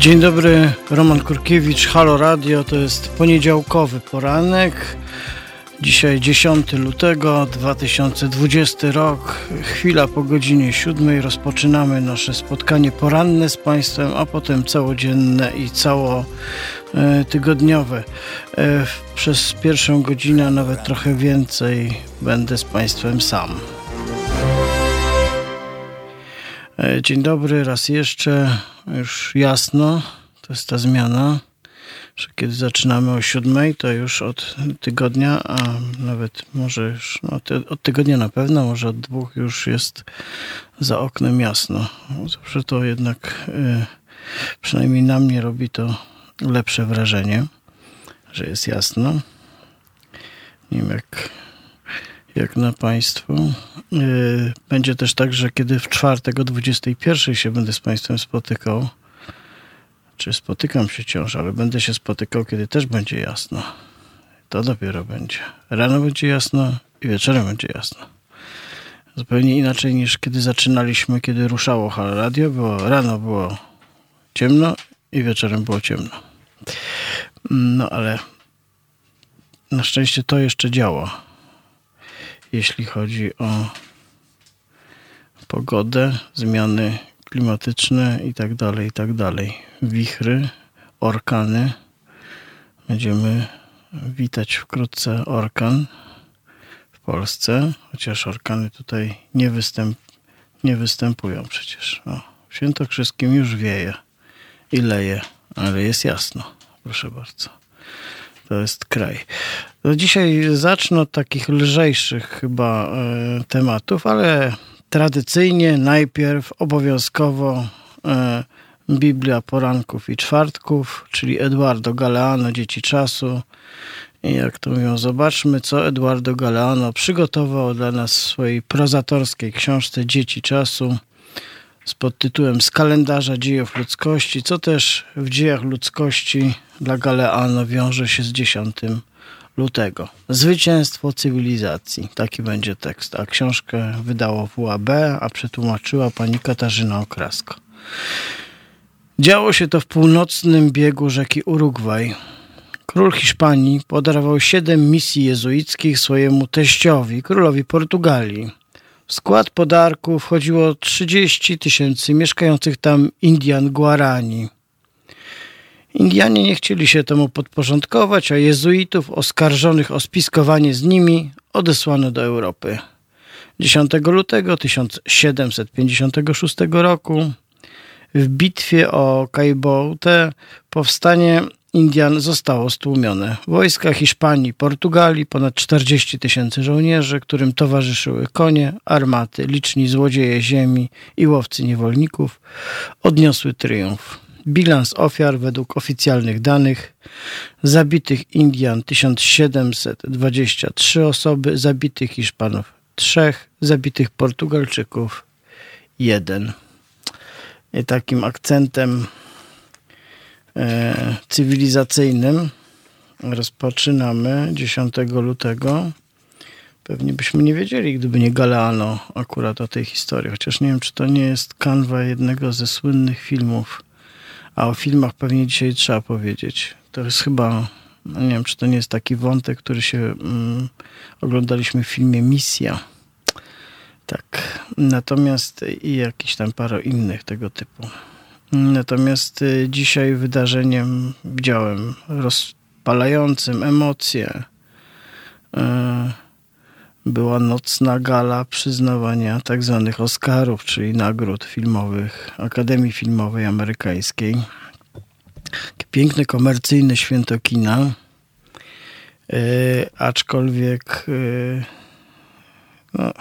Dzień dobry, Roman Kurkiewicz, Halo Radio, to jest poniedziałkowy poranek. Dzisiaj 10 lutego 2020 rok, chwila po godzinie 7 rozpoczynamy nasze spotkanie poranne z Państwem, a potem całodzienne i całotygodniowe. E, przez pierwszą godzinę, nawet trochę więcej, będę z Państwem sam. Dzień dobry, raz jeszcze, już jasno, to jest ta zmiana, że kiedy zaczynamy o siódmej, to już od tygodnia, a nawet może już no, od tygodnia na pewno, może od dwóch już jest za oknem jasno. Zawsze to jednak y, przynajmniej na mnie robi to lepsze wrażenie, że jest jasno. Nie wiem jak jak na Państwu. Y, będzie też tak, że kiedy w czwartek o 21 się będę z Państwem spotykał, czy spotykam się wciąż, ale będę się spotykał, kiedy też będzie jasno. To dopiero będzie. Rano będzie jasno i wieczorem będzie jasno. Zupełnie inaczej niż kiedy zaczynaliśmy, kiedy ruszało Halo Radio. Było, rano było ciemno i wieczorem było ciemno. No ale na szczęście to jeszcze działa jeśli chodzi o pogodę, zmiany klimatyczne i tak dalej, i tak dalej. Wichry, orkany. Będziemy witać wkrótce orkan w Polsce, chociaż orkany tutaj nie, występ, nie występują przecież. O, w Świętokrzyskim już wieje i leje, ale jest jasno. Proszę bardzo to jest kraj. No dzisiaj zacznę od takich lżejszych chyba e, tematów, ale tradycyjnie najpierw obowiązkowo e, Biblia poranków i czwartków, czyli Eduardo Galeano, Dzieci Czasu. I jak to mówią, zobaczmy, co Eduardo Galeano przygotował dla nas w swojej prozatorskiej książce Dzieci Czasu z podtytułem Z kalendarza dziejów ludzkości, co też w dziejach ludzkości dla Galeano wiąże się z 10 lutego. Zwycięstwo cywilizacji. Taki będzie tekst. A książkę wydało WAB, a przetłumaczyła pani Katarzyna Okrasko. Działo się to w północnym biegu rzeki Urugwaj. Król Hiszpanii podarował siedem misji jezuickich swojemu teściowi, królowi Portugalii. W skład podarku wchodziło 30 tysięcy mieszkających tam Indian Guarani. Indianie nie chcieli się temu podporządkować, a jezuitów oskarżonych o spiskowanie z nimi odesłano do Europy. 10 lutego 1756 roku w bitwie o Caillebotte powstanie Indian zostało stłumione. Wojska Hiszpanii, Portugalii, ponad 40 tysięcy żołnierzy, którym towarzyszyły konie, armaty, liczni złodzieje ziemi i łowcy niewolników, odniosły triumf. Bilans ofiar według oficjalnych danych zabitych Indian 1723 osoby, zabitych Hiszpanów 3, zabitych Portugalczyków 1. I takim akcentem cywilizacyjnym rozpoczynamy 10 lutego. Pewnie byśmy nie wiedzieli, gdyby nie Galeano akurat o tej historii. Chociaż nie wiem, czy to nie jest kanwa jednego ze słynnych filmów a o filmach pewnie dzisiaj trzeba powiedzieć. To jest chyba, no nie wiem, czy to nie jest taki wątek, który się mm, oglądaliśmy w filmie Misja. Tak. Natomiast i jakiś tam parę innych tego typu. Natomiast y, dzisiaj wydarzeniem widziałem rozpalającym emocje. Y, była nocna gala przyznawania tak zwanych Oscarów, czyli nagród filmowych Akademii Filmowej Amerykańskiej. Piękne komercyjne święto kina, yy, aczkolwiek no,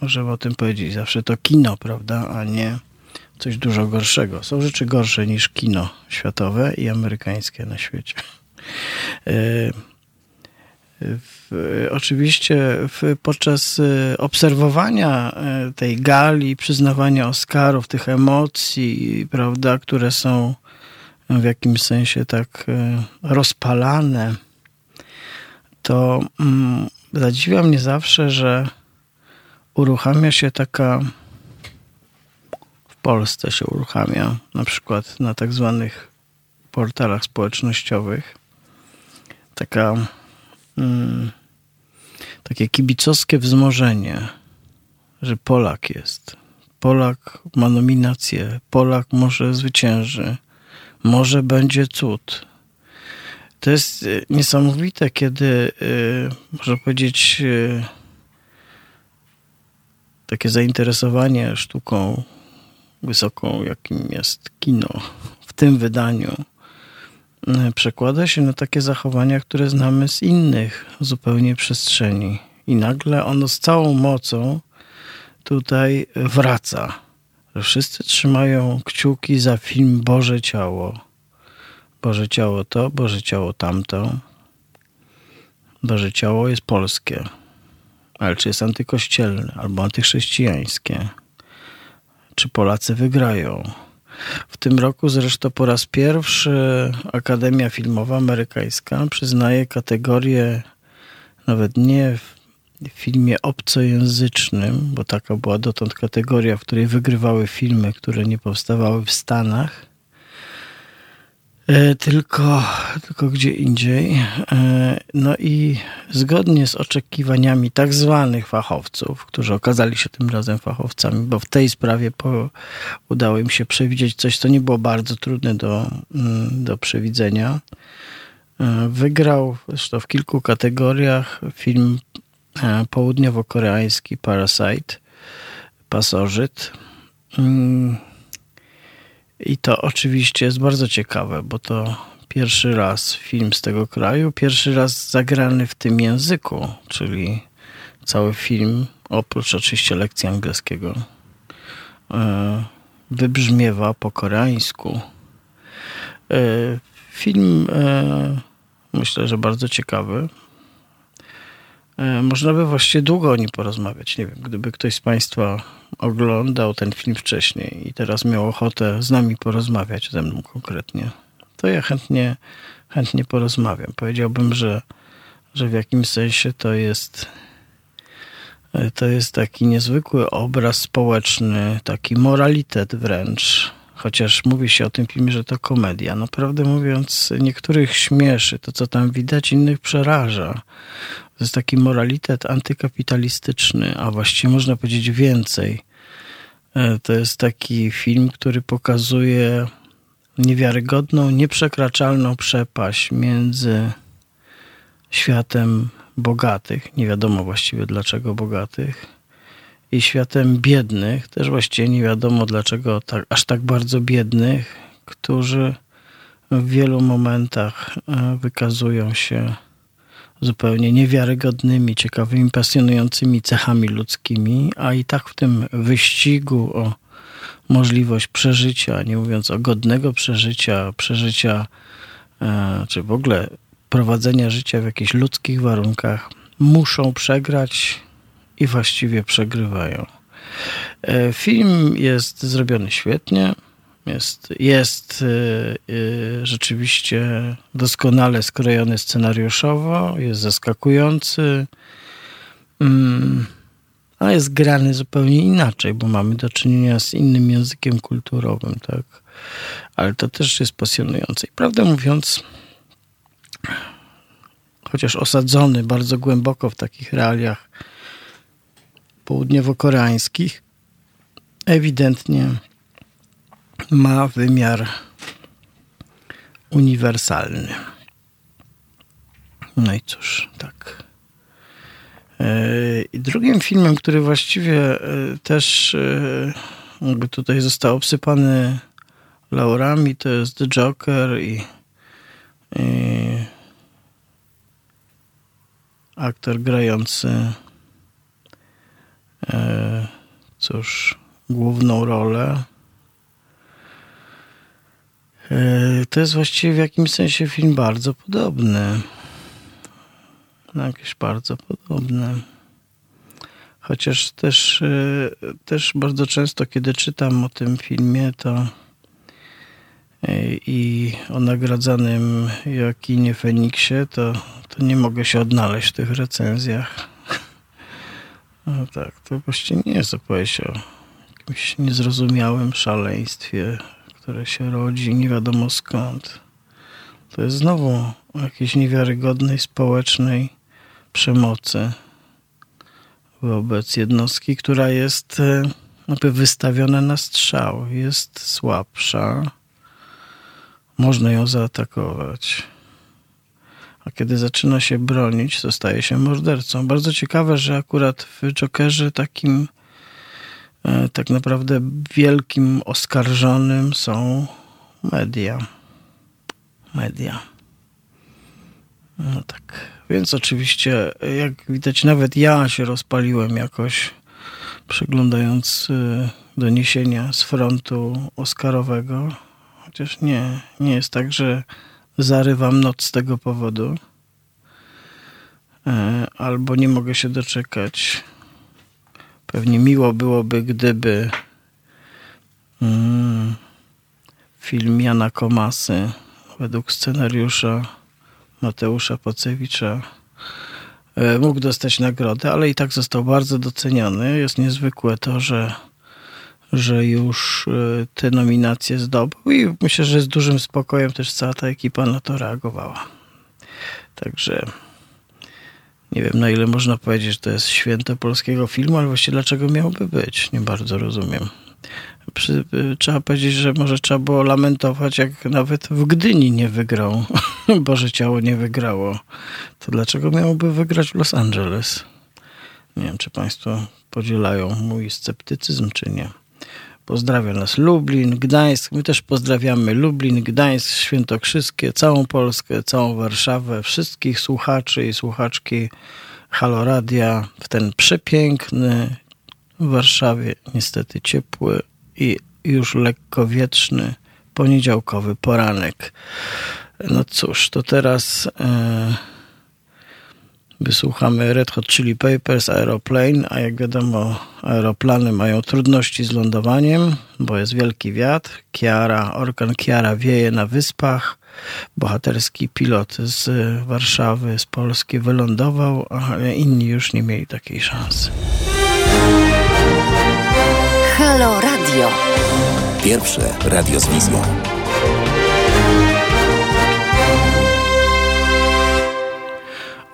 możemy o tym powiedzieć, zawsze to kino, prawda, a nie coś dużo gorszego. Są rzeczy gorsze niż kino światowe i amerykańskie na świecie. Yy, w, oczywiście w, podczas e, obserwowania e, tej gali, przyznawania Oscarów, tych emocji, prawda, które są w jakimś sensie tak e, rozpalane, to mm, zadziwia mnie zawsze, że uruchamia się taka Polsce się uruchamia, na przykład na tak zwanych portalach społecznościowych. Taka, mm, takie kibicowskie wzmożenie, że Polak jest. Polak ma nominację, Polak może zwycięży, może będzie cud. To jest y, niesamowite, kiedy, y, można powiedzieć, y, takie zainteresowanie sztuką wysoką, jakim jest kino w tym wydaniu, przekłada się na takie zachowania, które znamy z innych zupełnie przestrzeni. I nagle ono z całą mocą tutaj wraca. Wszyscy trzymają kciuki za film Boże Ciało. Boże Ciało to, Boże Ciało tamto. Boże Ciało jest polskie, ale czy jest antykościelne albo antychrześcijańskie? Czy Polacy wygrają? W tym roku zresztą po raz pierwszy Akademia Filmowa Amerykańska przyznaje kategorię nawet nie w filmie obcojęzycznym, bo taka była dotąd kategoria, w której wygrywały filmy, które nie powstawały w Stanach, tylko, tylko gdzie indziej. E, no i zgodnie z oczekiwaniami tak zwanych fachowców, którzy okazali się tym razem fachowcami, bo w tej sprawie po, udało im się przewidzieć coś, co nie było bardzo trudne do, mm, do przewidzenia. E, wygrał zresztą w kilku kategoriach film południowo-koreański Parasite, Pasożyt. I to oczywiście jest bardzo ciekawe, bo to pierwszy raz film z tego kraju, pierwszy raz zagrany w tym języku, czyli cały film, oprócz oczywiście lekcji angielskiego, e, wybrzmiewa po koreańsku. E, film e, myślę, że bardzo ciekawy. Można by właściwie długo o nim porozmawiać. Nie wiem, gdyby ktoś z Państwa oglądał ten film wcześniej i teraz miał ochotę z nami porozmawiać, ze mną konkretnie, to ja chętnie, chętnie porozmawiam. Powiedziałbym, że, że w jakimś sensie to jest to jest taki niezwykły obraz społeczny, taki moralitet wręcz. Chociaż mówi się o tym filmie, że to komedia. Naprawdę mówiąc, niektórych śmieszy to, co tam widać, innych przeraża. To jest taki moralitet antykapitalistyczny, a właściwie można powiedzieć więcej. E, to jest taki film, który pokazuje niewiarygodną, nieprzekraczalną przepaść między światem bogatych, nie wiadomo właściwie dlaczego bogatych, i światem biednych, też właściwie nie wiadomo dlaczego tak, aż tak bardzo biednych, którzy w wielu momentach e, wykazują się zupełnie niewiarygodnymi, ciekawymi, pasjonującymi cechami ludzkimi, a i tak w tym wyścigu o możliwość przeżycia, nie mówiąc o godnego przeżycia, przeżycia, e, czy w ogóle prowadzenia życia w jakichś ludzkich warunkach, muszą przegrać i właściwie przegrywają. E, film jest zrobiony świetnie. Jest, jest y, y, rzeczywiście doskonale skrojony scenariuszowo, jest zaskakujący, mm, a jest grany zupełnie inaczej, bo mamy do czynienia z innym językiem kulturowym, tak? Ale to też jest pasjonujące. I prawdę mówiąc, chociaż osadzony bardzo głęboko w takich realiach południowo-koreańskich, ewidentnie ma wymiar uniwersalny. No i cóż, tak. E, I drugim filmem, który właściwie e, też e, tutaj został obsypany laurami, to jest The Joker i, i aktor grający cóż, główną rolę E, to jest właściwie w jakimś sensie film bardzo podobny. No, jakieś bardzo podobne. Chociaż też, e, też bardzo często, kiedy czytam o tym filmie, to e, i o nagradzanym Joaquinie Feniksie, to, to nie mogę się odnaleźć w tych recenzjach. No tak, to właściwie nie jest opowieść o jakimś niezrozumiałym szaleństwie, które się rodzi nie wiadomo skąd. To jest znowu jakiejś niewiarygodnej społecznej przemocy wobec jednostki, która jest e, jakby wystawiona na strzał, jest słabsza, można ją zaatakować. A kiedy zaczyna się bronić, to staje się mordercą. Bardzo ciekawe, że akurat w Jokerze takim e, tak naprawdę wielkim oskarżonym są media. Media. No tak. Więc oczywiście, jak widać, nawet ja się rozpaliłem jakoś przeglądając e, doniesienia z frontu Oscarowego. Chociaż nie, nie jest tak, że zarywam noc z tego powodu. E, albo nie mogę się doczekać. Pewnie miło byłoby, gdyby mm, film Jana Komasy według scenariusza Mateusza Pocewicza e, mógł dostać nagrodę, ale i tak został bardzo doceniony. Jest niezwykłe to, że że już e, te nominacje zdobył i myślę, że z dużym spokojem też cała ta ekipa na to reagowała. Także nie wiem, na ile można powiedzieć, że to jest święto polskiego filmu, ale właściwie dlaczego miałoby być? Nie bardzo rozumiem. Przy, e, trzeba powiedzieć, że może trzeba było lamentować, jak nawet w Gdyni nie wygrał, Boże Ciało nie wygrało. To dlaczego miałoby wygrać w Los Angeles? Nie wiem, czy Państwo podzielają mój sceptycyzm, czy nie. Pozdrawia nas Lublin, Gdańsk. My też pozdrawiamy Lublin, Gdańsk, Świętokrzyskie, całą Polskę, całą Warszawę, wszystkich słuchaczy i słuchaczki Haloradia w ten przepiękny w Warszawie niestety ciepły i już lekko wietrzny poniedziałkowy poranek. No cóż, to teraz... Yy Wysłuchamy Red Hot Chili Papers, Aeroplane, a jak wiadomo, aeroplany mają trudności z lądowaniem, bo jest wielki wiatr. Kiara, orkan Kiara wieje na wyspach. Bohaterski pilot z Warszawy, z Polski wylądował, ale inni już nie mieli takiej szansy. Halo Radio. Pierwsze radio z wizją.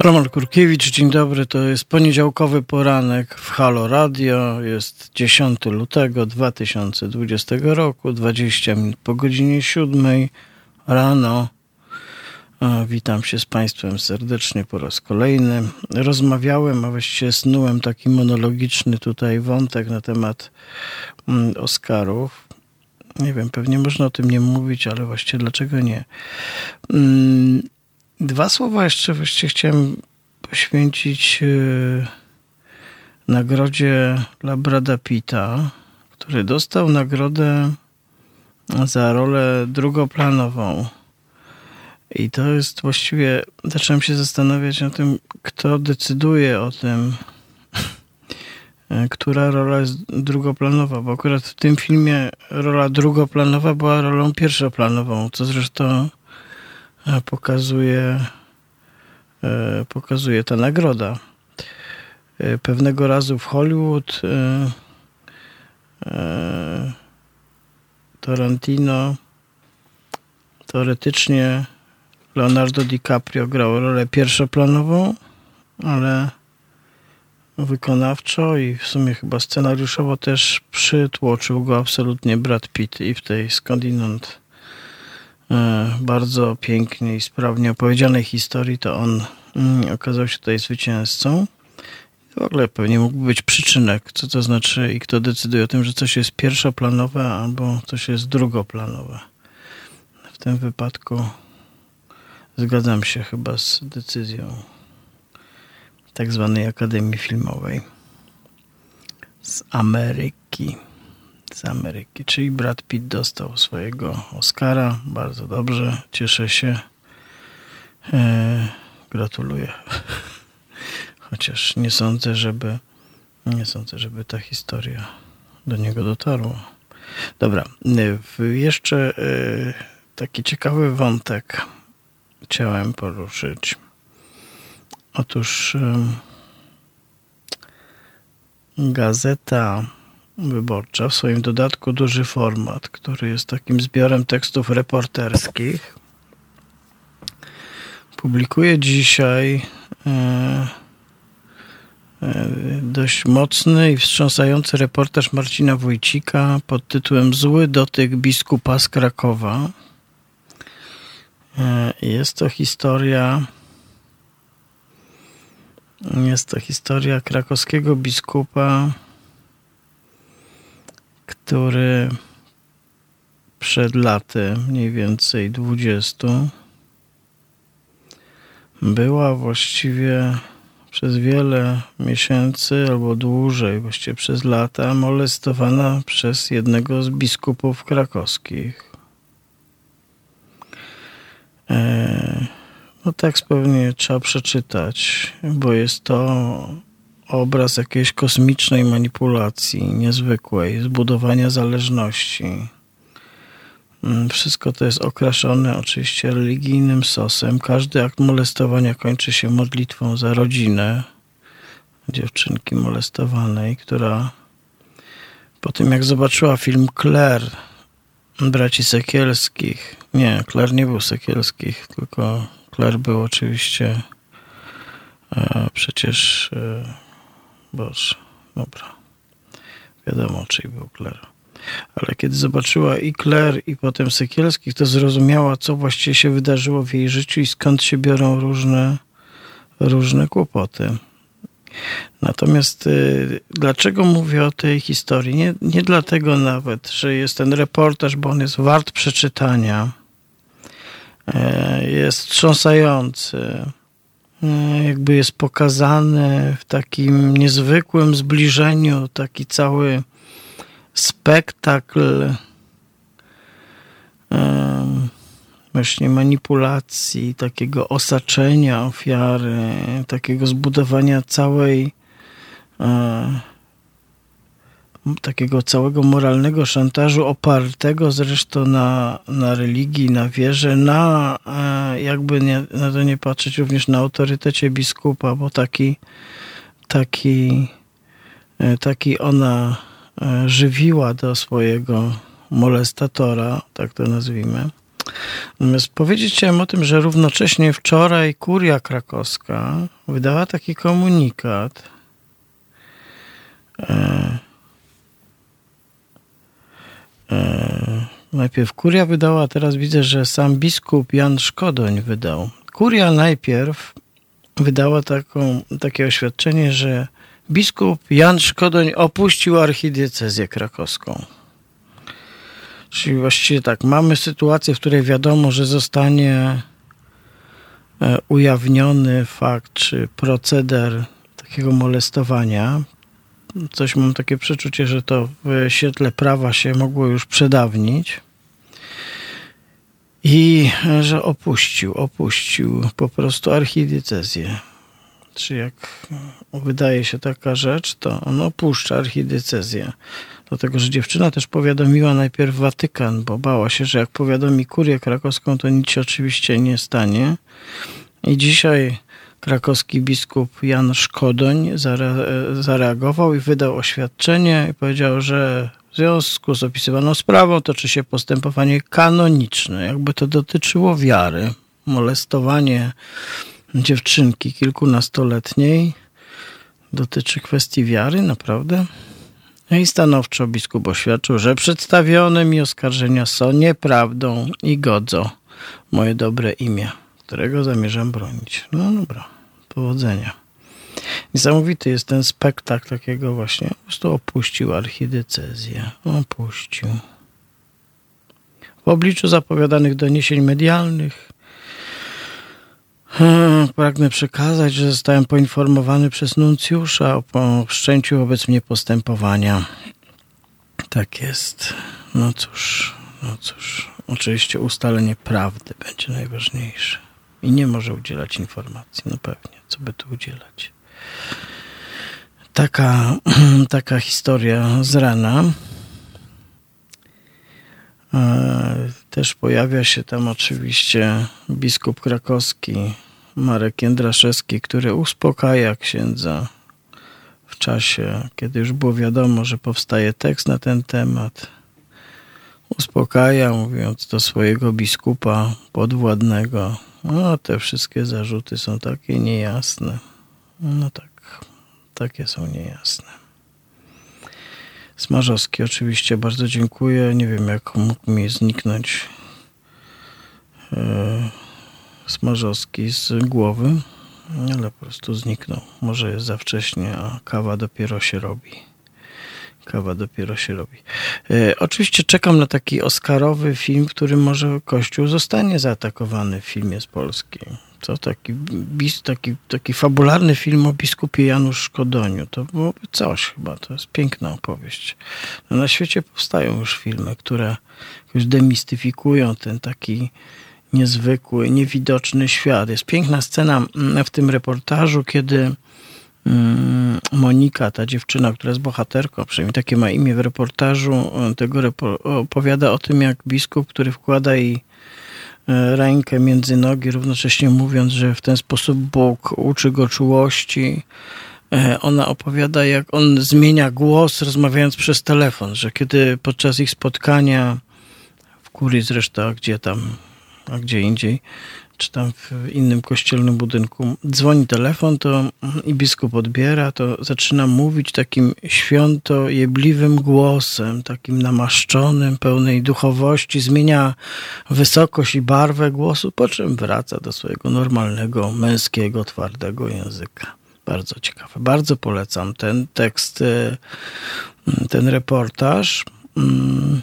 Roman Kurkiewicz, dzień dobry. To jest poniedziałkowy poranek w Halo Radio. Jest 10 lutego 2020 roku, 20 minut po godzinie 7 rano. Witam się z Państwem serdecznie po raz kolejny. Rozmawiałem, a właściwie snułem taki monologiczny tutaj wątek na temat mm, Oscarów. Nie wiem, pewnie można o tym nie mówić, ale właściwie dlaczego nie? Dwa słowa jeszcze właściwie chciałem poświęcić yy, nagrodzie dla Brada Pitta, który dostał nagrodę za rolę drugoplanową. I to jest właściwie, zacząłem się zastanawiać na tym, kto decyduje o tym, która rola jest drugoplanowa, bo akurat w tym filmie rola drugoplanowa była rolą pierwszoplanową, co zresztą E, pokazuje, e, pokazuje ta nagroda. E, pewnego razu w Hollywood Tarantino teoretycznie Leonardo DiCaprio grał rolę pierwszoplanową, ale wykonawczo i w sumie chyba scenariuszowo też przytłoczył go absolutnie Brad Pitt i w tej skądinąd E, bardzo pięknie i sprawnie opowiedzianej historii, to on mm, okazał się tutaj zwycięzcą. W ogóle pewnie mógłby być przyczynek, co to znaczy i kto decyduje o tym, że coś jest pierwszoplanowe albo coś jest drugoplanowe. W tym wypadku zgadzam się chyba z decyzją tak zwanej Akademii Filmowej z Ameryki z Ameryki. Czyli Brad Pitt dostał swojego Oscara. Bardzo dobrze, cieszę się. E, gratuluję. Chociaż nie sądzę, żeby nie sądzę, żeby ta historia do niego dotarła. Dobra, e, jeszcze e, taki ciekawy wątek chciałem poruszyć. Otóż gazeta Wyborcza w swoim dodatku Duży Format, który jest takim zbiorem tekstów reporterskich, publikuje dzisiaj e, e, dość mocny i wstrząsający reportaż Marcina Wójcika pod tytułem Zły dotyk biskupa z Krakowa. E, jest to historia jest to historia krakowskiego biskupa, który przed laty, mniej więcej 20, była właściwie przez wiele miesięcy albo dłużej, właściwie przez lata, molestowana przez jednego z biskupów krakowskich. E, no tekst pewnie trzeba przeczytać, bo jest to obraz jakiejś kosmicznej manipulacji, niezwykłej, zbudowania zależności. Mm, wszystko to jest okraszone oczywiście religijnym sosem. Każdy akt molestowania kończy się modlitwą za rodzinę dziewczynki molestowanej, która po tym jak zobaczyła film Claire braci Sekielskich, nie, Claire nie był Sekielskich, tylko Claire był oczywiście e, przecież e, Boże, dobra. Wiadomo, czyj był Claire. Ale kiedy zobaczyła i Claire, i potem Sekielskich, to zrozumiała, co właściwie się wydarzyło w jej życiu i skąd się biorą różne, różne kłopoty. Natomiast y, dlaczego mówię o tej historii? Nie, nie dlatego nawet, że jest ten reportaż, bo on jest wart przeczytania. E, jest wstrząsający jakby jest pokazany w takim niezwykłym zbliżeniu, taki cały spektakl właśnie manipulacji, takiego osaczenia ofiary, takiego zbudowania całej e, takiego całego moralnego szantażu opartego zresztą na, na religii, na wierze, na e, jakby nie, na to nie patrzeć również na autorytecie biskupa, bo taki taki e, taki ona e, żywiła do swojego molestatora, tak to nazwijmy. Natomiast powiedzieć chciałem o tym, że równocześnie wczoraj kuria krakowska wydała taki komunikat, najpierw kuria wydała, a teraz widzę, że sam biskup Jan Szkodoń wydał. Kuria najpierw wydała taką, takie oświadczenie, że biskup Jan Szkodoń opuścił archidiecezję krakowską. Czyli właściwie tak, mamy sytuację, w której wiadomo, że zostanie e, ujawniony fakt czy proceder takiego molestowania coś mam takie przeczucie, że to w świetle prawa się mogło już przedawnić. I że opuścił, opuścił po prostu archidiecezję. Czy jak wydaje się taka rzecz, to on opuszcza archidiecezję. Dlatego, że dziewczyna też powiadomiła najpierw Watykan, bo bała się, że jak powiadomi kurię krakowską, to nic się oczywiście nie stanie. I dzisiaj krakowski biskup Jan Szkodoń zareagował i wydał oświadczenie i powiedział, że w związku z opisywaną sprawą toczy się postępowanie kanoniczne, jakby to dotyczyło wiary. Molestowanie dziewczynki kilkunastoletniej dotyczy kwestii wiary, naprawdę? I stanowczo biskup oświadczył, że przedstawione mi oskarżenia są nieprawdą i godzą moje dobre imię którego zamierzam bronić. No dobra, powodzenia. Niesamowity jest ten spektakl takiego właśnie. Po prostu opuścił archidiecezję. Opuścił. W obliczu zapowiadanych doniesień medialnych hmm, pragnę przekazać, że zostałem poinformowany przez nuncjusza o wszczęciu wobec mnie postępowania. Tak jest. No cóż, no cóż. Oczywiście ustalenie prawdy będzie najważniejsze i nie może udzielać informacji. No pewnie, co by tu udzielać. Taka, taka historia z rana. E, też pojawia się tam oczywiście biskup krakowski Marek Jędraszewski, który uspokaja księdza w czasie, kiedy już było wiadomo, że powstaje tekst na ten temat, uspokaja, mówiąc do swojego biskupa podwładnego, no te wszystkie zarzuty są takie niejasne. No tak, takie są niejasne. Smarzowski oczywiście bardzo dziękuję. Nie wiem, jak mógł mi zniknąć e, Smarzowski z głowy, ale po prostu zniknął. Może jest za wcześnie, a kawa dopiero się robi. Kawa dopiero się robi. E, oczywiście czekam na taki Oscarowy film, w którym może Kościół zostanie zaatakowany w filmie z Polski. Co taki, bis, taki, taki fabularny film o biskupie Janusz Szkodoniu. To byłoby coś chyba. To jest piękna opowieść. No, na świecie powstają już filmy, które już demistyfikują ten taki niezwykły, niewidoczny świat. Jest piękna scena w tym reportażu, kiedy mm, Monika, ta dziewczyna, która jest bohaterką, przynajmniej takie ma imię w reportażu, tego opowiada o tym, jak biskup, który wkłada jej e, rękę między nogi, równocześnie mówiąc, że w ten sposób Bóg uczy go czułości. Ona opowiada, jak on zmienia głos, rozmawiając przez telefon, że kiedy podczas ich spotkania w kurii zresztą, gdzie tam a gdzie indziej, czy tam w innym kościelnym budynku, dzwoni telefon to i biskup odbiera, to zaczyna mówić takim święto jebliwym głosem, takim namaszczonym, pełnej duchowości, zmienia wysokość i barwę głosu, po czym wraca do swojego normalnego, męskiego, twardego języka. Bardzo ciekawe. Bardzo polecam ten tekst, e, ten reportaż. Mm,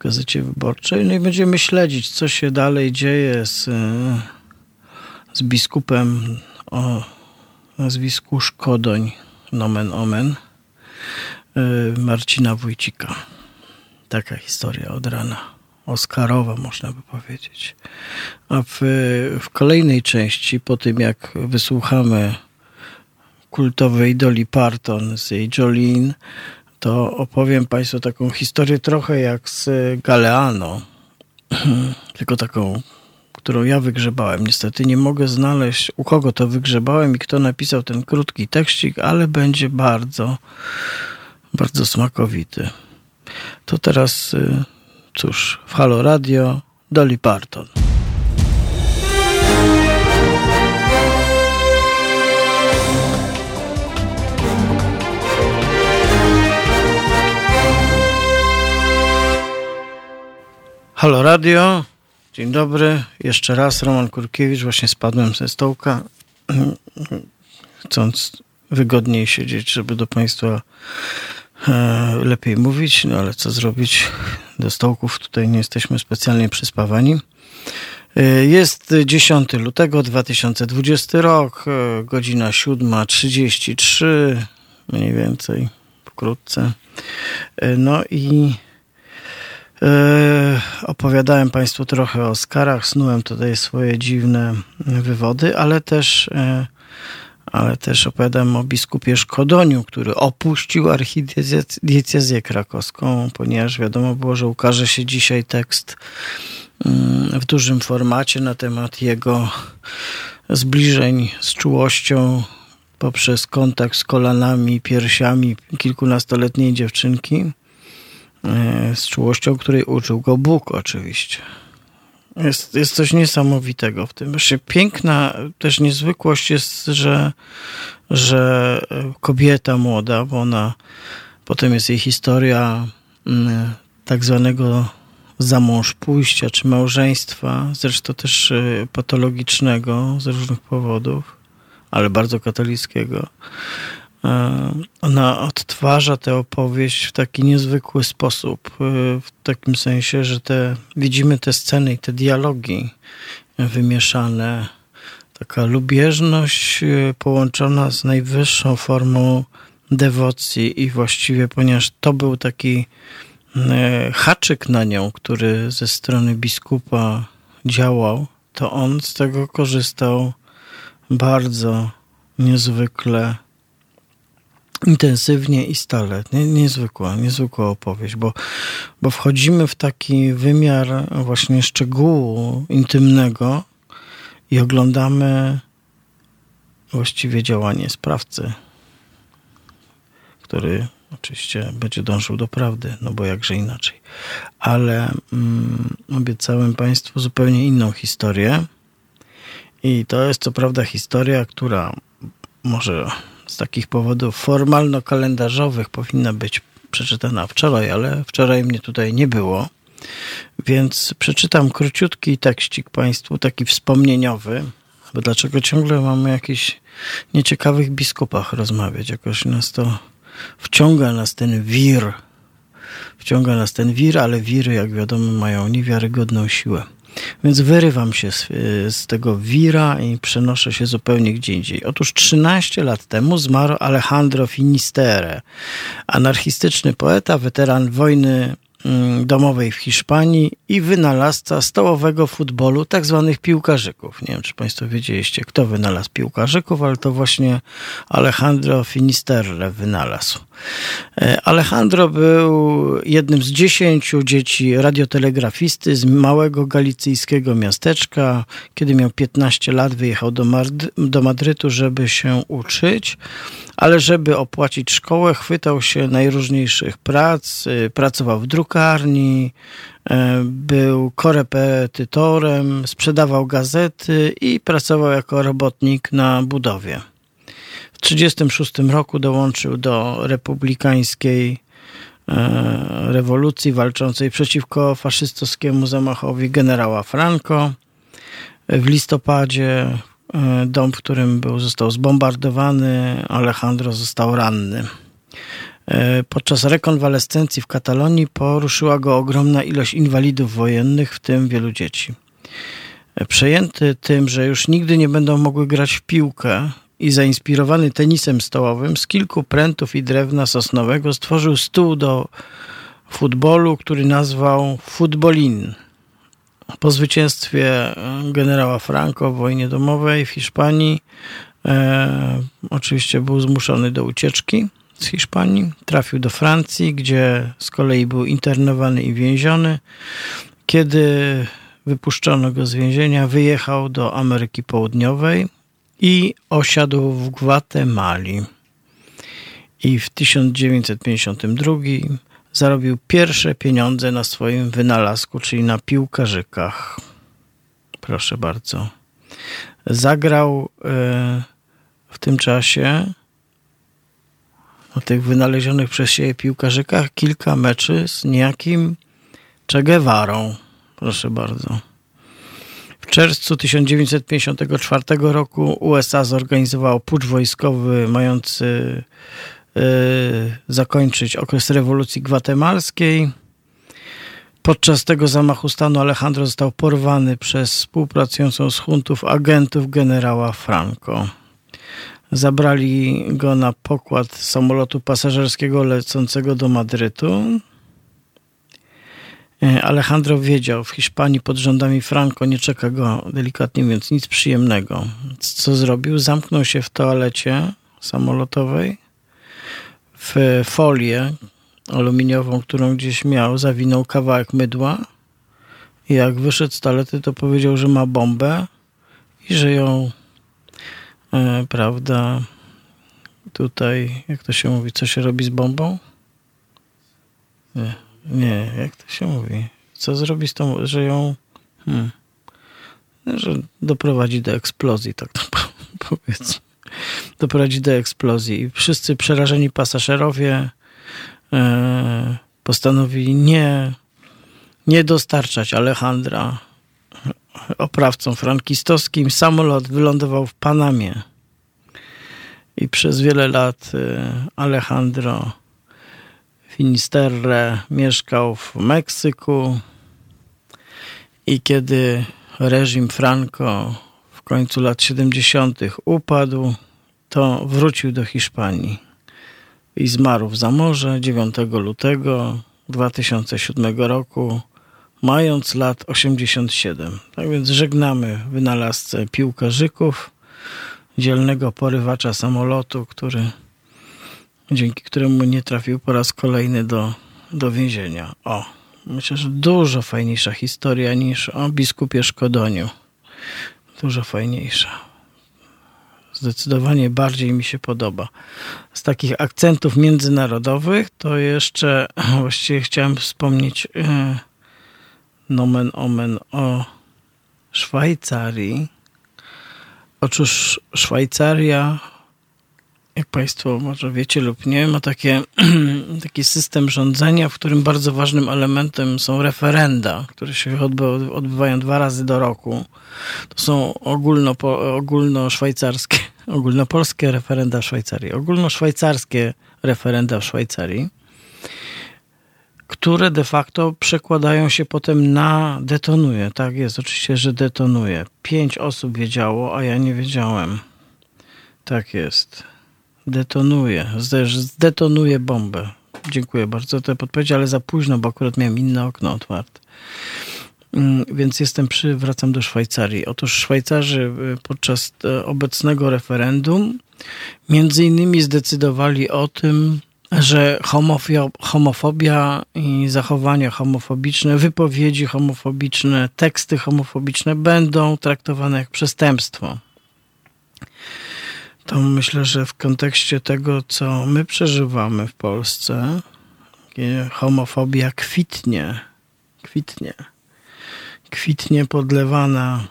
Gazecie Wyborczej. No i będziemy śledzić, co się dalej dzieje z, e, z biskupem o nazwisku Szkodoń, nomen omen, e, Marcina Wójcika. Taka historia od rana. Oscarowa, można by powiedzieć. A w, w kolejnej części, po tym jak wysłuchamy kultowej Dolly Parton z jej Jolene, to opowiem Państwu taką historię trochę jak z Galeano, tylko taką, którą ja wygrzebałem. Niestety nie mogę znaleźć, u kogo to wygrzebałem i kto napisał ten krótki tekścik, ale będzie bardzo, bardzo smakowity. To teraz, y, cóż, w Halo Radio Dolly Parton. Halo Radio, dzień dobry. Jeszcze raz Roman Kurkiewicz. Właśnie spadłem ze stołka, chcąc wygodniej siedzieć, żeby do Państwa e, lepiej mówić, no ale co zrobić? Do stołków tutaj nie jesteśmy specjalnie przyspawani. E, jest 10 lutego 2020 rok, e, godzina 7.33, mniej więcej, wkrótce. No i E, opowiadałem Państwu trochę o Oscarach, snułem tutaj swoje dziwne wywody, ale też, e, ale też opowiadałem o biskupie Szkodoniu, który opuścił archidiecezję krakowską, ponieważ wiadomo było, że ukaże się dzisiaj tekst mm, w dużym formacie na temat jego zbliżeń z czułością poprzez kontakt z kolanami, piersiami kilkunastoletniej dziewczynki. E, z czułością, której uczył go Bóg oczywiście. Jest, jest coś niesamowitego w tym. Właśnie piękna też niezwykłość jest, że, że kobieta młoda, bo ona, potem jest jej historia mm, tak zwanego zamąż pójścia czy małżeństwa, zresztą też e, patologicznego z różnych powodów, ale bardzo katolickiego. E, ona odtwarza tę opowieść w taki niezwykły sposób, e, w takim sensie, że te, widzimy te sceny i te dialogi wymieszane. Taka lubieżność e, połączona z najwyższą formą dewocji i właściwie, ponieważ to był taki haczyk na nią, który ze strony biskupa działał, to on z tego korzystał bardzo niezwykle intensywnie i stale. Nie, niezwykła, niezwykła opowieść, bo, bo wchodzimy w taki wymiar właśnie szczegółu intymnego i oglądamy właściwie działanie sprawcy. który oczywiście będzie dążył do prawdy, no bo jakże inaczej. Ale mm, obiecałem Państwu zupełnie inną historię. I to jest co prawda historia, która może z takich powodów formalno-kalendarzowych powinna być przeczytana wczoraj, ale wczoraj mnie tutaj nie było. Więc przeczytam króciutki tekścik Państwu, taki wspomnieniowy. Bo dlaczego ciągle mamy jakichś nieciekawych biskupach rozmawiać? Jakoś nas to wciąga nas ten wir. Wciąga nas ten wir, ale wiry, jak wiadomo, mają niewiarygodną siłę. Więc wyrywam się z, z, tego wira i przenoszę się zupełnie gdzie indziej. Otóż 13 lat temu zmarł Alejandro Finisterre, anarchistyczny poeta, weteran wojny Mm, domowej w Hiszpanii i wynalazca stołowego futbolu, tak zwanych piłkarzyków. Nie wiem, czy Państwo wiedzieliście, kto wynalazł piłkarzyków, ale to właśnie Alejandro Finisterre wynalazł. E, Alejandro był jednym z dziesięciu dzieci radiotelegrafisty z małego galicyjskiego miasteczka. Kiedy miał 15 lat, wyjechał do, do Madrytu, żeby się uczyć ale żeby opłacić szkołę, chwytał się najróżniejszych prac, y, pracował w drukarni, y, był korepetytorem, sprzedawał gazety i pracował jako robotnik na budowie. W 1936 roku dołączył do republikańskiej y, rewolucji walczącej przeciwko faszystowskiemu zamachowi generała Franco. W listopadzie E, dom, w którym był, został zbombardowany. Alejandro został ranny. E, podczas rekonwalescencji w Katalonii poruszyła go ogromna ilość inwalidów wojennych, w tym wielu dzieci. E, przejęty tym, że już nigdy nie będą mogły grać w piłkę i zainspirowany tenisem stołowym, z kilku prętów i drewna sosnowego stworzył stół do futbolu, który nazwał Futbolin – po zwycięstwie e, generała Franco w wojnie domowej w Hiszpanii e, oczywiście był zmuszony do ucieczki z Hiszpanii. Trafił do Francji, gdzie z kolei był internowany i więziony. Kiedy wypuszczono go z więzienia, wyjechał do Ameryki Południowej i osiadł w Gwatemali. I w 1952 zarobił pierwsze pieniądze na swoim wynalazku, czyli na piłkarzykach. Proszę bardzo. Zagrał e, w tym czasie na tych wynalezionych przez siebie piłkarzykach kilka meczy z niejakim Che Guevarą. Proszę bardzo. W czerwcu 1954 roku USA zorganizowało pucz wojskowy mający Y, zakończyć okres rewolucji gwatemalskiej. Podczas tego zamachu stanu Alejandro został porwany przez współpracującą z huntów agentów generała Franco. Zabrali go na pokład samolotu pasażerskiego lecącego do Madrytu. Y, Alejandro wiedział, w Hiszpanii pod rządami Franco nie czeka go, delikatnie mówiąc, nic przyjemnego. Co zrobił? Zamknął się w toalecie samolotowej w folię aluminiową, którą gdzieś miał, zawinął kawałek mydła i jak wyszedł z talety, to powiedział, że ma bombę i że ją, e, prawda, tutaj, jak to się mówi, co się robi z bombą? Nie, nie jak to się mówi? Co zrobi z tą, że ją, hmm, że doprowadzi do eksplozji, tak to powiedzmy doprowadzi do eksplozji. I wszyscy przerażeni pasażerowie e, postanowili nie, nie dostarczać Alejandra oprawcom frankistowskim. Samolot wylądował w Panamie i przez wiele lat e, Alejandro Finisterre mieszkał w Meksyku i kiedy reżim Franco w końcu lat 70. upadł, to wrócił do Hiszpanii i zmarł w zamorze 9 lutego 2007 roku, mając lat 87. Tak więc żegnamy wynalazcę piłkarzyków, dzielnego porywacza samolotu, który, dzięki któremu nie trafił po raz kolejny do, do więzienia. O, myślę, że dużo fajniejsza historia niż o biskupie Szkodoniu. Dużo fajniejsza Zdecydowanie bardziej mi się podoba. Z takich akcentów międzynarodowych to jeszcze właściwie chciałem wspomnieć e, nomen omen o Szwajcarii. Otóż Szwajcaria jak Państwo może wiecie lub nie, ma takie, taki system rządzenia, w którym bardzo ważnym elementem są referenda, które się odbywają dwa razy do roku. To są ogólno, ogólnoszwajcarskie, ogólnopolskie referenda w Szwajcarii, ogólnoszwajcarskie referenda w Szwajcarii, które de facto przekładają się potem na detonuje. Tak jest, oczywiście, że detonuje. Pięć osób wiedziało, a ja nie wiedziałem. Tak jest detonuje, zdetonuje bombę. Dziękuję bardzo za tę podpowiedź, ale za późno, bo akurat miałem inne okno otwarte. Mm, więc jestem przy, wracam do Szwajcarii. Otóż Szwajcarzy y, podczas e, obecnego referendum między innymi zdecydowali o tym, że homofobia i zachowania homofobiczne, wypowiedzi homofobiczne, teksty homofobiczne będą traktowane jak przestępstwo to myślę, że w kontekście tego, co my przeżywamy w Polsce, homofobia kwitnie, kwitnie, kwitnie podlewana,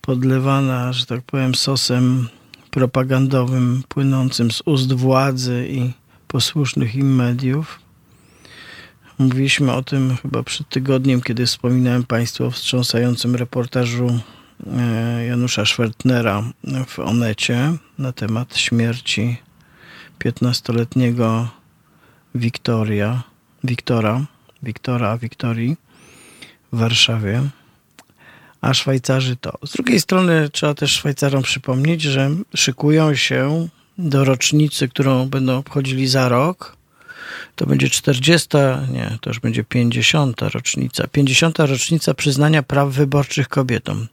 podlewana, że tak powiem, sosem propagandowym płynącym z ust władzy i posłusznych im mediów. Mówiliśmy o tym chyba przed tygodniem, kiedy wspominałem Państwu o wstrząsającym reportażu Janusza Schwertnera w Onecie na temat śmierci 15-letniego Wiktoria, Wiktora, Wiktora, Wiktorii w Warszawie, a Szwajcarzy to. Z drugiej strony trzeba też Szwajcarom przypomnieć, że szykują się do rocznicy, którą będą obchodzili za rok. To będzie 40, nie, to już będzie 50 rocznica. 50 rocznica przyznania praw wyborczych kobietom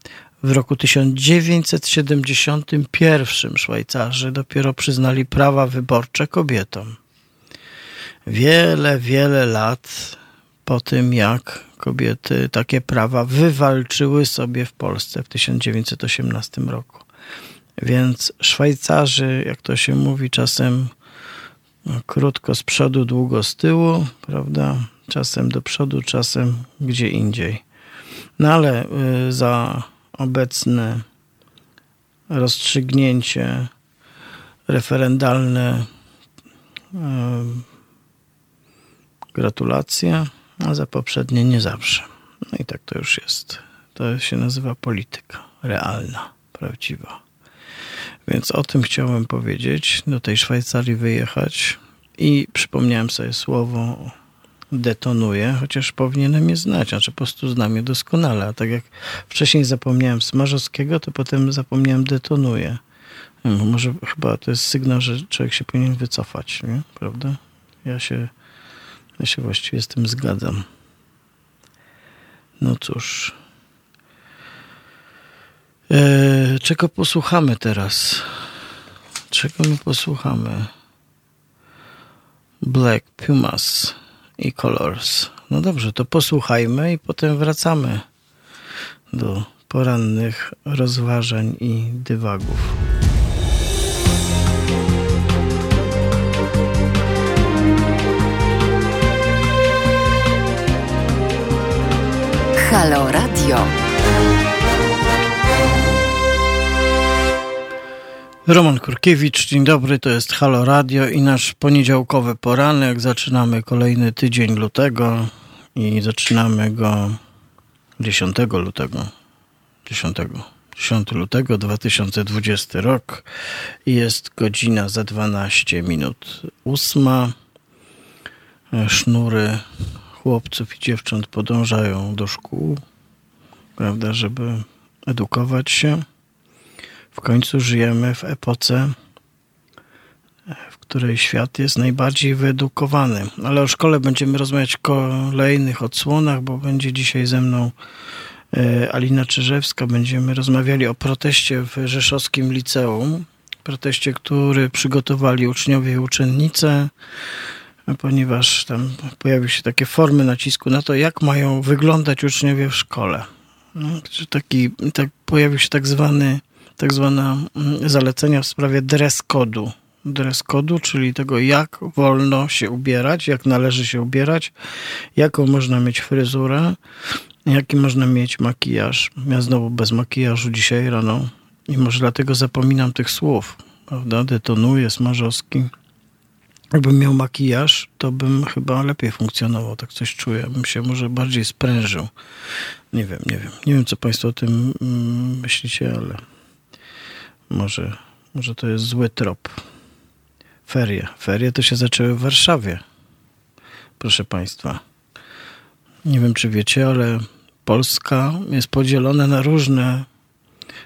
w roku 1971 Szwajcarzy dopiero przyznali prawa wyborcze kobietom. Wiele, wiele lat po tym, jak kobiety takie prawa wywalczyły sobie w Polsce w 1918 roku. Więc Szwajcarzy, jak to się mówi, czasem no, krótko z przodu, długo z tyłu, prawda? Czasem do przodu, czasem gdzie indziej. No ale y, za obecne rozstrzygnięcie referendalne. E, gratulacje, a za poprzednie nie zawsze. No i tak to już jest. To się nazywa polityka realna, prawdziwa. Więc o tym chciałem powiedzieć, do tej Szwajcarii wyjechać i przypomniałem sobie słowo detonuje, chociaż powinienem je znać, znaczy po prostu znam je doskonale. A tak jak wcześniej zapomniałem Smarzowskiego, to potem zapomniałem detonuje. Może chyba to jest sygnał, że człowiek się powinien wycofać, nie? prawda? Ja się, ja się właściwie z tym zgadzam. No cóż. Eee, czego posłuchamy teraz? Czego my posłuchamy? Black Pumas i Colors. No dobrze, to posłuchajmy i potem wracamy do porannych rozważań i dywagów. Halo Radio. Roman Kurkiewicz, dzień dobry, to jest Halo Radio i nasz poniedziałkowy poranek. Zaczynamy kolejny tydzień lutego i zaczynamy go 10 lutego. 10, 10 lutego 2020 rok. Jest godzina za 12 minut ósma. Sznury chłopców i dziewcząt podążają do szkół, prawda, żeby edukować się w końcu żyjemy w epoce, w której świat jest najbardziej wyedukowany. Ale o szkole będziemy rozmawiać w kolejnych odsłonach, bo będzie dzisiaj ze mną e, Alina Czyżewska. Będziemy rozmawiali o proteście w Rzeszowskim Liceum. Proteście, który przygotowali uczniowie i uczennice, ponieważ tam pojawiły się takie formy nacisku na to, jak mają wyglądać uczniowie w szkole. No, taki, tak, pojawił się tak zwany tak zwane mm, zalecenia w sprawie dress kodu. Dress kodu, czyli tego, jak wolno się ubierać, jak należy się ubierać, jaką można mieć fryzurę, jaki można mieć makijaż. Ja znowu bez makijażu dzisiaj rano i może dlatego zapominam tych słów, prawda? Detonuję, smażowski. Jakbym miał makijaż, to bym chyba lepiej funkcjonował, tak coś czuję. Bym się może bardziej sprężył. Nie wiem, nie wiem. Nie wiem, co Państwo o tym mm, myślicie, ale może, może to jest zły trop. Ferie. Ferie to się zaczęły w Warszawie. Proszę Państwa. Nie wiem, czy wiecie, ale Polska jest podzielona na różne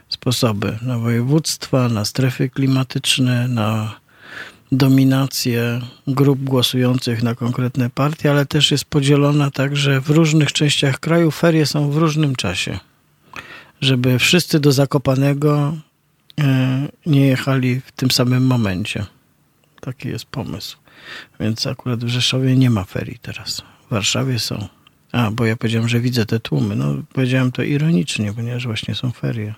sposoby. Na województwa, na strefy klimatyczne, na dominację grup głosujących na konkretne partie, ale też jest podzielona tak, że w różnych częściach kraju ferie są w różnym czasie. Żeby wszyscy do Zakopanego nie jechali w tym samym momencie. Taki jest pomysł. Więc akurat w Rzeszowie nie ma ferii teraz. W Warszawie są. A, bo ja powiedziałem, że widzę te tłumy. No, powiedziałem to ironicznie, ponieważ właśnie są ferie.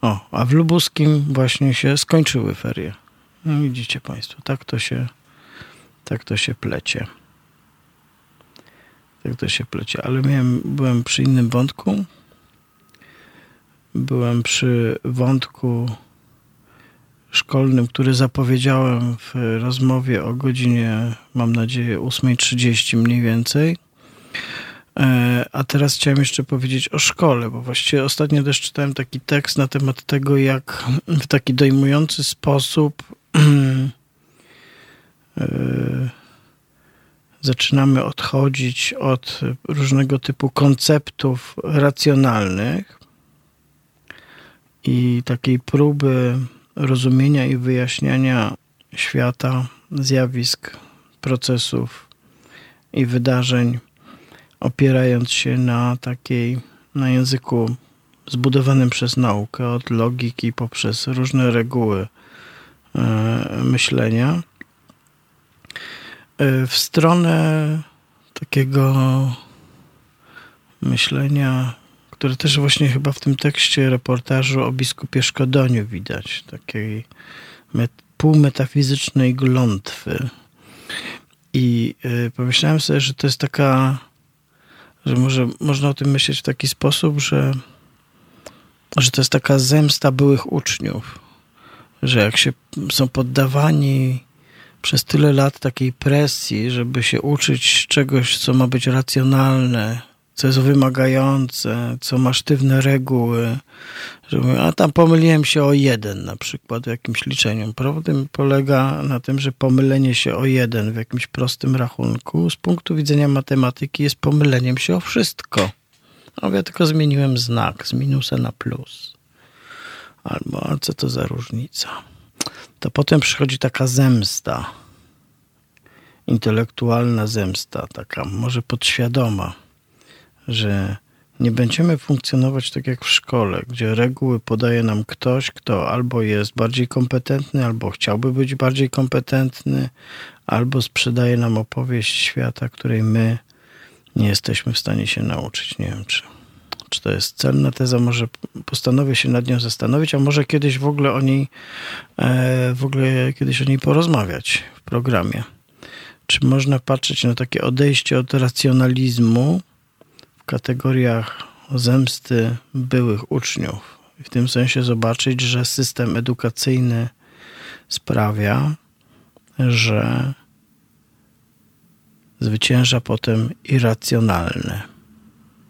O, a w Lubuskim właśnie się skończyły ferie. No widzicie Państwo, tak to się, tak to się plecie. Tak to się plecie. Ale miałem, byłem przy innym wątku. Byłem przy wątku szkolnym, który zapowiedziałem w rozmowie o godzinie, mam nadzieję, 8.30 mniej więcej. E, a teraz chciałem jeszcze powiedzieć o szkole, bo właściwie ostatnio też czytałem taki tekst na temat tego, jak w taki dojmujący sposób e, zaczynamy odchodzić od różnego typu konceptów racjonalnych i takiej próby rozumienia i wyjaśniania świata, zjawisk, procesów i wydarzeń, opierając się na takiej, na języku zbudowanym przez naukę, od logiki poprzez różne reguły e, myślenia, e, w stronę takiego myślenia które też właśnie chyba w tym tekście reportażu o biskupie Szkodoniu widać, takiej met, półmetafizycznej glątwy. I y, pomyślałem sobie, że to jest taka, że może można o tym myśleć w taki sposób, że, że to jest taka zemsta byłych uczniów, że jak się są poddawani przez tyle lat takiej presji, żeby się uczyć czegoś, co ma być racjonalne, co jest wymagające, co ma sztywne reguły. Że a tam pomyliłem się o jeden na przykład w jakimś liczeniu. Problem polega na tym, że pomylenie się o jeden w jakimś prostym rachunku z punktu widzenia matematyki jest pomyleniem się o wszystko. A ja tylko zmieniłem znak z minusa na plus. Albo, a co to za różnica? To potem przychodzi taka zemsta. Intelektualna zemsta, taka może podświadoma że nie będziemy funkcjonować tak jak w szkole, gdzie reguły podaje nam ktoś, kto albo jest bardziej kompetentny, albo chciałby być bardziej kompetentny, albo sprzedaje nam opowieść świata, której my nie jesteśmy w stanie się nauczyć. Nie wiem, czy, czy to jest celna teza, może postanowię się nad nią zastanowić, a może kiedyś w ogóle o niej, e, w ogóle kiedyś o niej porozmawiać w programie. Czy można patrzeć na takie odejście od racjonalizmu, w kategoriach zemsty byłych uczniów. W tym sensie zobaczyć, że system edukacyjny sprawia, że zwycięża potem irracjonalne.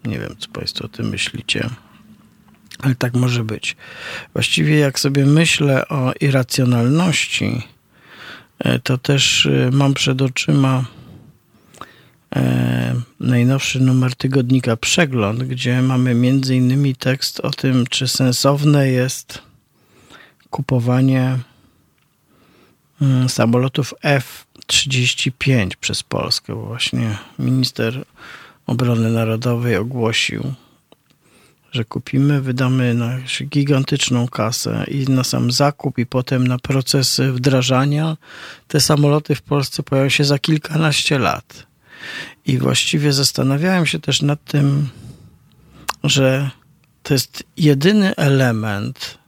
Nie wiem, co Państwo o tym myślicie, ale tak może być. Właściwie, jak sobie myślę o irracjonalności, e, to też e, mam przed oczyma najnowszy numer tygodnika Przegląd, gdzie mamy innymi tekst o tym, czy sensowne jest kupowanie mm, samolotów F-35 przez Polskę. Właśnie minister obrony narodowej ogłosił, że kupimy, wydamy na gigantyczną kasę i na sam zakup i potem na procesy wdrażania. Te samoloty w Polsce pojawią się za kilkanaście lat. I właściwie zastanawiałem się też nad tym, że to jest jedyny element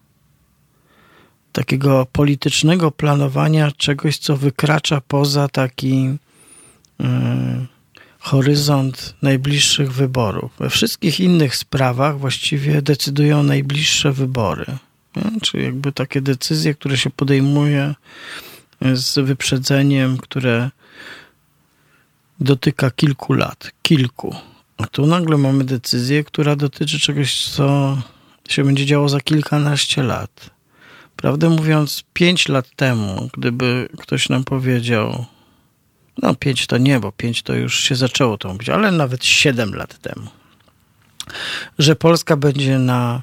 takiego politycznego planowania czegoś, co wykracza poza taki y, horyzont najbliższych wyborów. We wszystkich innych sprawach właściwie decydują najbliższe wybory. Nie? Czyli jakby takie decyzje, które się podejmuje z wyprzedzeniem, które dotyka kilku lat. Kilku. A tu nagle mamy decyzję, która dotyczy czegoś, co się będzie działo za kilkanaście lat. Prawdę mówiąc, pięć lat temu, gdyby ktoś nam powiedział, no pięć to nie, bo pięć to już się zaczęło to mówić, ale nawet siedem lat temu, że Polska będzie na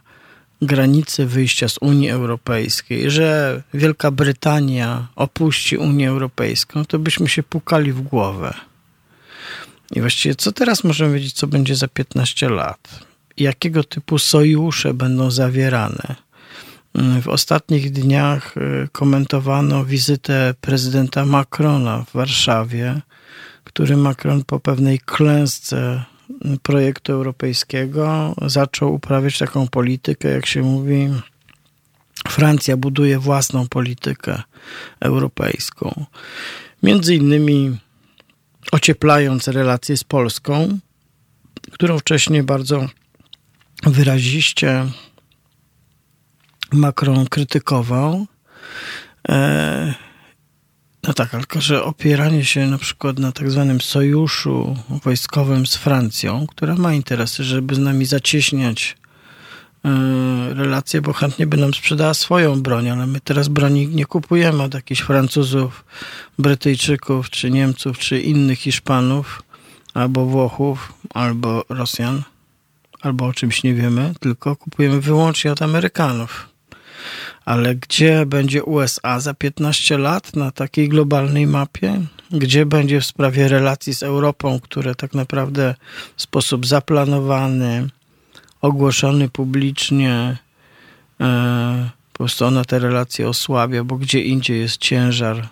granicy wyjścia z Unii Europejskiej, że Wielka Brytania opuści Unię Europejską, to byśmy się pukali w głowę. I właściwie co teraz możemy wiedzieć, co będzie za 15 lat? Jakiego typu sojusze będą zawierane? W ostatnich dniach y, komentowano wizytę prezydenta Macrona w Warszawie, który Macron po pewnej klęsce projektu europejskiego zaczął uprawiać taką politykę, jak się mówi, Francja buduje własną politykę europejską. Między innymi ocieplając relacje z Polską, którą wcześniej bardzo wyraziście Macron krytykował. E, no tak, tylko że opieranie się na przykład na tak zwanym sojuszu wojskowym z Francją, która ma interesy, żeby z nami zacieśniać e, relacje, bo chętnie by nam sprzedała swoją broń, ale my teraz broni nie kupujemy od jakichś Francuzów, Brytyjczyków, czy Niemców, czy innych Hiszpanów, albo Włochów, albo Rosjan, albo o czymś nie wiemy, tylko kupujemy wyłącznie od Amerykanów ale gdzie będzie USA za 15 lat na takiej globalnej mapie? Gdzie będzie w sprawie relacji z Europą, które tak naprawdę w sposób zaplanowany, ogłoszony publicznie, e, po prostu ona te relacje osłabia, bo gdzie indziej jest ciężar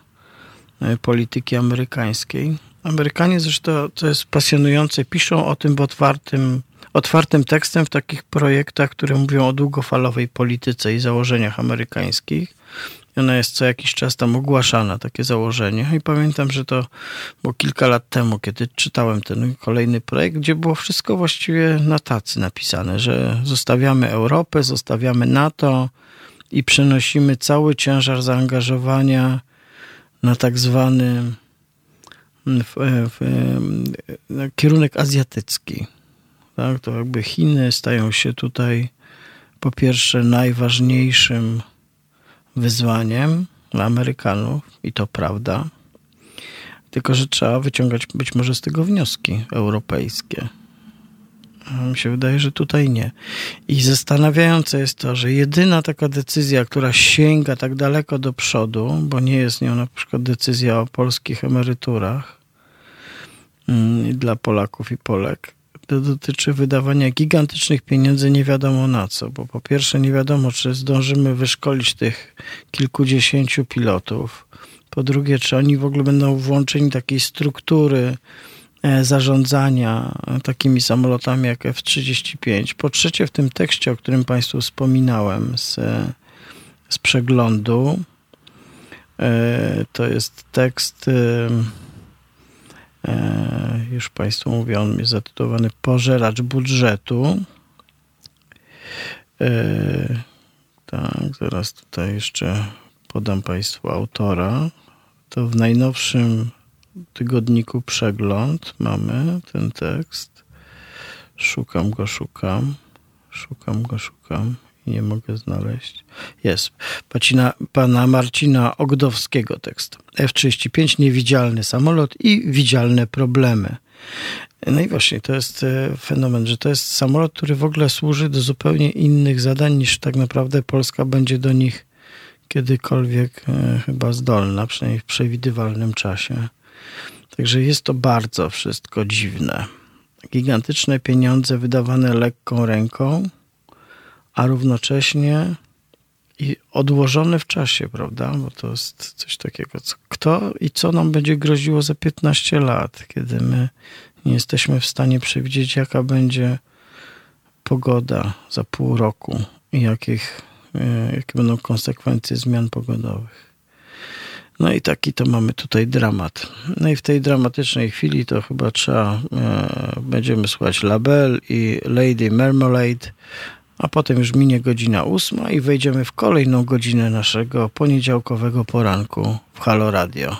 e, polityki amerykańskiej. Amerykanie zresztą, to jest pasjonujące, piszą o tym w otwartym otwartym tekstem w takich projektach, które mówią o długofalowej polityce i założeniach amerykańskich. Ona jest co jakiś czas tam ogłaszana, takie założenie. I pamiętam, że to było kilka lat temu, kiedy czytałem ten kolejny projekt, gdzie było wszystko właściwie na tacy napisane, że zostawiamy Europę, zostawiamy NATO i przenosimy cały ciężar zaangażowania na tak zwany w, w, w, kierunek azjatycki tak, to jakby Chiny stają się tutaj po pierwsze najważniejszym wyzwaniem dla Amerykanów i to prawda. Tylko, że trzeba wyciągać być może z tego wnioski europejskie. Mi się wydaje, że tutaj nie. I zastanawiające jest to, że jedyna taka decyzja, która sięga tak daleko do przodu, bo nie jest nią na przykład decyzja o polskich emeryturach mm, dla Polaków i Polek, to dotyczy wydawania gigantycznych pieniędzy nie wiadomo na co, bo po pierwsze nie wiadomo, czy zdążymy wyszkolić tych kilkudziesięciu pilotów. Po drugie, czy oni w ogóle będą włączeni takiej struktury e, zarządzania takimi samolotami jak F-35. Po trzecie, w tym tekście, o którym Państwu wspominałem z, z przeglądu, e, to jest tekst E, już Państwu mówię, on jest zatytułowany Pożeracz budżetu. E, tak, zaraz tutaj jeszcze podam Państwu autora. To w najnowszym tygodniku Przegląd mamy ten tekst. Szukam go, szukam. Szukam go, szukam nie mogę znaleźć. Jest. Pacina, pana Marcina Ogdowskiego tekst. F-35, niewidzialny samolot i widzialne problemy. No i właśnie to jest e, fenomen, że to jest samolot, który w ogóle służy do zupełnie innych zadań niż tak naprawdę Polska będzie do nich kiedykolwiek e, chyba zdolna, przynajmniej w przewidywalnym czasie. Także jest to bardzo wszystko dziwne. Gigantyczne pieniądze wydawane lekką ręką, a równocześnie i odłożone w czasie, prawda? Bo to jest coś takiego, co, kto i co nam będzie groziło za 15 lat, kiedy my nie jesteśmy w stanie przewidzieć, jaka będzie pogoda za pół roku i jakich jakie będą konsekwencje zmian pogodowych. No i taki to mamy tutaj dramat. No i w tej dramatycznej chwili to chyba trzeba, e, będziemy słuchać Label i Lady Marmalade, a potem już minie godzina ósma i wejdziemy w kolejną godzinę naszego poniedziałkowego poranku w Halo Radio.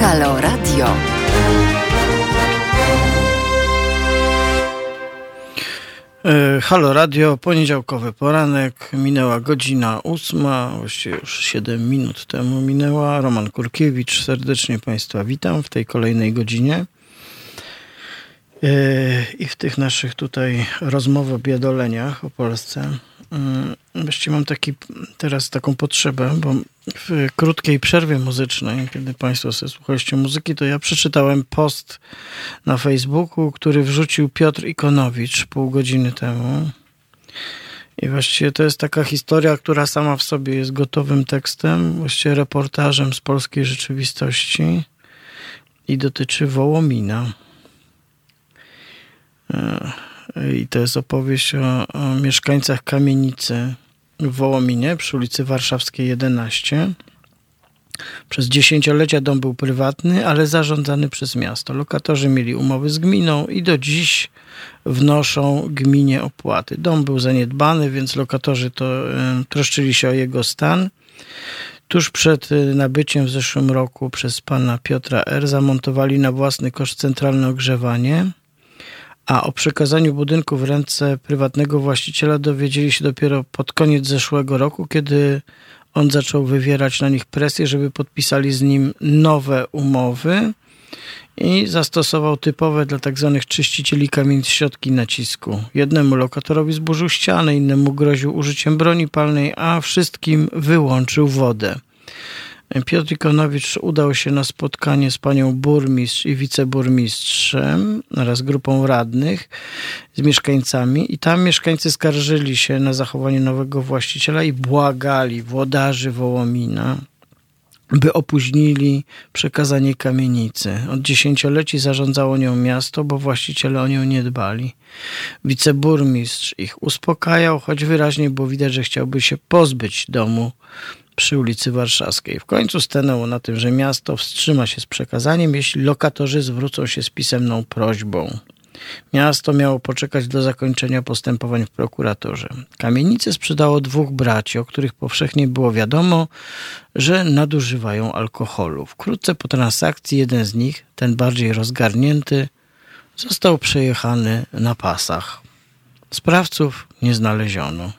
Halo Radio. Halo Radio, poniedziałkowy poranek, minęła godzina ósma, właściwie już 7 minut temu minęła. Roman Kurkiewicz, serdecznie Państwa witam w tej kolejnej godzinie. E, I w tych naszych tutaj rozmowach o biadoleniach o Polsce właściwie mam taki, teraz taką potrzebę, bo w krótkiej przerwie muzycznej, kiedy Państwo sobie słuchaliście muzyki, to ja przeczytałem post na Facebooku, który wrzucił Piotr Ikonowicz pół godziny temu. I właściwie to jest taka historia, która sama w sobie jest gotowym tekstem, właściwie reportażem z polskiej rzeczywistości i dotyczy Wołomina. E, i to jest opowieść o, o mieszkańcach kamienicy w Wołominie przy ulicy Warszawskiej 11. Przez dziesięciolecia dom był prywatny, ale zarządzany przez miasto. Lokatorzy mieli umowy z gminą i do dziś wnoszą gminie opłaty. Dom był zaniedbany, więc lokatorzy to y, troszczyli się o jego stan. Tuż przed y, nabyciem w zeszłym roku przez pana Piotra R. zamontowali na własny koszt centralne ogrzewanie a o przekazaniu budynku w ręce prywatnego właściciela dowiedzieli się dopiero pod koniec zeszłego roku, kiedy on zaczął wywierać na nich presję, żeby podpisali z nim nowe umowy i zastosował typowe dla tzw. Tak czyścicieli kamienic środki nacisku. Jednemu lokatorowi zburzył ścianę, innemu groził użyciem broni palnej, a wszystkim wyłączył wodę. Piotr Ikonowicz udał się na spotkanie z panią burmistrz i wiceburmistrzem oraz grupą radnych z mieszkańcami i tam mieszkańcy skarżyli się na zachowanie nowego właściciela i błagali włodarzy Wołomina, by opóźnili przekazanie kamienicy. Od dziesięcioleci zarządzało nią miasto, bo właściciele o nią nie dbali. Wiceburmistrz ich uspokajał, choć wyraźnie było widać, że chciałby się pozbyć domu przy ulicy Warszawskiej. W końcu stanęło na tym, że miasto wstrzyma się z przekazaniem, jeśli lokatorzy zwrócą się z pisemną prośbą. Miasto miało poczekać do zakończenia postępowań w prokuraturze. Kamienice sprzedało dwóch braci, o których powszechnie było wiadomo, że nadużywają alkoholu. Wkrótce po transakcji jeden z nich, ten bardziej rozgarnięty, został przejechany na pasach. Sprawców nie znaleziono.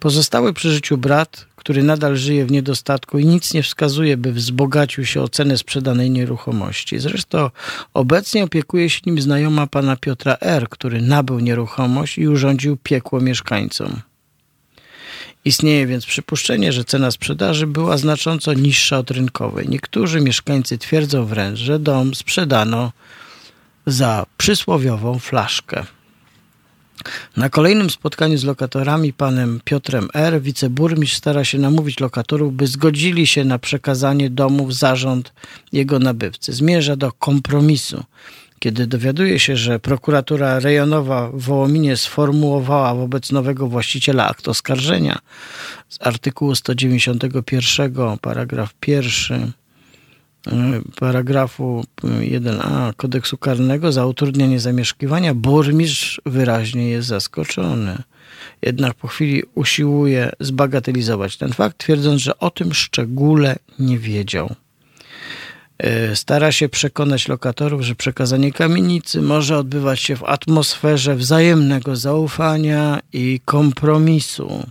Pozostały przy życiu brat który nadal żyje w niedostatku i nic nie wskazuje, by wzbogacił się o cenę sprzedanej nieruchomości. Zresztą obecnie opiekuje się nim znajoma pana Piotra R., który nabył nieruchomość i urządził piekło mieszkańcom. Istnieje więc przypuszczenie, że cena sprzedaży była znacząco niższa od rynkowej. Niektórzy mieszkańcy twierdzą wręcz, że dom sprzedano za przysłowiową flaszkę. Na kolejnym spotkaniu z lokatorami, panem Piotrem R., wiceburmistrz stara się namówić lokatorów, by zgodzili się na przekazanie domu w zarząd jego nabywcy. Zmierza do kompromisu. Kiedy dowiaduje się, że prokuratura rejonowa w Wołominie sformułowała wobec nowego właściciela akt oskarżenia z artykułu 191, paragraf pierwszy paragrafu 1a kodeksu karnego za utrudnianie zamieszkiwania, burmistrz wyraźnie jest zaskoczony. Jednak po chwili usiłuje zbagatelizować ten fakt, twierdząc, że o tym szczególe nie wiedział. E, stara się przekonać lokatorów, że przekazanie kamienicy może odbywać się w atmosferze wzajemnego zaufania i kompromisu.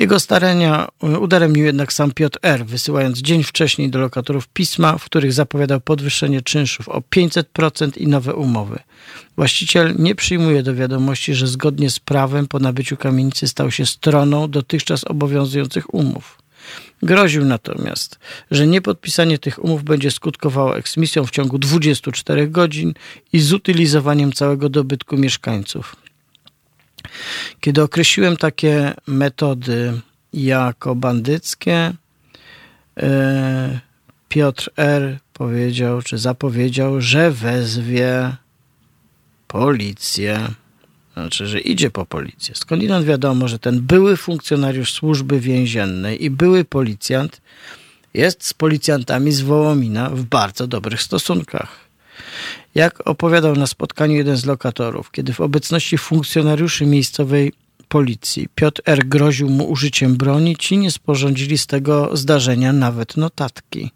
Jego starania udaremnił jednak sam Piotr R., wysyłając dzień wcześniej do lokatorów pisma, w których zapowiadał podwyższenie czynszów o 500% i nowe umowy. Właściciel nie przyjmuje do wiadomości, że zgodnie z prawem po nabyciu kamienicy stał się stroną dotychczas obowiązujących umów. Groził natomiast, że niepodpisanie tych umów będzie skutkowało eksmisją w ciągu 24 godzin i zutylizowaniem całego dobytku mieszkańców. Kiedy określiłem takie metody jako bandyckie, e, Piotr R. powiedział, czy zapowiedział, że wezwie policję. Znaczy, że idzie po policję. Skądinąd wiadomo, że ten były funkcjonariusz służby więziennej i były policjant jest z policjantami z Wołomina w bardzo dobrych stosunkach. Jak opowiadał na spotkaniu jeden z lokatorów, kiedy w obecności funkcjonariuszy miejscowej policji Piotr R. groził mu użyciem broni, ci nie sporządzili z tego zdarzenia nawet notatki.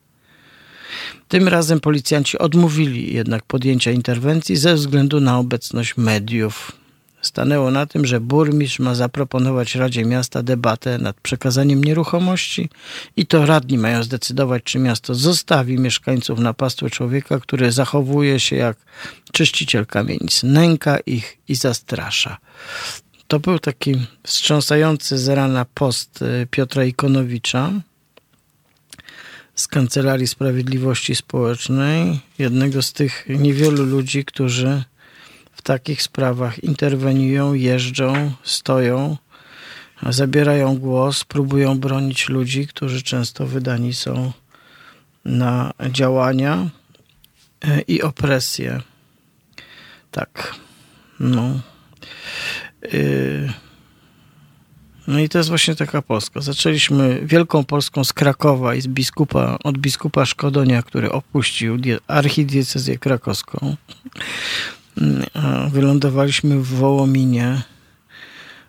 Tym razem policjanci odmówili jednak podjęcia interwencji ze względu na obecność mediów. Stanęło na tym, że burmistrz ma zaproponować Radzie Miasta debatę nad przekazaniem nieruchomości i to radni mają zdecydować, czy miasto zostawi mieszkańców na pastwę człowieka, który zachowuje się jak czyściciel kamienic, nęka ich i zastrasza. To był taki wstrząsający z rana post y, Piotra Ikonowicza z Kancelarii Sprawiedliwości Społecznej, jednego z tych niewielu ludzi, którzy takich sprawach interweniują, jeżdżą, stoją, zabierają głos, próbują bronić ludzi, którzy często wydani są na działania y, i opresję. Tak. No. Yy, no i to jest właśnie taka Polska. Zaczęliśmy Wielką Polską z Krakowa i z biskupa, od biskupa Szkodonia, który opuścił archidiecezję krakowską. A wylądowaliśmy w Wołominie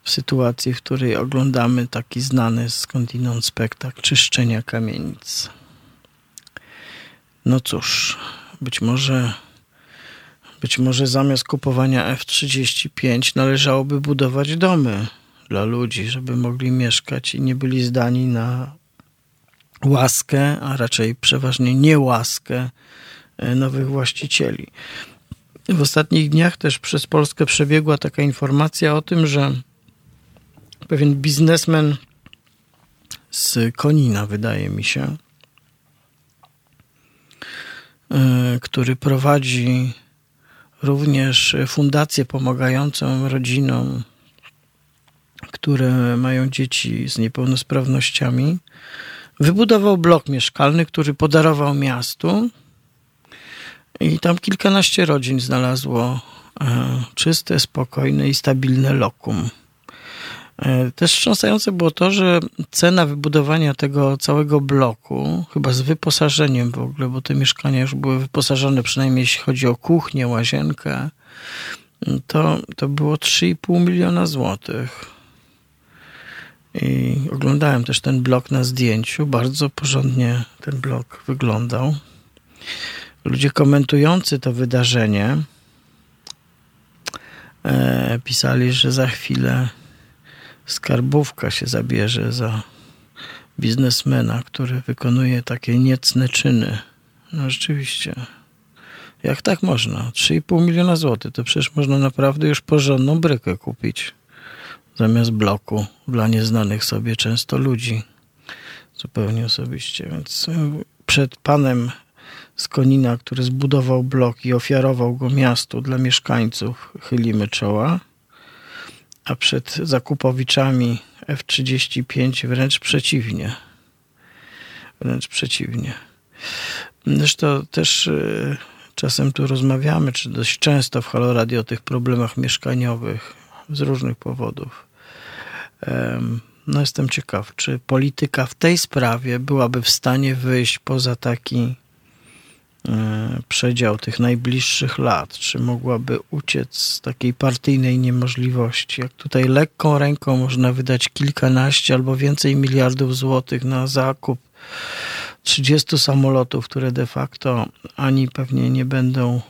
w sytuacji, w której oglądamy taki znany skądinąd spektakl czyszczenia kamienic. No cóż, być może być może zamiast kupowania F-35 należałoby budować domy dla ludzi, żeby mogli mieszkać i nie byli zdani na łaskę, a raczej przeważnie niełaskę e, nowych właścicieli. W ostatnich dniach też przez Polskę przebiegła taka informacja o tym, że pewien biznesmen z Konina, wydaje mi się, e, który prowadzi również fundację pomagającą rodzinom, które mają dzieci z niepełnosprawnościami. Wybudował blok mieszkalny, który podarował miastu. I tam kilkanaście rodzin znalazło e, czyste, spokojne i stabilne lokum. E, też wstrząsające było to, że cena wybudowania tego całego bloku, chyba z wyposażeniem w ogóle, bo te mieszkania już były wyposażone, przynajmniej jeśli chodzi o kuchnię, łazienkę, to, to było 3,5 miliona złotych. I oglądałem też ten blok na zdjęciu. Bardzo porządnie ten blok wyglądał. Ludzie komentujący to wydarzenie e, pisali, że za chwilę skarbówka się zabierze za biznesmena, który wykonuje takie niecne czyny. No rzeczywiście. Jak tak można? 3,5 miliona złotych. To przecież można naprawdę już porządną brykę kupić. Zamiast bloku dla nieznanych sobie często ludzi. Zupełnie osobiście. Więc przed panem z Konina, który zbudował blok i ofiarował go miastu dla mieszkańców, chylimy czoła a przed zakupowiczami F-35 wręcz przeciwnie. Wręcz przeciwnie. Zresztą też e, czasem tu rozmawiamy, czy dość często w Halo Radio o tych problemach mieszkaniowych z różnych powodów. No jestem ciekaw, czy polityka w tej sprawie byłaby w stanie wyjść poza taki przedział tych najbliższych lat, czy mogłaby uciec z takiej partyjnej niemożliwości. Jak tutaj lekką ręką można wydać kilkanaście albo więcej miliardów złotych na zakup 30 samolotów, które de facto ani pewnie nie będą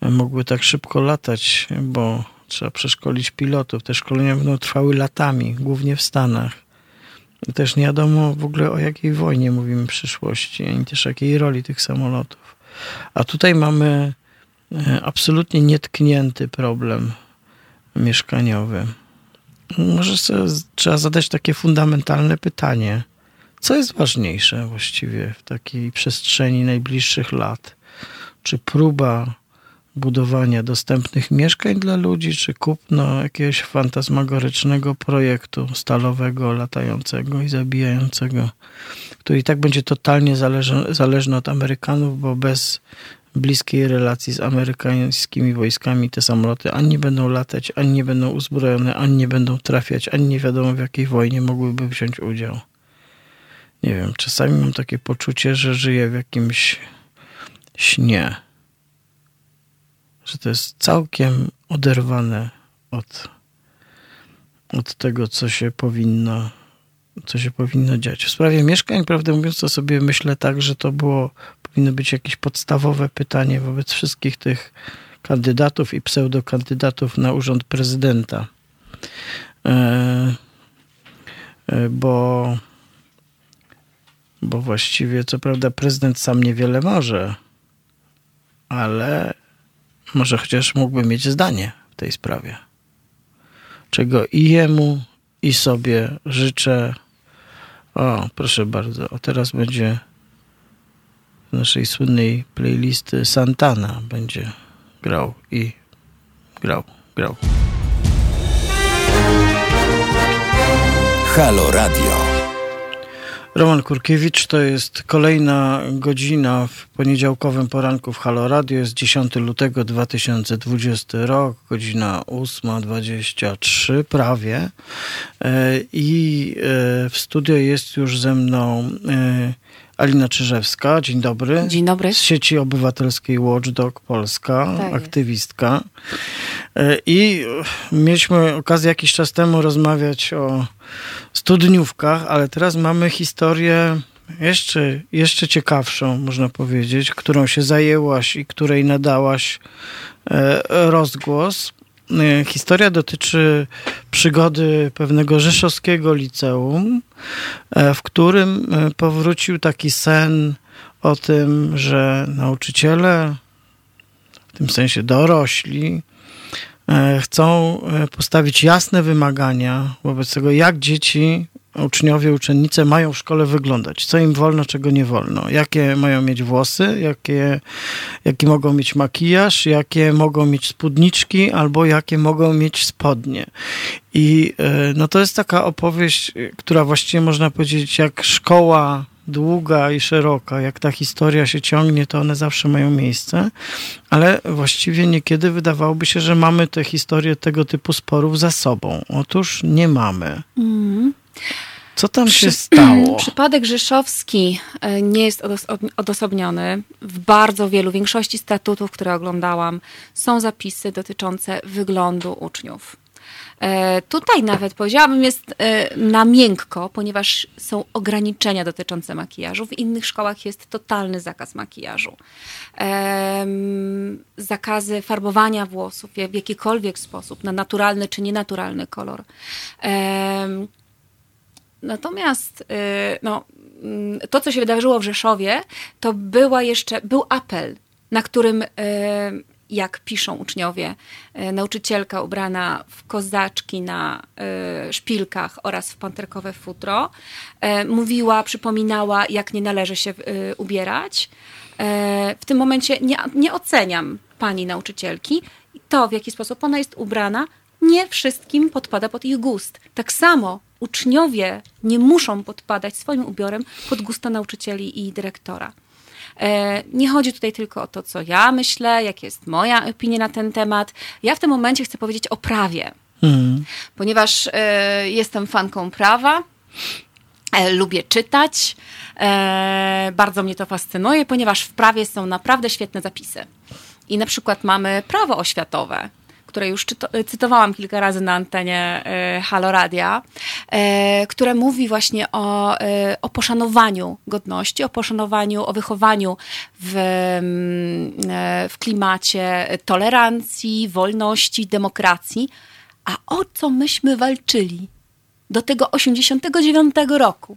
mogły tak szybko latać, bo trzeba przeszkolić pilotów. Te szkolenia będą trwały latami, głównie w Stanach. Też nie wiadomo w ogóle o jakiej wojnie mówimy w przyszłości, ani też jakiej roli tych samolotów. A tutaj mamy e, absolutnie nietknięty problem mieszkaniowy. Może sobie, trzeba zadać takie fundamentalne pytanie. Co jest ważniejsze właściwie w takiej przestrzeni najbliższych lat? Czy próba budowania dostępnych mieszkań dla ludzi, czy kupno jakiegoś fantasmagorycznego projektu stalowego, latającego i zabijającego, który i tak będzie totalnie zależny, zależny od Amerykanów, bo bez bliskiej relacji z amerykańskimi wojskami te samoloty ani nie będą latać, ani nie będą uzbrojone, ani nie będą trafiać, ani nie wiadomo w jakiej wojnie mogłyby wziąć udział. Nie wiem, czasami mam takie poczucie, że żyję w jakimś śnie. Że to jest całkiem oderwane od, od tego, co się powinno co się powinno dziać. W sprawie mieszkań, prawdę mówiąc, to sobie myślę tak, że to było, powinno być jakieś podstawowe pytanie wobec wszystkich tych kandydatów i pseudokandydatów na urząd prezydenta. E, e, bo, bo właściwie, co prawda, prezydent sam niewiele może, ale może chociaż mógłby mieć zdanie w tej sprawie. Czego i jemu, i sobie życzę. O, proszę bardzo. A teraz będzie z naszej słynnej playlisty Santana będzie grał i grał, grał. Halo Radio. Roman Kurkiewicz, to jest kolejna godzina w poniedziałkowym poranku w Halo Radio. Jest 10 lutego 2020 rok, godzina 8.23 prawie. E, I e, w studio jest już ze mną e, Alina Czyżewska, dzień dobry. Dzień dobry. Z sieci obywatelskiej Watchdog Polska, tak aktywistka. I mieliśmy okazję jakiś czas temu rozmawiać o studniówkach, ale teraz mamy historię jeszcze, jeszcze ciekawszą, można powiedzieć, którą się zajęłaś i której nadałaś e, rozgłos. E, historia dotyczy przygody pewnego rzeszowskiego liceum, e, w którym powrócił taki sen o tym, że nauczyciele, w tym sensie dorośli, E, chcą e, postawić jasne wymagania wobec tego, jak dzieci, uczniowie, uczennice mają w szkole wyglądać, co im wolno, czego nie wolno, jakie mają mieć włosy, jakie, jaki mogą mieć makijaż, jakie mogą mieć spódniczki albo jakie mogą mieć spodnie. I e, no to jest taka opowieść, która właściwie można powiedzieć, jak szkoła długa i szeroka, jak ta historia się ciągnie, to one zawsze mają miejsce, ale właściwie niekiedy wydawałoby się, że mamy te historie tego typu sporów za sobą. Otóż nie mamy. Mm. Co tam Przy, się stało? Przypadek rzeszowski e, nie jest odosobniony. W bardzo wielu, większości statutów, które oglądałam, są zapisy dotyczące wyglądu uczniów. E, tutaj nawet powiedziałabym jest e, na miękko, ponieważ są ograniczenia dotyczące makijażu. W innych szkołach jest totalny zakaz makijażu. Zakazy farbowania włosów w jakikolwiek sposób, na naturalny czy nienaturalny kolor. Natomiast e, no, mm, to, co się wydarzyło w Rzeszowie, to była jeszcze, był apel, na którym jak piszą uczniowie, e, nauczycielka ubrana w kozaczki na szpilkach oraz w panterkowe futro, mówiła, przypominała, jak nie należy się ubierać. W tym momencie nie, nie oceniam pani nauczycielki. To, w jaki sposób ona jest ubrana, nie wszystkim podpada pod ich gust. Tak samo uczniowie nie muszą podpadać swoim ubiorem pod gusta nauczycieli i dyrektora. E, nie chodzi tutaj tylko o to, co ja myślę, jak jest moja opinia na ten temat. Ja w tym momencie chcę powiedzieć o prawie, hmm. ponieważ e, jestem fanką prawa. E, lubię czytać, bardzo mnie to fascynuje, ponieważ w prawie są naprawdę świetne zapisy. I na przykład mamy prawo oświatowe, które już cytowałam kilka razy na antenie e, Halo Radia, e, które mówi właśnie o, e, o poszanowaniu godności, o poszanowaniu, o wychowaniu w, mm, w klimacie tolerancji, wolności, demokracji. A o co myśmy walczyli do tego 89 roku?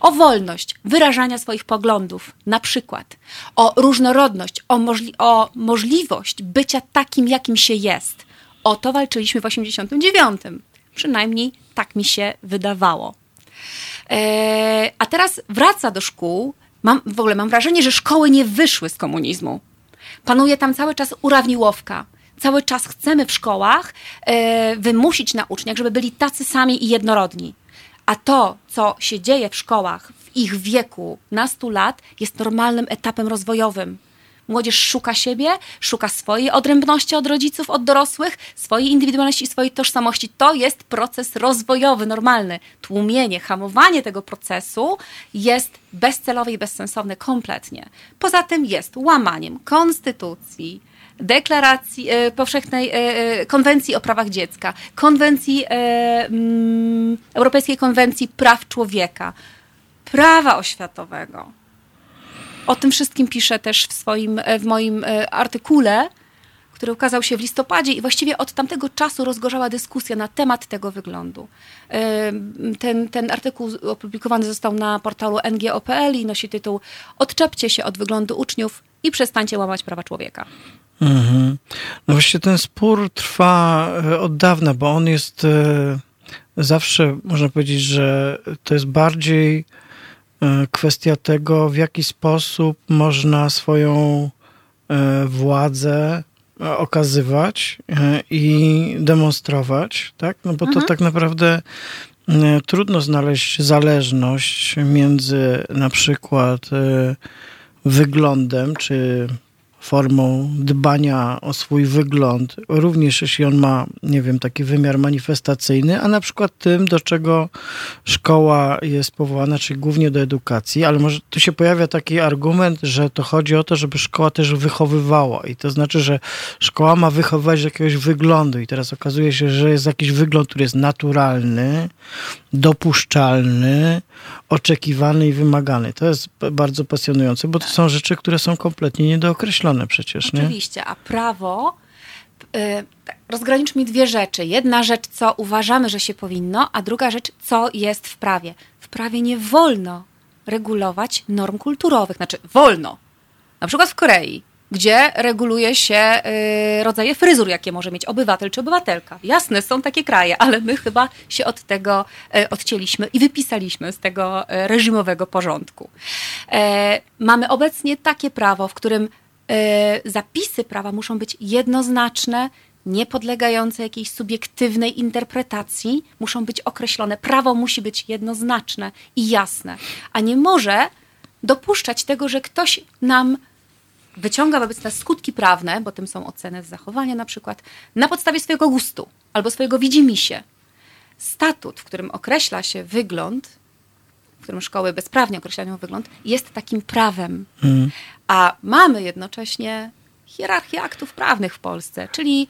O wolność wyrażania swoich poglądów, na przykład, o różnorodność, o, możli o możliwość bycia takim, jakim się jest. O to walczyliśmy w 89. Przynajmniej tak mi się wydawało. Eee, a teraz wraca do szkół. Mam, w ogóle mam wrażenie, że szkoły nie wyszły z komunizmu Panuje tam cały czas urawniłowka. Cały czas chcemy w szkołach e, wymusić na uczniach, żeby byli tacy sami i jednorodni. A to, co się dzieje w szkołach w ich wieku nastu lat, jest normalnym etapem rozwojowym. Młodzież szuka siebie, szuka swojej odrębności od rodziców, od dorosłych, swojej indywidualności i swojej tożsamości. To jest proces rozwojowy, normalny. Tłumienie, hamowanie tego procesu jest bezcelowe i bezsensowne kompletnie. Poza tym jest łamaniem konstytucji, deklaracji e, powszechnej, e, e, konwencji o prawach dziecka, konwencji, mm, Europejskiej Konwencji Praw Człowieka, prawa oświatowego. O tym wszystkim piszę też w swoim, w moim artykule, który ukazał się w listopadzie i właściwie od tamtego czasu rozgorzała dyskusja na temat tego wyglądu. Ten, ten artykuł opublikowany został na portalu ngo.pl i nosi tytuł Odczepcie się od wyglądu uczniów i przestańcie łamać prawa człowieka. Mhm. No właśnie ten spór trwa e, od dawna, bo on jest e, zawsze, można powiedzieć, że to jest bardziej e, kwestia tego, w jaki sposób można swoją władzę okazywać i demonstrować, tak? No bo to tak naprawdę trudno znaleźć zależność między na przykład wyglądem, czy formą dbania o swój wygląd, również jeśli on ma, nie wiem, taki wymiar manifestacyjny, a na przykład tym, do czego szkoła jest powołana, czyli głównie do edukacji, ale może tu się pojawia taki argument, że to chodzi o to, żeby szkoła też wychowywała. I to znaczy, że szkoła ma wychowywać jakiegoś wyglądu. I teraz okazuje się, że jest jakiś wygląd, który jest naturalny, dopuszczalny, oczekiwany i wymagany. To jest bardzo pasjonujące, bo to są rzeczy, które są kompletnie niedookreślone przecież, nie? Oczywiście, a prawo. y, Rozgraniczmy dwie rzeczy. Jedna rzecz, co uważamy, że się powinno, a druga rzecz, co jest w prawie. W prawie nie wolno regulować norm kulturowych. Znaczy, wolno. Na przykład w Korei, gdzie reguluje się y, rodzaje fryzur, jakie może mieć obywatel czy obywatelka. Jasne, są takie kraje, ale my chyba się od tego y, odcięliśmy i wypisaliśmy z tego reżimowego porządku. E, mamy obecnie takie prawo, w którym zapisy prawa muszą być jednoznaczne, niepodlegające jakiejś subiektywnej interpretacji, muszą być określone. Prawo musi być jednoznaczne i jasne, a nie może dopuszczać tego, że ktoś nam wyciąga wobec nas skutki prawne, bo tym są oceny z zachowania na przykład, na podstawie swojego gustu albo swojego widzimisię. Statut, w którym określa się wygląd, którym szkoły bezprawnie określają wygląd, jest takim prawem. A mamy jednocześnie hierarchię aktów prawnych w Polsce, czyli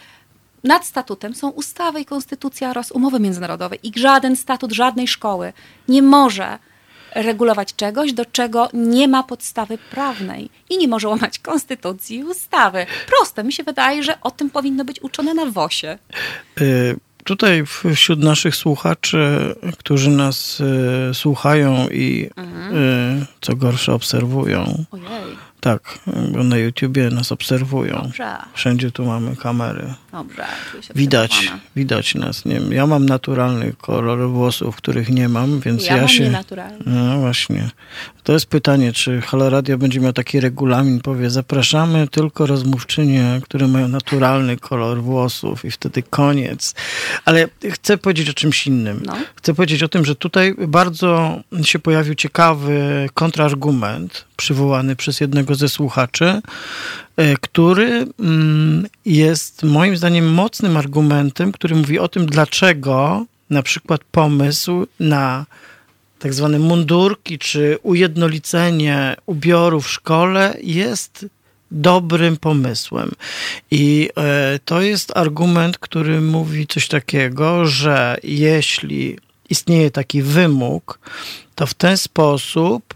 nad statutem są ustawy i konstytucja oraz umowy międzynarodowe i żaden statut żadnej szkoły nie może regulować czegoś, do czego nie ma podstawy prawnej i nie może łamać konstytucji i ustawy. Proste, mi się wydaje, że o tym powinno być uczone na WOSie. Tutaj wśród naszych słuchaczy, którzy nas y, słuchają i y, co gorsze obserwują, Ojej, tak, bo na YouTubie nas obserwują. dobrze, Wszędzie tu mamy kamery. dobrze. Widać, widać nas. Nie wiem, ja mam naturalny kolor włosów, których nie mam, więc Ja ja, mam się. nienaturalny. No właśnie. To jest pytanie, czy Halo Radio będzie miał taki regulamin, powie, zapraszamy tylko rozmówczynie, które mają naturalny kolor włosów i wtedy koniec. Ale chcę powiedzieć o czymś innym. No. Chcę powiedzieć o tym, że tutaj bardzo się pojawił ciekawy kontrargument przywołany przez jednego ze słuchaczy, e, który mm, jest moim zdaniem mocnym argumentem, który mówi o tym, dlaczego na przykład pomysł na tak zwane mundurki czy ujednolicenie ubioru w szkole jest dobrym pomysłem. I e, to jest argument, który mówi coś takiego, że jeśli istnieje taki wymóg, to w ten sposób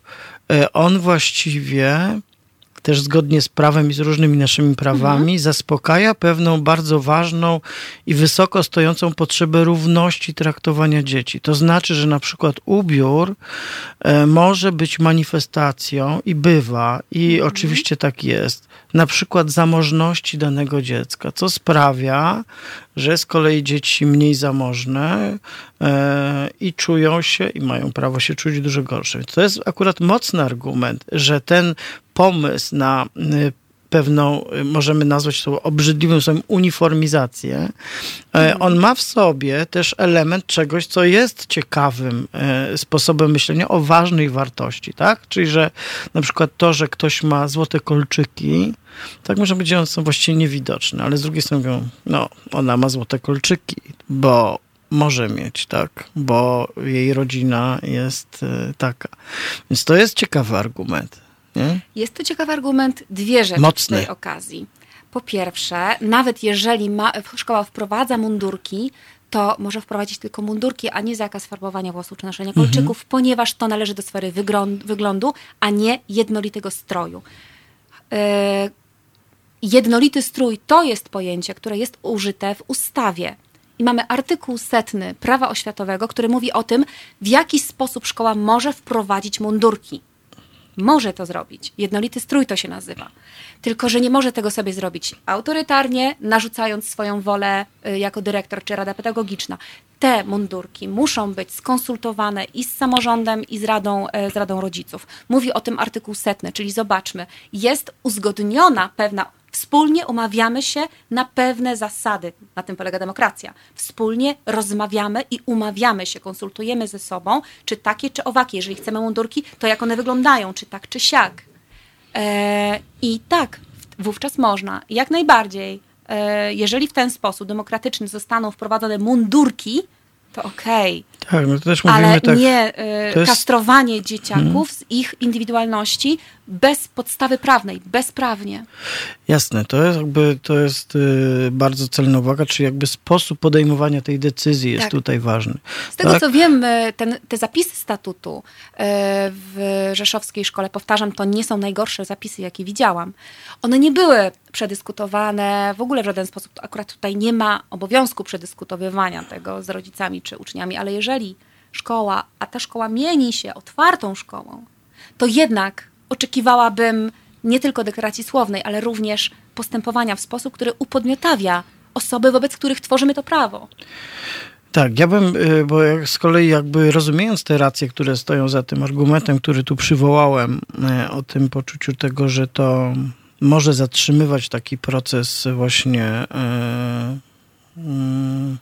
on właściwie też zgodnie z prawem i z różnymi naszymi prawami, zaspokaja pewną bardzo ważną i wysoko stojącą potrzebę równości traktowania dzieci. To znaczy, że na przykład ubiór e, może być manifestacją i bywa, i oczywiście tak jest, na przykład zamożności danego dziecka, co sprawia, że z kolei dzieci mniej zamożne e, i czują się, i mają prawo się czuć dużo gorsze. To jest akurat mocny argument, że ten pomysł na y, pewną, y, możemy nazwać to obrzydliwą swoją uniformizację, e, Mhm. on ma w sobie też element czegoś, co jest ciekawym e, sposobem myślenia o ważnej wartości, tak? Czyli, że na przykład to, że ktoś ma złote kolczyki, tak może być, że one są właściwie niewidoczne, ale z drugiej strony mówią, no, ona ma złote kolczyki, bo może mieć, tak? Bo jej rodzina jest e, taka. Więc to jest ciekawy argument, nie? Jest to ciekawy argument, dwie rzeczy Mocny. w tej okazji. Po pierwsze, nawet jeżeli ma, szkoła wprowadza mundurki, to może wprowadzić tylko mundurki, a nie zakaz farbowania włosów czy noszenia kolczyków, ponieważ to należy do sfery wygląd- wyglądu, a nie jednolitego stroju. E, jednolity strój to jest pojęcie, które jest użyte w ustawie. I mamy artykuł setny prawa oświatowego, który mówi o tym, w jaki sposób szkoła może wprowadzić mundurki. Może to zrobić. Jednolity strój to się nazywa. Tylko, że nie może tego sobie zrobić autorytarnie, narzucając swoją wolę y, jako dyrektor czy rada pedagogiczna. Te mundurki muszą być skonsultowane i z samorządem, i z radą, e, z radą rodziców. Mówi o tym artykuł setny, czyli zobaczmy, jest uzgodniona pewna Wspólnie umawiamy się na pewne zasady. Na tym polega demokracja. Wspólnie rozmawiamy i umawiamy się, konsultujemy ze sobą, czy takie, czy owakie. Jeżeli chcemy mundurki, to jak one wyglądają, czy tak, czy siak. E, I tak, wówczas można. Jak najbardziej. E, jeżeli w ten sposób demokratyczny zostaną wprowadzone mundurki, to okej. Tak, no to też mówimy Ale tak. nie to jest- kastrowanie dzieciaków z ich indywidualności bez podstawy prawnej, bezprawnie. Jasne, to jest jakby, to jest y, bardzo celna uwaga, czyli jakby sposób podejmowania tej decyzji jest Tak. tutaj ważny. Z tego tak? co wiem, e, ten, te zapisy statutu e, w rzeszowskiej szkole, powtarzam, to nie są najgorsze zapisy, jakie widziałam. One nie były przedyskutowane w ogóle w żaden sposób. Akurat tutaj nie ma obowiązku przedyskutowywania tego z rodzicami czy uczniami, ale jeżeli szkoła, a ta szkoła mieni się otwartą szkołą, to jednak oczekiwałabym nie tylko deklaracji słownej, ale również postępowania w sposób, który upodmiotawia osoby, wobec których tworzymy to prawo. Tak, ja bym, y, bo jak z kolei jakby rozumiejąc te racje, które stoją za tym argumentem, który tu przywołałem, y, o tym poczuciu tego, że to może zatrzymywać taki proces właśnie y, y,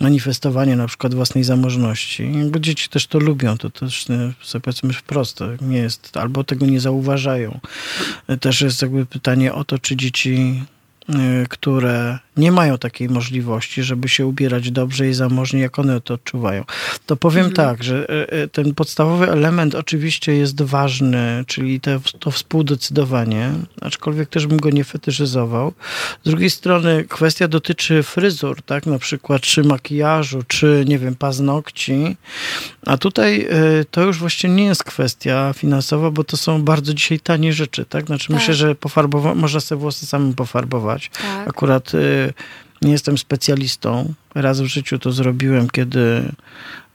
manifestowania na przykład własnej zamożności. Bo dzieci też to lubią, to też y, sobie powiedzmy wprost, to nie jest, albo tego nie zauważają. Y, Też jest jakby pytanie o to, czy dzieci które nie mają takiej możliwości, żeby się ubierać dobrze i zamożnie, jak one to odczuwają. To powiem tak, że y, y, ten podstawowy element oczywiście jest ważny, czyli te, to współdecydowanie, aczkolwiek też bym go nie fetyszyzował. Z drugiej strony kwestia dotyczy fryzur, tak, na przykład czy makijażu, czy nie wiem, paznokci, a tutaj y, to już właściwie nie jest kwestia finansowa, bo to są bardzo dzisiaj tanie rzeczy, tak? Znaczy Tak. myślę, że pofarbowa- można sobie włosy samym pofarbować. Tak. Akurat y, nie jestem specjalistą. Raz w życiu to zrobiłem, kiedy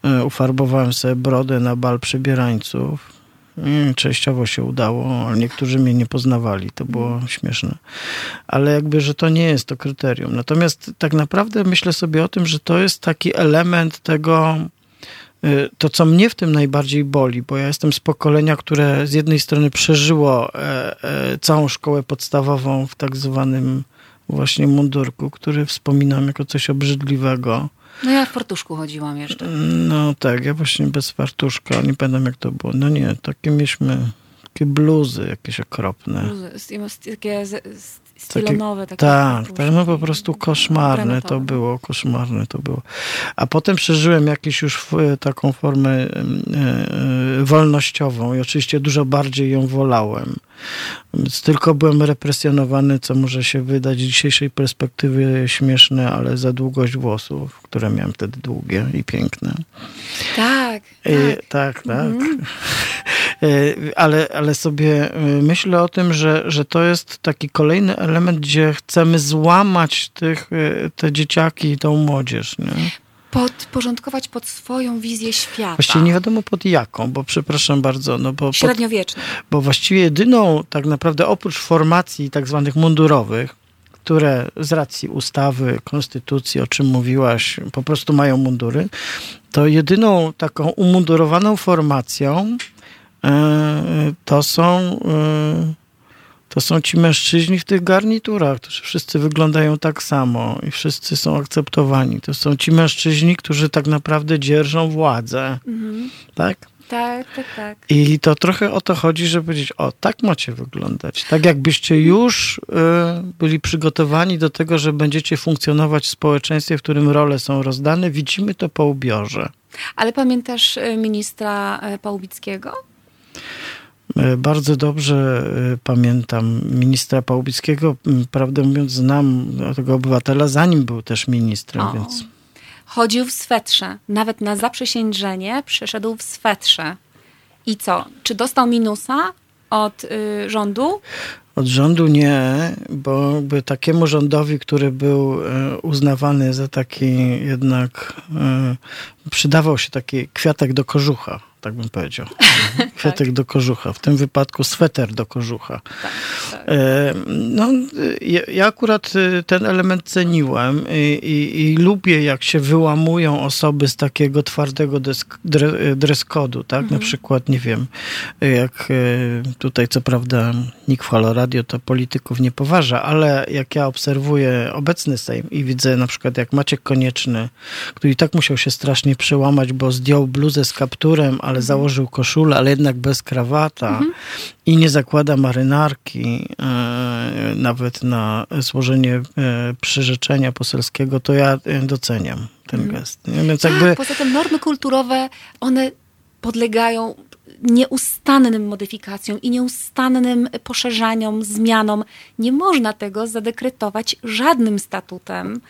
y, ufarbowałem sobie brodę na bal przebierańców. Mm, Częściowo się udało, ale niektórzy mnie nie poznawali. To było śmieszne. Ale jakby, że to nie jest to kryterium. Natomiast tak naprawdę myślę sobie o tym, że to jest taki element tego, to, co mnie w tym najbardziej boli, bo ja jestem z pokolenia, które z jednej strony przeżyło e, e, całą szkołę podstawową w tak zwanym właśnie mundurku, który wspominam jako coś obrzydliwego. No ja w portuszku chodziłam jeszcze. No tak, ja właśnie bez fartuszka, nie pamiętam jak to było. No nie, takie mieliśmy, takie bluzy jakieś okropne. Bluzy, Takie z- z- stylonowe. Takie Tak, tak, no po prostu koszmarne to było, koszmarne to było. A potem przeżyłem jakąś już f- taką formę e, e, wolnościową i oczywiście dużo bardziej ją wolałem. Więc tylko byłem represjonowany, co może się wydać z dzisiejszej perspektywy śmieszne, ale za długość włosów, które miałem wtedy długie i piękne. Tak, E, tak. tak, tak. E, Ale, ale sobie e, myślę o tym, że, że to jest taki kolejny element, gdzie chcemy złamać tych, e, te dzieciaki i tą młodzież. Nie? Podporządkować pod swoją wizję świata. Właściwie nie wiadomo pod jaką, bo przepraszam bardzo, no bo, pod, Średniowieczny. bo właściwie jedyną tak naprawdę oprócz formacji tak zwanych mundurowych, które z racji ustawy, konstytucji, o czym mówiłaś, po prostu mają mundury, to jedyną taką umundurowaną formacją e, to są e, to są ci mężczyźni w tych garniturach, którzy wszyscy wyglądają tak samo i wszyscy są akceptowani. To są ci mężczyźni, którzy tak naprawdę dzierżą władzę. Mhm. Tak? Tak, tak, tak. I to trochę o to chodzi, żeby powiedzieć, o, tak macie wyglądać. Tak jakbyście już y, byli przygotowani do tego, że będziecie funkcjonować w społeczeństwie, w którym role są rozdane. Widzimy to po ubiorze. Ale pamiętasz ministra Pałubickiego? Y, Bardzo dobrze y, pamiętam ministra Pałubickiego. Prawdę mówiąc, znam tego obywatela, zanim był też ministrem, O. więc Chodził w swetrze. Nawet na zaprzysiężenie przyszedł w swetrze. I co? Czy dostał minusa od y, rządu? Od rządu nie, bo jakby takiemu rządowi, który był e, uznawany za taki jednak, e, przydawał się taki kwiatek do kożucha, tak bym powiedział. Kwiatek do kożucha, w tym wypadku sweter do kożucha. Tak, tak. E, No, ja, ja akurat e, ten element ceniłem i, i, i lubię, jak się wyłamują osoby z takiego twardego desk, dre, dress kodu, tak? Na przykład, nie wiem, jak e, tutaj, co prawda, nikt w Halo Radio to polityków nie poważa, ale jak ja obserwuję obecny Sejm i widzę na przykład, jak Maciek Konieczny, który i tak musiał się strasznie przełamać, bo zdjął bluzę z kapturem, ale założył koszulę, ale jednak bez krawata i nie zakłada marynarki, e, nawet na złożenie e, przyrzeczenia poselskiego, to ja e, doceniam ten gest. Nie? Więc jakby Tak, poza tym normy kulturowe, one podlegają nieustannym modyfikacjom i nieustannym poszerzaniom, zmianom. Nie można tego zadekretować żadnym statutem.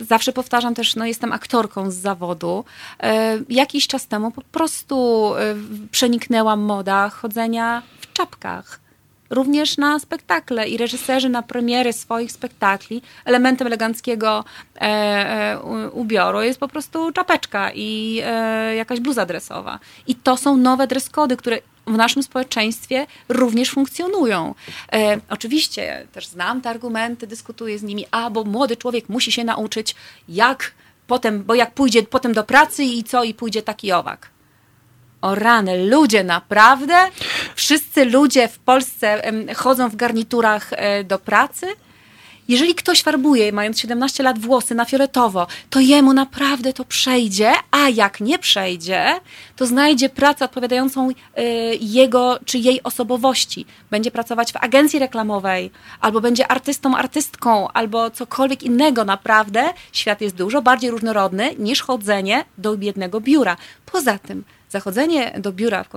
Zawsze powtarzam też, no jestem aktorką z zawodu. E, jakiś czas temu po prostu e, przeniknęła moda chodzenia w czapkach. Również na spektakle i reżyserzy na premiery swoich spektakli elementem eleganckiego e, e, ubioru jest po prostu czapeczka i e, jakaś bluza dresowa. I to są nowe dress kody, które w naszym społeczeństwie również funkcjonują. E, oczywiście też znam te argumenty, dyskutuję z nimi, a bo młody człowiek musi się nauczyć, jak potem, bo jak pójdzie potem do pracy i co, i pójdzie taki owak. O rany, ludzie, naprawdę? Wszyscy ludzie w Polsce chodzą w garniturach e, do pracy? Jeżeli ktoś farbuje, mając 17 lat, włosy na fioletowo, to jemu naprawdę to przejdzie, a jak nie przejdzie, to znajdzie pracę odpowiadającą e, jego czy jej osobowości. Będzie pracować w agencji reklamowej, albo będzie artystą, artystką, albo cokolwiek innego. Naprawdę świat jest dużo bardziej różnorodny niż chodzenie do jednego biura. Poza tym, zachodzenie do biura w,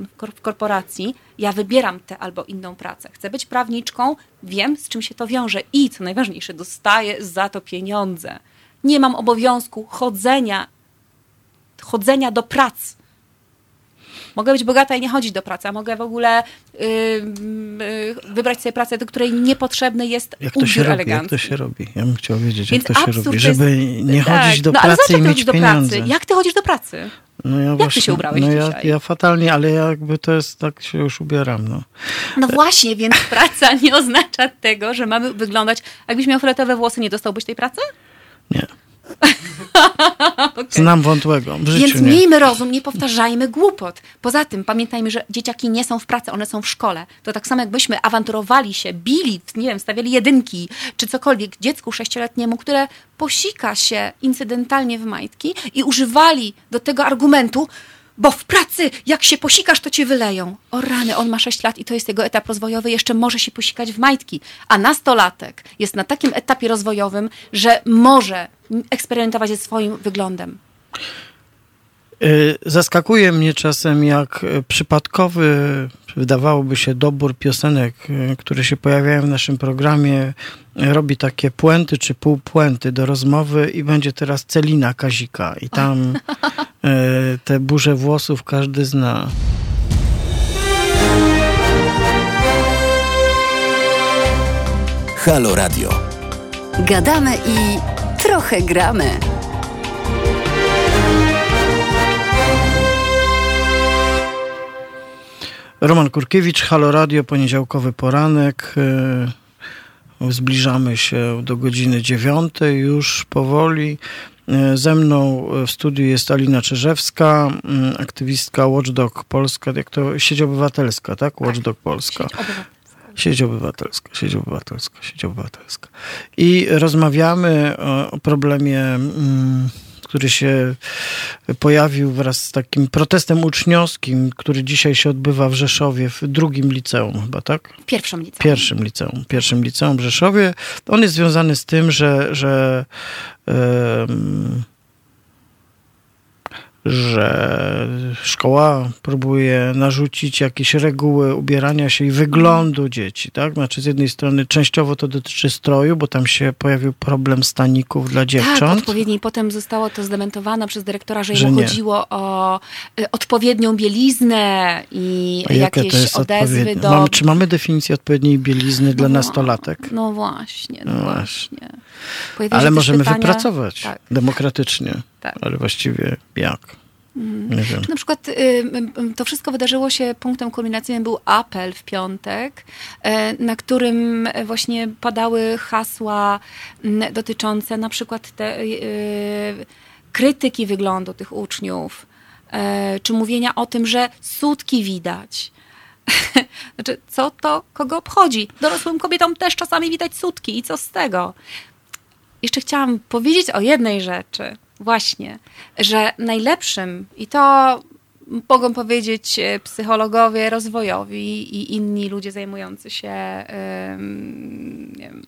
korporacji, ja wybieram tę albo inną pracę. Chcę być prawniczką, wiem z czym się to wiąże i co najważniejsze, dostaję za to pieniądze. Nie mam obowiązku chodzenia, chodzenia do pracy. Mogę być bogata i nie chodzić do pracy, a mogę w ogóle yy, yy, wybrać sobie pracę, do której niepotrzebny jest jak to się robi? Jak elegancki. to się robi? Ja bym chciał wiedzieć, Więc jak to się robi, jest- żeby nie tak, chodzić do no, ale pracy zobacz, i jak ty mieć chodzisz do pieniądze. pracy. Jak ty chodzisz do pracy? No ja Jak ty się ubrałeś no ja, dzisiaj? ja fatalnie, ale ja jakby to jest, tak się już ubieram, no. No właśnie, więc praca nie oznacza tego, że mamy wyglądać. Jakbyś miał fioletowe włosy, nie dostałbyś tej pracy? Nie. Znam wątłego, w życiu Więc nie. miejmy rozum, nie powtarzajmy głupot. Poza tym pamiętajmy, że dzieciaki nie są w pracy, one są w szkole. To tak samo jakbyśmy awanturowali się, bili, nie wiem, stawiali jedynki, czy cokolwiek dziecku sześcioletniemu, które posika się incydentalnie w majtki i używali do tego argumentu, bo w pracy, jak się posikasz, to cię wyleją. O rany, on ma 6 lat i to jest jego etap rozwojowy, jeszcze może się posikać w majtki. A nastolatek jest na takim etapie rozwojowym, że może eksperymentować ze swoim wyglądem. Y, Zaskakuje mnie czasem, jak y, przypadkowy, wydawałoby się, dobór piosenek, y, które się pojawiają w naszym programie, robi takie puenty czy półpuenty do rozmowy i będzie teraz Celina Kazika. I tam te burze włosów każdy zna. Halo Radio. Gadamy i trochę gramy. Roman Kurkiewicz, Halo Radio, poniedziałkowy poranek. Y, Zbliżamy się do godziny dziewiątej już powoli. E, Ze mną w studiu jest Alina Czyżewska, mm, aktywistka Watchdog Polska, jak to sieć obywatelska, tak? Watchdog Polska. Sieć obywatelska. Sieć obywatelska, sieć obywatelska. I rozmawiamy o, o problemie, mm, który się pojawił wraz z takim protestem uczniowskim, który dzisiaj się odbywa w Rzeszowie, w drugim liceum chyba, tak? Pierwszą liceum. Pierwszym liceum, pierwszym liceum w Rzeszowie. On jest związany z tym, że, że że szkoła próbuje narzucić jakieś reguły ubierania się i wyglądu dzieci, tak? Znaczy z jednej strony częściowo to dotyczy stroju, bo tam się pojawił problem staników dla Tak, dziewcząt. odpowiednio i potem zostało to zdementowane przez dyrektora, że, Że chodziło o y, odpowiednią bieliznę i A jakieś odezwy do... Mamy, czy mamy definicję odpowiedniej bielizny dla No, nastolatek? No właśnie, no, No właśnie. Ale możemy pytania- wypracować Tak. demokratycznie. Tak. Ale właściwie jak? Mhm. Nie wiem. Na przykład y, y, to wszystko wydarzyło się, punktem kulminacyjnym był apel w piątek, y, na którym właśnie padały hasła dotyczące na przykład te, y, krytyki wyglądu tych uczniów, y, czy mówienia o tym, że sutki widać. Znaczy, co to kogo obchodzi? Dorosłym kobietom też czasami widać sutki i co z tego? Jeszcze chciałam powiedzieć o jednej rzeczy. Właśnie, że najlepszym, i to mogą powiedzieć e, psychologowie rozwojowi i inni ludzie zajmujący się wiem,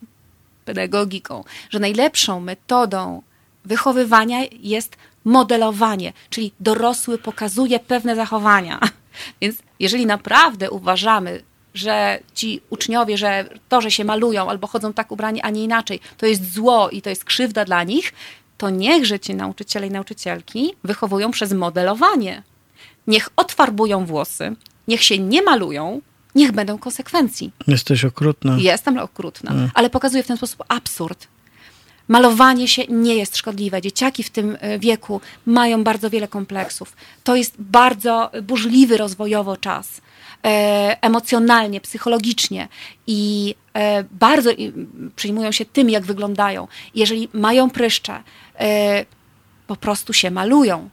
pedagogiką, że najlepszą metodą wychowywania jest modelowanie, czyli dorosły pokazuje pewne zachowania. Więc jeżeli naprawdę uważamy, że ci uczniowie, że to, że się malują albo chodzą tak ubrani, a nie inaczej, to jest zło i to jest krzywda dla nich, to niechże ci nauczyciele i nauczycielki wychowują przez modelowanie. Niech odfarbują włosy, niech się nie malują, niech będą konsekwencji. Jesteś okrutna. Jestem okrutna, ale pokazuję w ten sposób absurd. Malowanie się nie jest szkodliwe. Dzieciaki w tym e, wieku mają bardzo wiele kompleksów. To jest bardzo burzliwy rozwojowo czas. E, emocjonalnie, psychologicznie i bardzo i, m, przejmują się tym, jak wyglądają. Jeżeli mają pryszcze, e, po prostu się malują.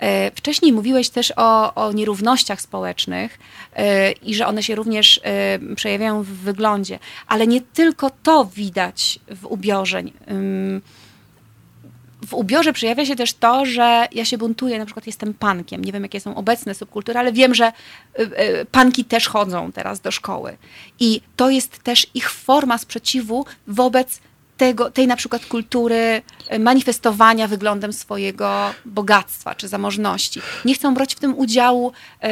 E, Wcześniej mówiłeś też o, o nierównościach społecznych e, i że one się również e, przejawiają w wyglądzie, ale nie tylko to widać w ubiorze. W ubiorze przejawia się też to, że ja się buntuję, na przykład jestem pankiem. Nie wiem, jakie są obecne subkultury, ale wiem, że y, y, panki też chodzą teraz do szkoły. I to jest też ich forma sprzeciwu wobec tego, tej na przykład kultury y, manifestowania wyglądem swojego bogactwa czy zamożności. Nie chcą brać w tym udziału y,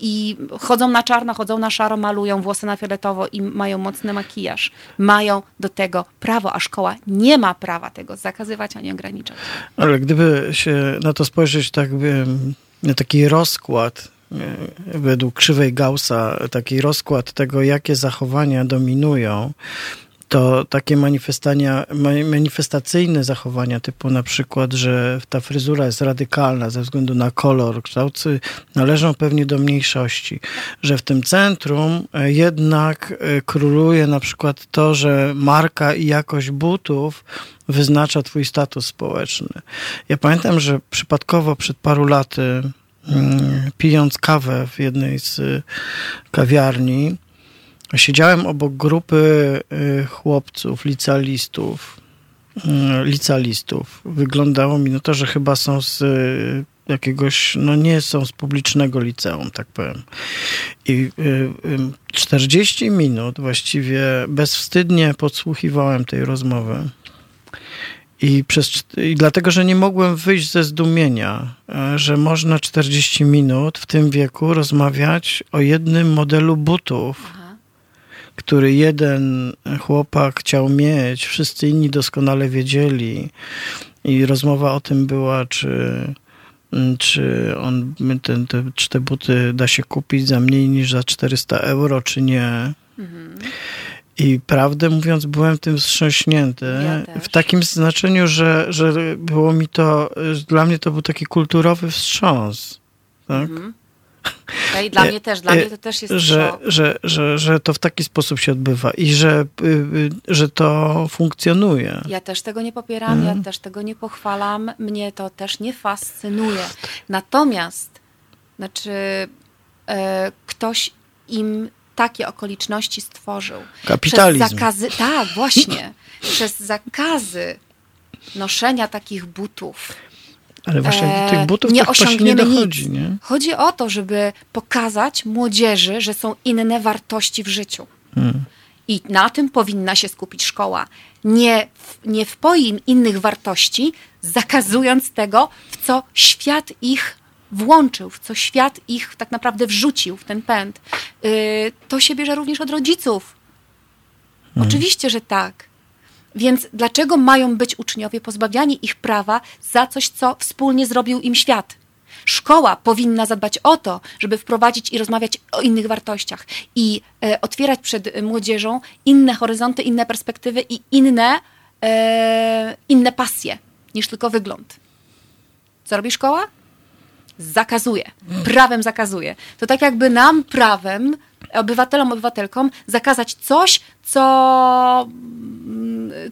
i chodzą na czarno, chodzą na szaro, malują włosy na fioletowo i mają mocny makijaż. Mają do tego prawo, a szkoła nie ma prawa tego zakazywać ani ograniczać. Ale gdyby się na to spojrzeć tak na taki rozkład e, według krzywej Gaussa, taki rozkład tego, jakie zachowania dominują, to takie manifestacyjne zachowania, typu na przykład, że ta fryzura jest radykalna ze względu na kolor, kształty, należą pewnie do mniejszości. Że w tym centrum e, jednak e, króluje na przykład to, że marka i jakość butów wyznacza twój status społeczny. Ja pamiętam, że przypadkowo przed paru laty, mm, pijąc kawę w jednej z y, kawiarni, siedziałem obok grupy y, chłopców, licealistów, y, licealistów. Wyglądało mi na to, że chyba są z y, jakiegoś, no nie są z publicznego liceum, tak powiem. I y, y, 40 minut właściwie bezwstydnie podsłuchiwałem tej rozmowy. I, przez, I dlatego, że nie mogłem wyjść ze zdumienia, że można 40 minut w tym wieku rozmawiać o jednym modelu butów, który jeden chłopak chciał mieć, wszyscy inni doskonale wiedzieli. I rozmowa o tym była, czy, mm, czy, on, ten, te, czy te buty da się kupić za mniej niż za 400 euro, czy nie. I prawdę mówiąc, byłem tym wstrząśnięty. Ja w takim znaczeniu, że, że było mi to, że dla mnie to był taki kulturowy wstrząs. Tak? Mhm. Okay? Dla mnie też, dla E, mnie to też jest że, że, że, że to w taki sposób się odbywa i że, y, y, że to funkcjonuje. Ja też tego nie popieram, Mhm. ja też tego nie pochwalam, mnie to też nie fascynuje. Natomiast, znaczy, e, ktoś im takie okoliczności stworzył. Kapitalizm. Przez zakazy, tak, właśnie. przez zakazy noszenia takich butów. Ale właśnie do e, tych butów nie tak właśnie nie osiągniemy dochodzi, nic. nie? Chodzi o to, żeby pokazać młodzieży, że są inne wartości w życiu. Hmm. I na tym powinna się skupić szkoła. Nie, nie wpoi im innych wartości, zakazując tego, w co świat ich włączył, w co świat ich tak naprawdę wrzucił w ten pęd. Yy, to się bierze również od rodziców. Oczywiście, że tak. Więc dlaczego mają być uczniowie pozbawiani ich prawa za coś, co wspólnie zrobił im świat? Szkoła powinna zadbać o to, żeby wprowadzić i rozmawiać o innych wartościach i e, otwierać przed e, młodzieżą inne horyzonty, inne perspektywy i inne, e, inne pasje niż tylko wygląd. Co robi szkoła? Zakazuje. Prawem zakazuje. To tak jakby nam prawem, obywatelom, obywatelkom, zakazać coś, co,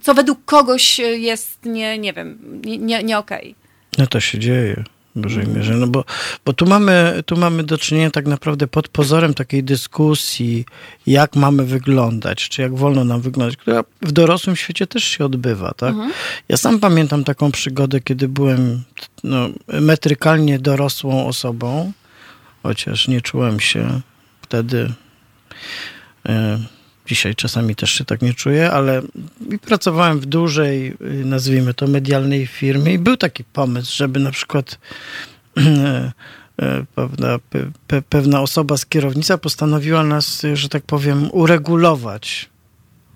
co według kogoś jest nie, nie wiem, nie, nie, okej. No to się dzieje w dużej mierze. No bo, bo tu, mamy, tu mamy do czynienia tak naprawdę pod pozorem takiej dyskusji, jak mamy wyglądać, czy jak wolno nam wyglądać, która w dorosłym świecie też się odbywa. Tak? Mhm. Ja sam pamiętam taką przygodę, kiedy byłem no, metrykalnie dorosłą osobą, chociaż nie czułem się wtedy. E, Dzisiaj czasami też się tak nie czuję, ale pracowałem w dużej, y, nazwijmy to, medialnej firmie i był taki pomysł, żeby na przykład e, e, pewna, pe, pe, pewna osoba z kierownictwa postanowiła nas, że tak powiem, uregulować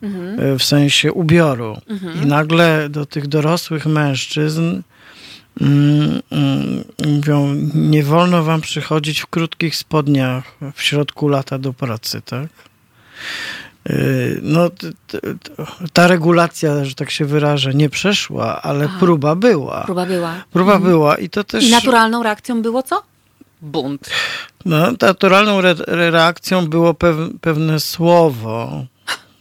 e, w sensie ubioru. I nagle do tych dorosłych mężczyzn mm, mm, mówią, nie wolno wam przychodzić w krótkich spodniach w środku lata do pracy, tak? Yy, No, ta regulacja, że tak się wyrażę, nie przeszła, ale Aha. próba była. Próba była. Próba była i to też. I naturalną reakcją było co? Bunt. No, naturalną re- reakcją było pew- pewne słowo,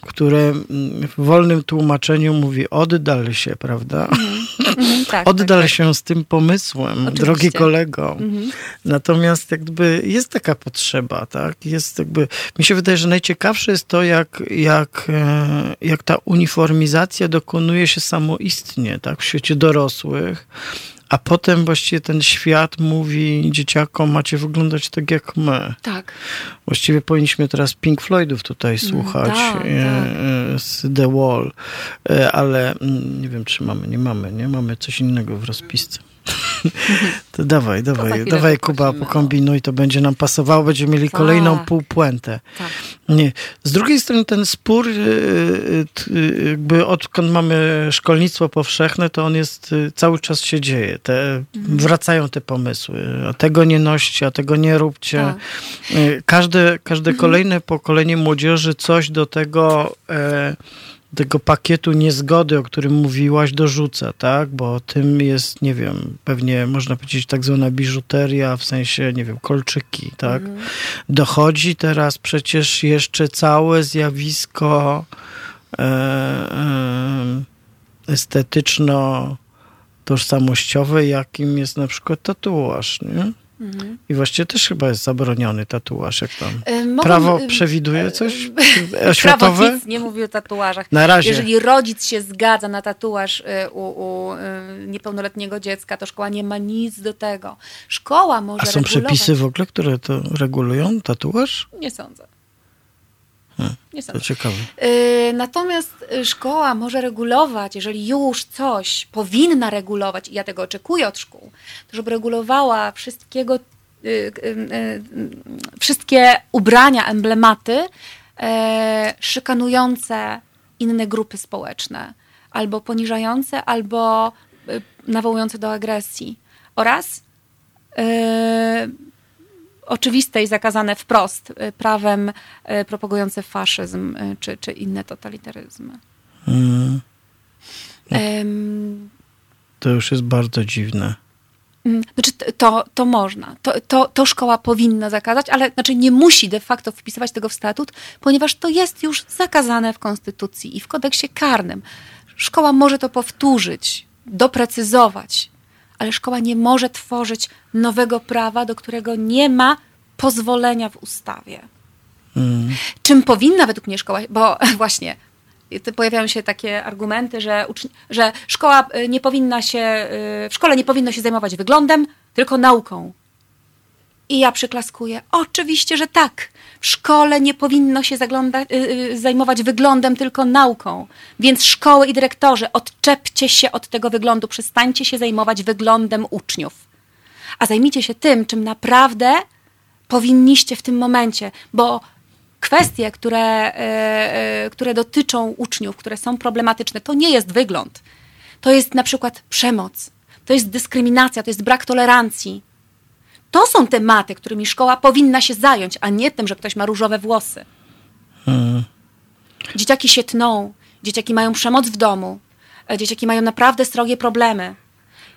które mm, w wolnym tłumaczeniu mówi oddal się, prawda? Mhm, tak, Oddal tak, się z tym pomysłem, Oczywiście. drogi kolego. Mhm. Natomiast jakby jest taka potrzeba, tak? Jest jakby, mi się wydaje, że najciekawsze jest to, jak, jak, e, jak ta uniformizacja dokonuje się samoistnie, tak? W świecie dorosłych, a potem właściwie ten świat mówi dzieciakom, macie wyglądać tak jak my. Tak. Właściwie powinniśmy teraz Pink Floydów tutaj słuchać tak, e, tak. e, z The Wall, E, ale mm, nie wiem, czy mamy, nie mamy, nie mamy coś innego w rozpisce. To dawaj, dawaj, dawaj Kuba, no. pokombinuj, to będzie nam pasowało, będziemy mieli kolejną Tak. półpuentę. Tak. Nie. Z drugiej strony ten spór, y, y, y, jakby odkąd mamy szkolnictwo powszechne, to on jest, cały czas się dzieje. Te, Mhm. Wracają te pomysły. A tego nie noście, a tego nie róbcie. Tak. Każde, każde kolejne pokolenie młodzieży coś do tego, e, tego pakietu niezgody, o którym mówiłaś, dorzuca, tak? Bo tym jest, nie wiem, pewnie można powiedzieć tak zwana biżuteria, w sensie, nie wiem, kolczyki, tak? Dochodzi teraz przecież jeszcze całe zjawisko e, e, estetyczno tożsamościowe, jakim jest na przykład tatuaż, nie? Mhm. I właściwie też chyba jest zabroniony tatuaż, jak tam. Mogą- Prawo y, przewiduje coś Prawo oświatowe? nic nie mówi o tatuażach. Na razie. Jeżeli rodzic się zgadza na tatuaż u, u niepełnoletniego dziecka, to szkoła nie ma nic do tego. Szkoła może A są regulować. przepisy w ogóle, które to regulują? Tatuaż? Nie sądzę. Hmm, Nie To ciekawe. Y, Natomiast y, szkoła może regulować, jeżeli już coś powinna regulować, i ja tego oczekuję od szkół, to żeby regulowała wszystkiego, wszystkie ubrania, emblematy e, szykanujące inne grupy społeczne, albo poniżające, albo nawołujące do agresji. Oraz oczywiste i zakazane wprost y, prawem y, propagujące faszyzm y, czy, czy inne totalitaryzmy. Mm, Em, to już jest bardzo dziwne. Mm, znaczy, to, to można. To, to, to szkoła powinna zakazać, ale znaczy nie musi de facto wpisywać tego w statut, ponieważ to jest już zakazane w Konstytucji i w kodeksie karnym. Szkoła może to powtórzyć, doprecyzować, ale szkoła nie może tworzyć nowego prawa, do którego nie ma pozwolenia w ustawie. Mm. Czym powinna według mnie szkoła, bo właśnie pojawiają się takie argumenty, że, że szkoła y, nie powinna się, y, w szkole nie powinno się zajmować wyglądem, tylko nauką. I ja przyklaskuję. Oczywiście, że tak. Szkole nie powinno się y, zajmować wyglądem, tylko nauką. Więc szkoły i dyrektorzy, odczepcie się od tego wyglądu, przestańcie się zajmować wyglądem uczniów. A zajmijcie się tym, czym naprawdę powinniście w tym momencie, bo kwestie, które, e, które dotyczą uczniów, które są problematyczne, to nie jest wygląd. To jest na przykład przemoc, to jest dyskryminacja, to jest brak tolerancji. To są tematy, którymi szkoła powinna się zająć, a nie tym, że ktoś ma różowe włosy. Hmm. Dzieciaki się tną, dzieciaki mają przemoc w domu, e, dzieciaki mają naprawdę srogie problemy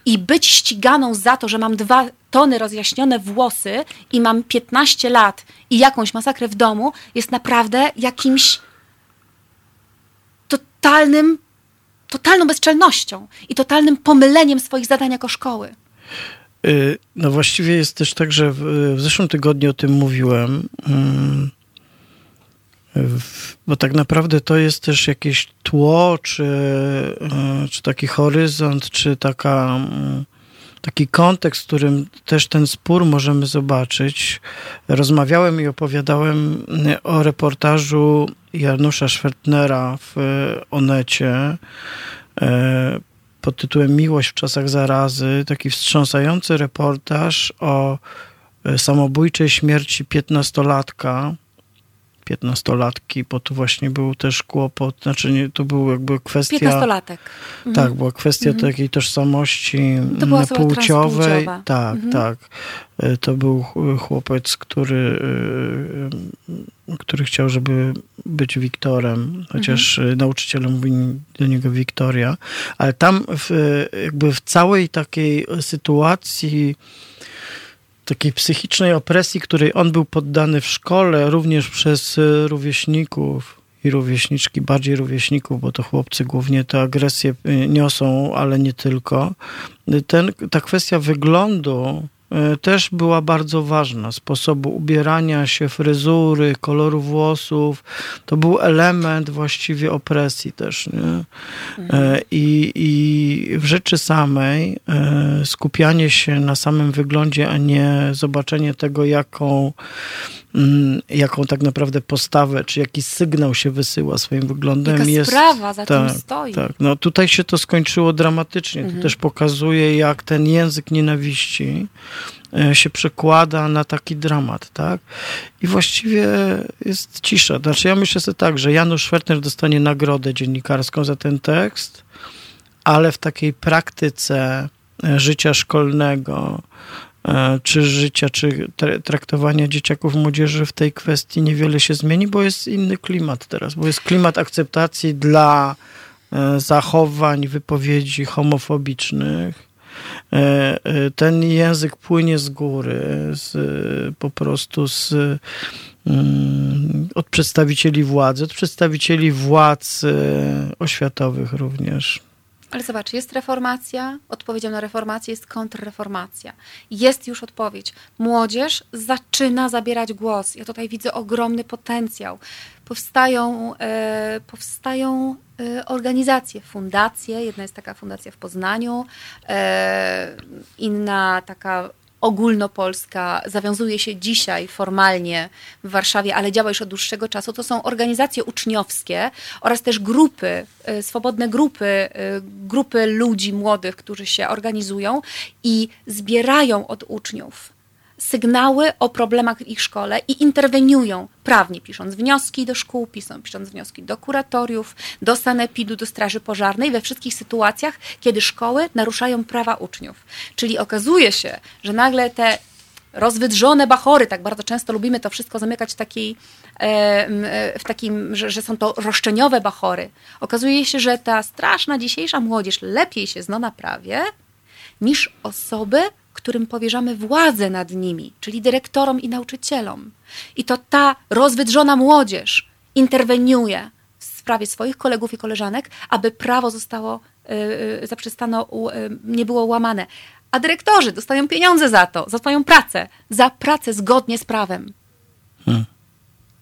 i być ściganą za to, że mam dwa tony rozjaśnione włosy i mam 15 lat i jakąś masakrę w domu, jest naprawdę jakimś totalnym, totalną bezczelnością i totalnym pomyleniem swoich zadań jako szkoły. Y, no właściwie jest też tak, że w, w zeszłym tygodniu o tym mówiłem. Bo tak naprawdę to jest też jakieś tło, czy, e, czy taki horyzont, czy taka, mm, taki kontekst, w którym też ten spór możemy zobaczyć. Rozmawiałem i opowiadałem o reportażu Janusza Schwertnera w Onecie pod tytułem Miłość w czasach zarazy. Taki wstrząsający reportaż o e, samobójczej śmierci piętnastolatka piętnastolatki, bo tu właśnie był też kłopot, znaczy nie, to był jakby kwestia... Piętnastolatek. Mhm. Tak, była kwestia mhm. takiej tożsamości to była płciowej. Tak, mhm. tak. E, to był chłopiec, który, e, który chciał, żeby być Wiktorem, chociaż mhm. nauczyciele mówili do niego Wiktoria, ale tam w, jakby w całej takiej sytuacji takiej psychicznej opresji, której on był poddany w szkole, również przez e, rówieśników i rówieśniczki, bardziej rówieśników, bo to chłopcy głównie tę agresję e, niosą, ale nie tylko. Ten, ta kwestia wyglądu E, też była bardzo ważna. Sposobu ubierania się, fryzury, koloru włosów. To był element właściwie opresji też. Nie? Mhm. I, I w rzeczy samej e, skupianie się na samym wyglądzie, a nie zobaczenie tego, jaką jaką tak naprawdę postawę, czy jaki sygnał się wysyła swoim wyglądem. Jaka jest, sprawa za tak, tym stoi. Tak. No tutaj się to skończyło dramatycznie. Mhm. To też pokazuje, jak ten język nienawiści e, się przekłada na taki dramat, tak? I właściwie jest cisza. Znaczy ja myślę sobie tak, że Janusz Schwertner dostanie nagrodę dziennikarską za ten tekst, ale w takiej praktyce e, życia szkolnego, czy życia, czy traktowania dzieciaków, młodzieży w tej kwestii niewiele się zmieni, bo jest inny klimat teraz, bo jest klimat akceptacji dla e, zachowań, wypowiedzi homofobicznych. E, ten język płynie z góry, z, po prostu z, mm, od przedstawicieli władzy, od przedstawicieli władz oświatowych również. Ale zobacz, jest reformacja, odpowiedzią na reformację jest kontrreformacja. Jest już odpowiedź. Młodzież zaczyna zabierać głos. Ja tutaj widzę ogromny potencjał. Powstają, e, powstają e, organizacje, fundacje. Jedna jest taka fundacja w Poznaniu, e, inna taka ogólnopolska zawiązuje się dzisiaj formalnie w Warszawie, ale działa już od dłuższego czasu, to są organizacje uczniowskie oraz też grupy, e, swobodne grupy, e, grupy ludzi młodych, którzy się organizują i zbierają od uczniów sygnały o problemach w ich szkole i interweniują prawnie, pisząc wnioski do szkół, pisząc wnioski do kuratoriów, do sanepidu, do straży pożarnej, we wszystkich sytuacjach, kiedy szkoły naruszają prawa uczniów. Czyli okazuje się, że nagle te rozwydrzone bachory, tak bardzo często lubimy to wszystko zamykać w, takiej, e, w takim, że, że, są to roszczeniowe bachory. Okazuje się, że ta straszna dzisiejsza młodzież lepiej się zna na prawie niż osoby, którym powierzamy władzę nad nimi, czyli dyrektorom i nauczycielom. I to ta rozwydrzona młodzież interweniuje w sprawie swoich kolegów i koleżanek, aby prawo zostało, yy, zaprzestano, yy, nie było łamane. A dyrektorzy dostają pieniądze za to, za swoją pracę, za pracę zgodnie z prawem. Hmm.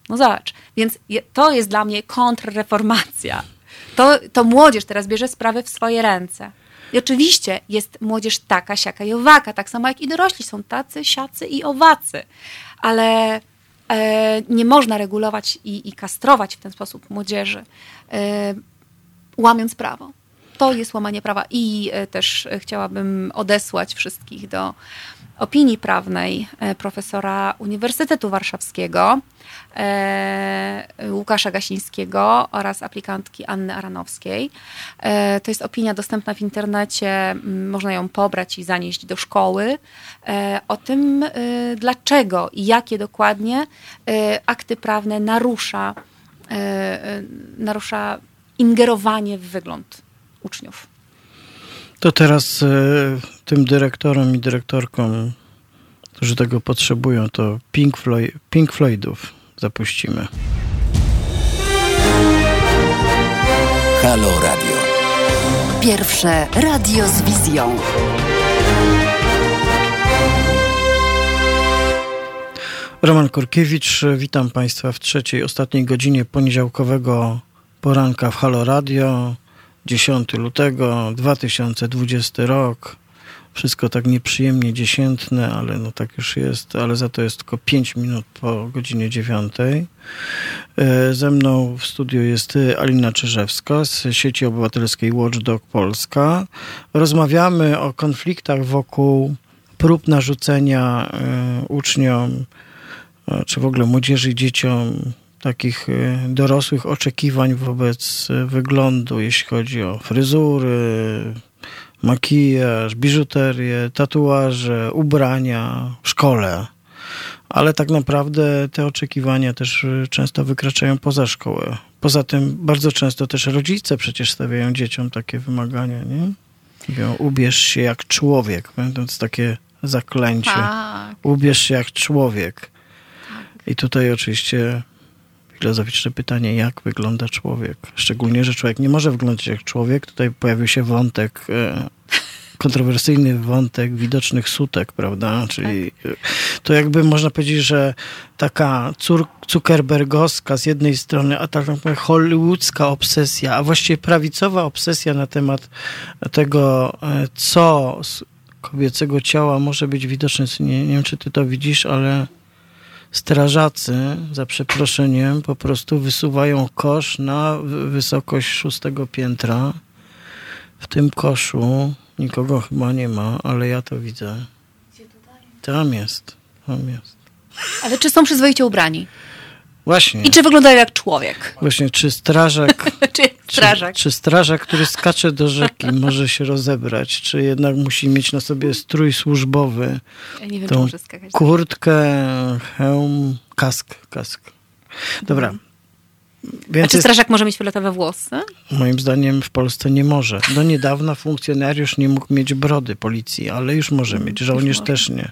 No zobacz, więc je, to jest dla mnie kontrreformacja. To, to młodzież teraz bierze sprawy w swoje ręce. I oczywiście jest młodzież taka, siaka i owaka, tak samo jak i dorośli są tacy, siacy i owacy. Ale e, nie można regulować i, i, kastrować w ten sposób młodzieży, e, łamiąc prawo. To jest łamanie prawa i e, też chciałabym odesłać wszystkich do opinii prawnej e, profesora Uniwersytetu Warszawskiego, e, Łukasza Gasińskiego oraz aplikantki Anny Aranowskiej. E, to jest opinia dostępna w internecie, można ją pobrać i zanieść do szkoły o tym, dlaczego i jakie dokładnie akty prawne narusza, narusza ingerowanie w wygląd uczniów. To teraz y, tym dyrektorom i dyrektorkom, którzy tego potrzebują, to Pink, Floyd, Pink Floydów zapuścimy. Halo Radio. Pierwsze radio z wizją. Roman Korkiewicz, witam Państwa w trzeciej, ostatniej godzinie poniedziałkowego poranka w Halo Radio. 10 lutego 2020 rok. Wszystko tak nieprzyjemnie dziesiętne, ale no tak już jest, ale za to jest tylko 5 minut po godzinie 9. E, ze mną w studiu jest Alina Czyżewska z sieci obywatelskiej Watchdog Polska. Rozmawiamy o konfliktach wokół prób narzucenia e, uczniom, e, czy w ogóle młodzieży i dzieciom takich y, dorosłych oczekiwań wobec y, wyglądu, jeśli chodzi o fryzury, makijaż, biżuterię, tatuaże, ubrania w szkole. Ale tak naprawdę te oczekiwania też y, często wykraczają poza szkołę. Poza tym bardzo często też rodzice przecież stawiają dzieciom takie wymagania, nie? Mówią, ubierz się jak człowiek. Będąc takie zaklęcie. Tak. Ubierz się jak człowiek. Tak. I tutaj oczywiście filozoficzne pytanie, jak wygląda człowiek. Szczególnie, że człowiek nie może wyglądać jak człowiek. Tutaj pojawił się wątek, e, kontrowersyjny wątek widocznych sutek, prawda? Czyli tak. To jakby można powiedzieć, że taka Zuckerbergowska z jednej strony, a tak naprawdę hollywoodzka obsesja, a właściwie prawicowa obsesja na temat tego, e, co z kobiecego ciała może być widoczne. Nie, nie wiem, czy ty to widzisz, ale strażacy, za przeproszeniem, po prostu wysuwają kosz na wysokość szóstego piętra. W tym koszu nikogo chyba nie ma, ale ja to widzę. Tam jest, tam jest. Ale czy są przyzwoicie ubrani? Właśnie. I czy wyglądają jak człowiek? Właśnie, czy strażak, czy, strażak. Czy, czy strażak, który skacze do rzeki, może się rozebrać, czy jednak musi mieć na sobie strój służbowy, ja nie wiem, tą skakać. kurtkę, hełm, kask, kask. Dobra. Mhm. Więc A czy strażak jest... może mieć fioletowe włosy? Moim zdaniem w Polsce nie może. Do niedawna funkcjonariusz nie mógł mieć brody policji, ale już może mieć. Żołnierz też nie.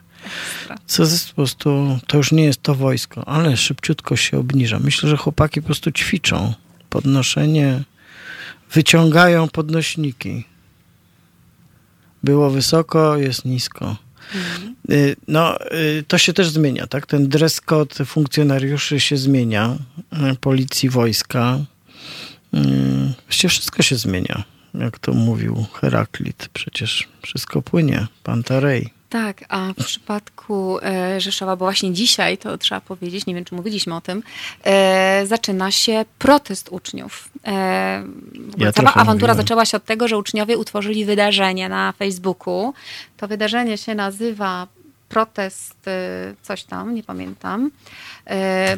Co jest po prostu, to już nie jest to wojsko, ale szybciutko się obniża. Myślę, że chłopaki po prostu ćwiczą podnoszenie, wyciągają podnośniki. Było wysoko, jest nisko. Mhm. No, y, to się też zmienia, tak? Ten dress code funkcjonariuszy się zmienia, y, policji, wojska. Właściwie wszystko się zmienia, jak to mówił Heraklit. Przecież wszystko płynie, Pantarej. Tak, a w przypadku e, Rzeszowa, bo właśnie dzisiaj, to trzeba powiedzieć, nie wiem czy mówiliśmy o tym, e, zaczyna się protest uczniów. E, ja cała awantura mówiłem. zaczęła się od tego, że uczniowie utworzyli wydarzenie na Facebooku. To wydarzenie się nazywa protest coś tam, nie pamiętam.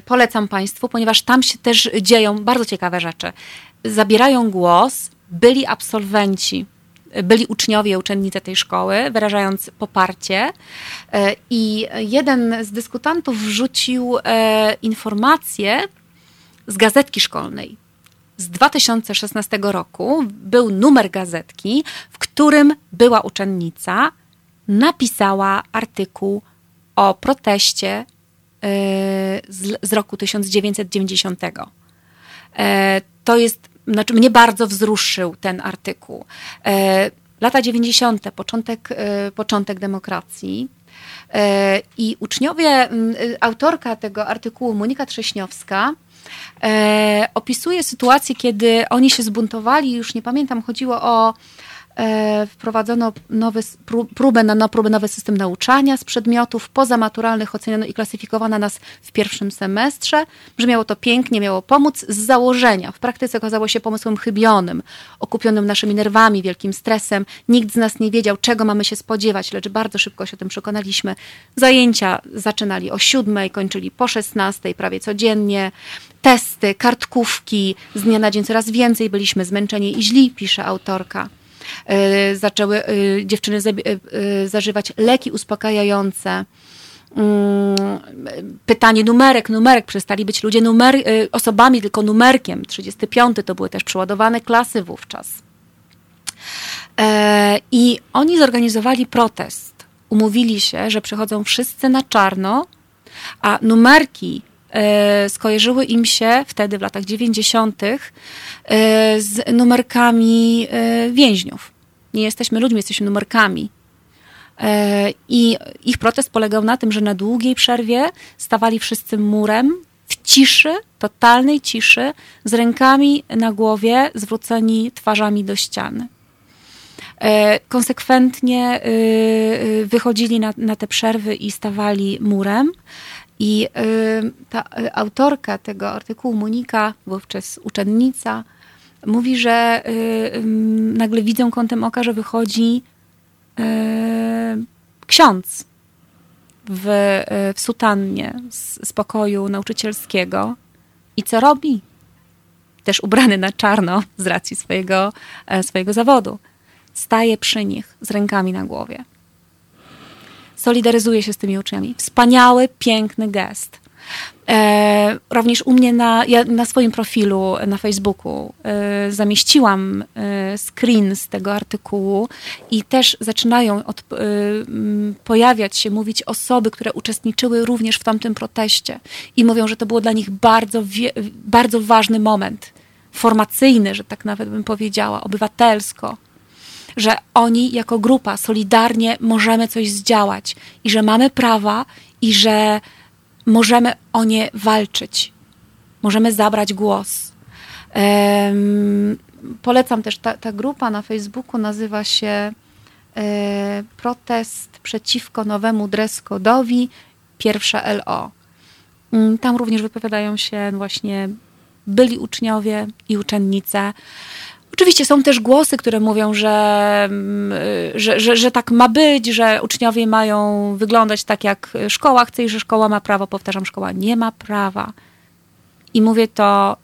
Polecam Państwu, ponieważ tam się też dzieją bardzo ciekawe rzeczy. Zabierają głos byli absolwenci byli uczniowie, uczennice tej szkoły, wyrażając poparcie. E, I jeden z dyskutantów wrzucił e, informację z gazetki szkolnej. Z 2016 roku był numer gazetki, w którym była uczennica napisała artykuł o proteście z, z roku 1990. To jest, znaczy mnie bardzo wzruszył ten artykuł. Lata 90., początek, początek demokracji. I uczniowie, autorka tego artykułu, Monika Trześniowska, e, opisuje sytuację, kiedy oni się zbuntowali, już nie pamiętam, chodziło o e, wprowadzono nowy, próbę na próbę nowy system nauczania z przedmiotów pozamaturalnych oceniono i klasyfikowano nas w pierwszym semestrze. Brzmiało to pięknie, miało pomóc z założenia. W praktyce okazało się pomysłem chybionym, okupionym naszymi nerwami, wielkim stresem. Nikt z nas nie wiedział, czego mamy się spodziewać, lecz bardzo szybko się o tym przekonaliśmy. Zajęcia zaczynali o siódmej, kończyli po szesnastej, prawie codziennie testy, kartkówki, z dnia na dzień coraz więcej byliśmy zmęczeni i źli, pisze autorka. E, zaczęły e, dziewczyny e, zażywać leki uspokajające. Mm, pytanie numerek, numerek, przestali być ludzie numer, osobami, tylko numerkiem. 35 to były też przeładowane klasy wówczas. I oni zorganizowali protest. Umówili się, że przychodzą wszyscy na czarno, a numerki E, skojarzyły im się wtedy w latach 90. E, z numerkami e, więźniów. Nie jesteśmy ludźmi, jesteśmy numerkami. I ich protest polegał na tym, że na długiej przerwie stawali wszyscy murem w ciszy, totalnej ciszy, z rękami na głowie, zwróceni twarzami do ściany. Konsekwentnie wychodzili na, na te przerwy i stawali murem. I y, ta y, autorka tego artykułu, Monika, wówczas uczennica, mówi, że y, nagle widzą kątem oka, że wychodzi ksiądz w, w sutannie z, z pokoju nauczycielskiego. I co robi? Też ubrany na czarno z racji swojego, e, swojego zawodu. Staje przy nich z rękami na głowie solidaryzuje się z tymi uczniami. Wspaniały, piękny gest. E, również u mnie na, ja na swoim profilu na Facebooku e, zamieściłam e, screen z tego artykułu i też zaczynają od, e, pojawiać się, mówić osoby, które uczestniczyły również w tamtym proteście i mówią, że to było dla nich bardzo, bardzo ważny moment, formacyjny, że tak nawet bym powiedziała, obywatelsko że oni jako grupa solidarnie możemy coś zdziałać i że mamy prawa i że możemy o nie walczyć. Możemy zabrać głos. Um, polecam też, ta, ta, grupa na Facebooku nazywa się e, Protest przeciwko nowemu dress code'owi, pierwsza LO. Mm, tam również wypowiadają się właśnie byli uczniowie i uczennice. Oczywiście są też głosy, które mówią, że, mm, że, że, że, tak ma być, że uczniowie mają wyglądać tak, jak szkoła chce i że szkoła ma prawo. Powtarzam, szkoła nie ma prawa. I mówię to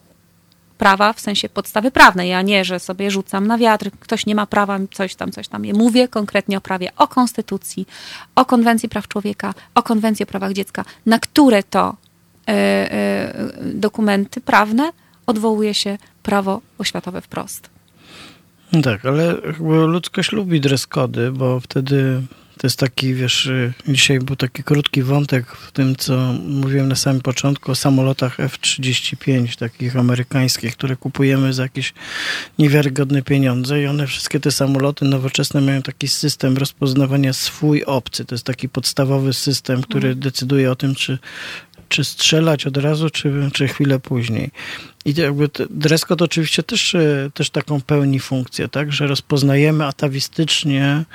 prawa w sensie podstawy prawnej. Ja nie, że sobie rzucam na wiatr, ktoś nie ma prawa, coś tam, coś tam. Ja mówię konkretnie o prawie, o konstytucji, o konwencji praw człowieka, o konwencji o prawach dziecka, na które to y, y, dokumenty prawne odwołuje się prawo oświatowe wprost. No tak, ale ludzkość lubi dress kody, bo wtedy to jest taki, wiesz, dzisiaj był taki krótki wątek w tym, co mówiłem na samym początku o samolotach F-35, takich amerykańskich, które kupujemy za jakieś niewiarygodne pieniądze i one, wszystkie te samoloty nowoczesne mają taki system rozpoznawania swój obcy. To jest taki podstawowy system, który mhm. decyduje o tym, czy czy strzelać od razu, czy, czy chwilę później. I jakby dress code oczywiście też, e, też taką pełni funkcję, tak, że rozpoznajemy atawistycznie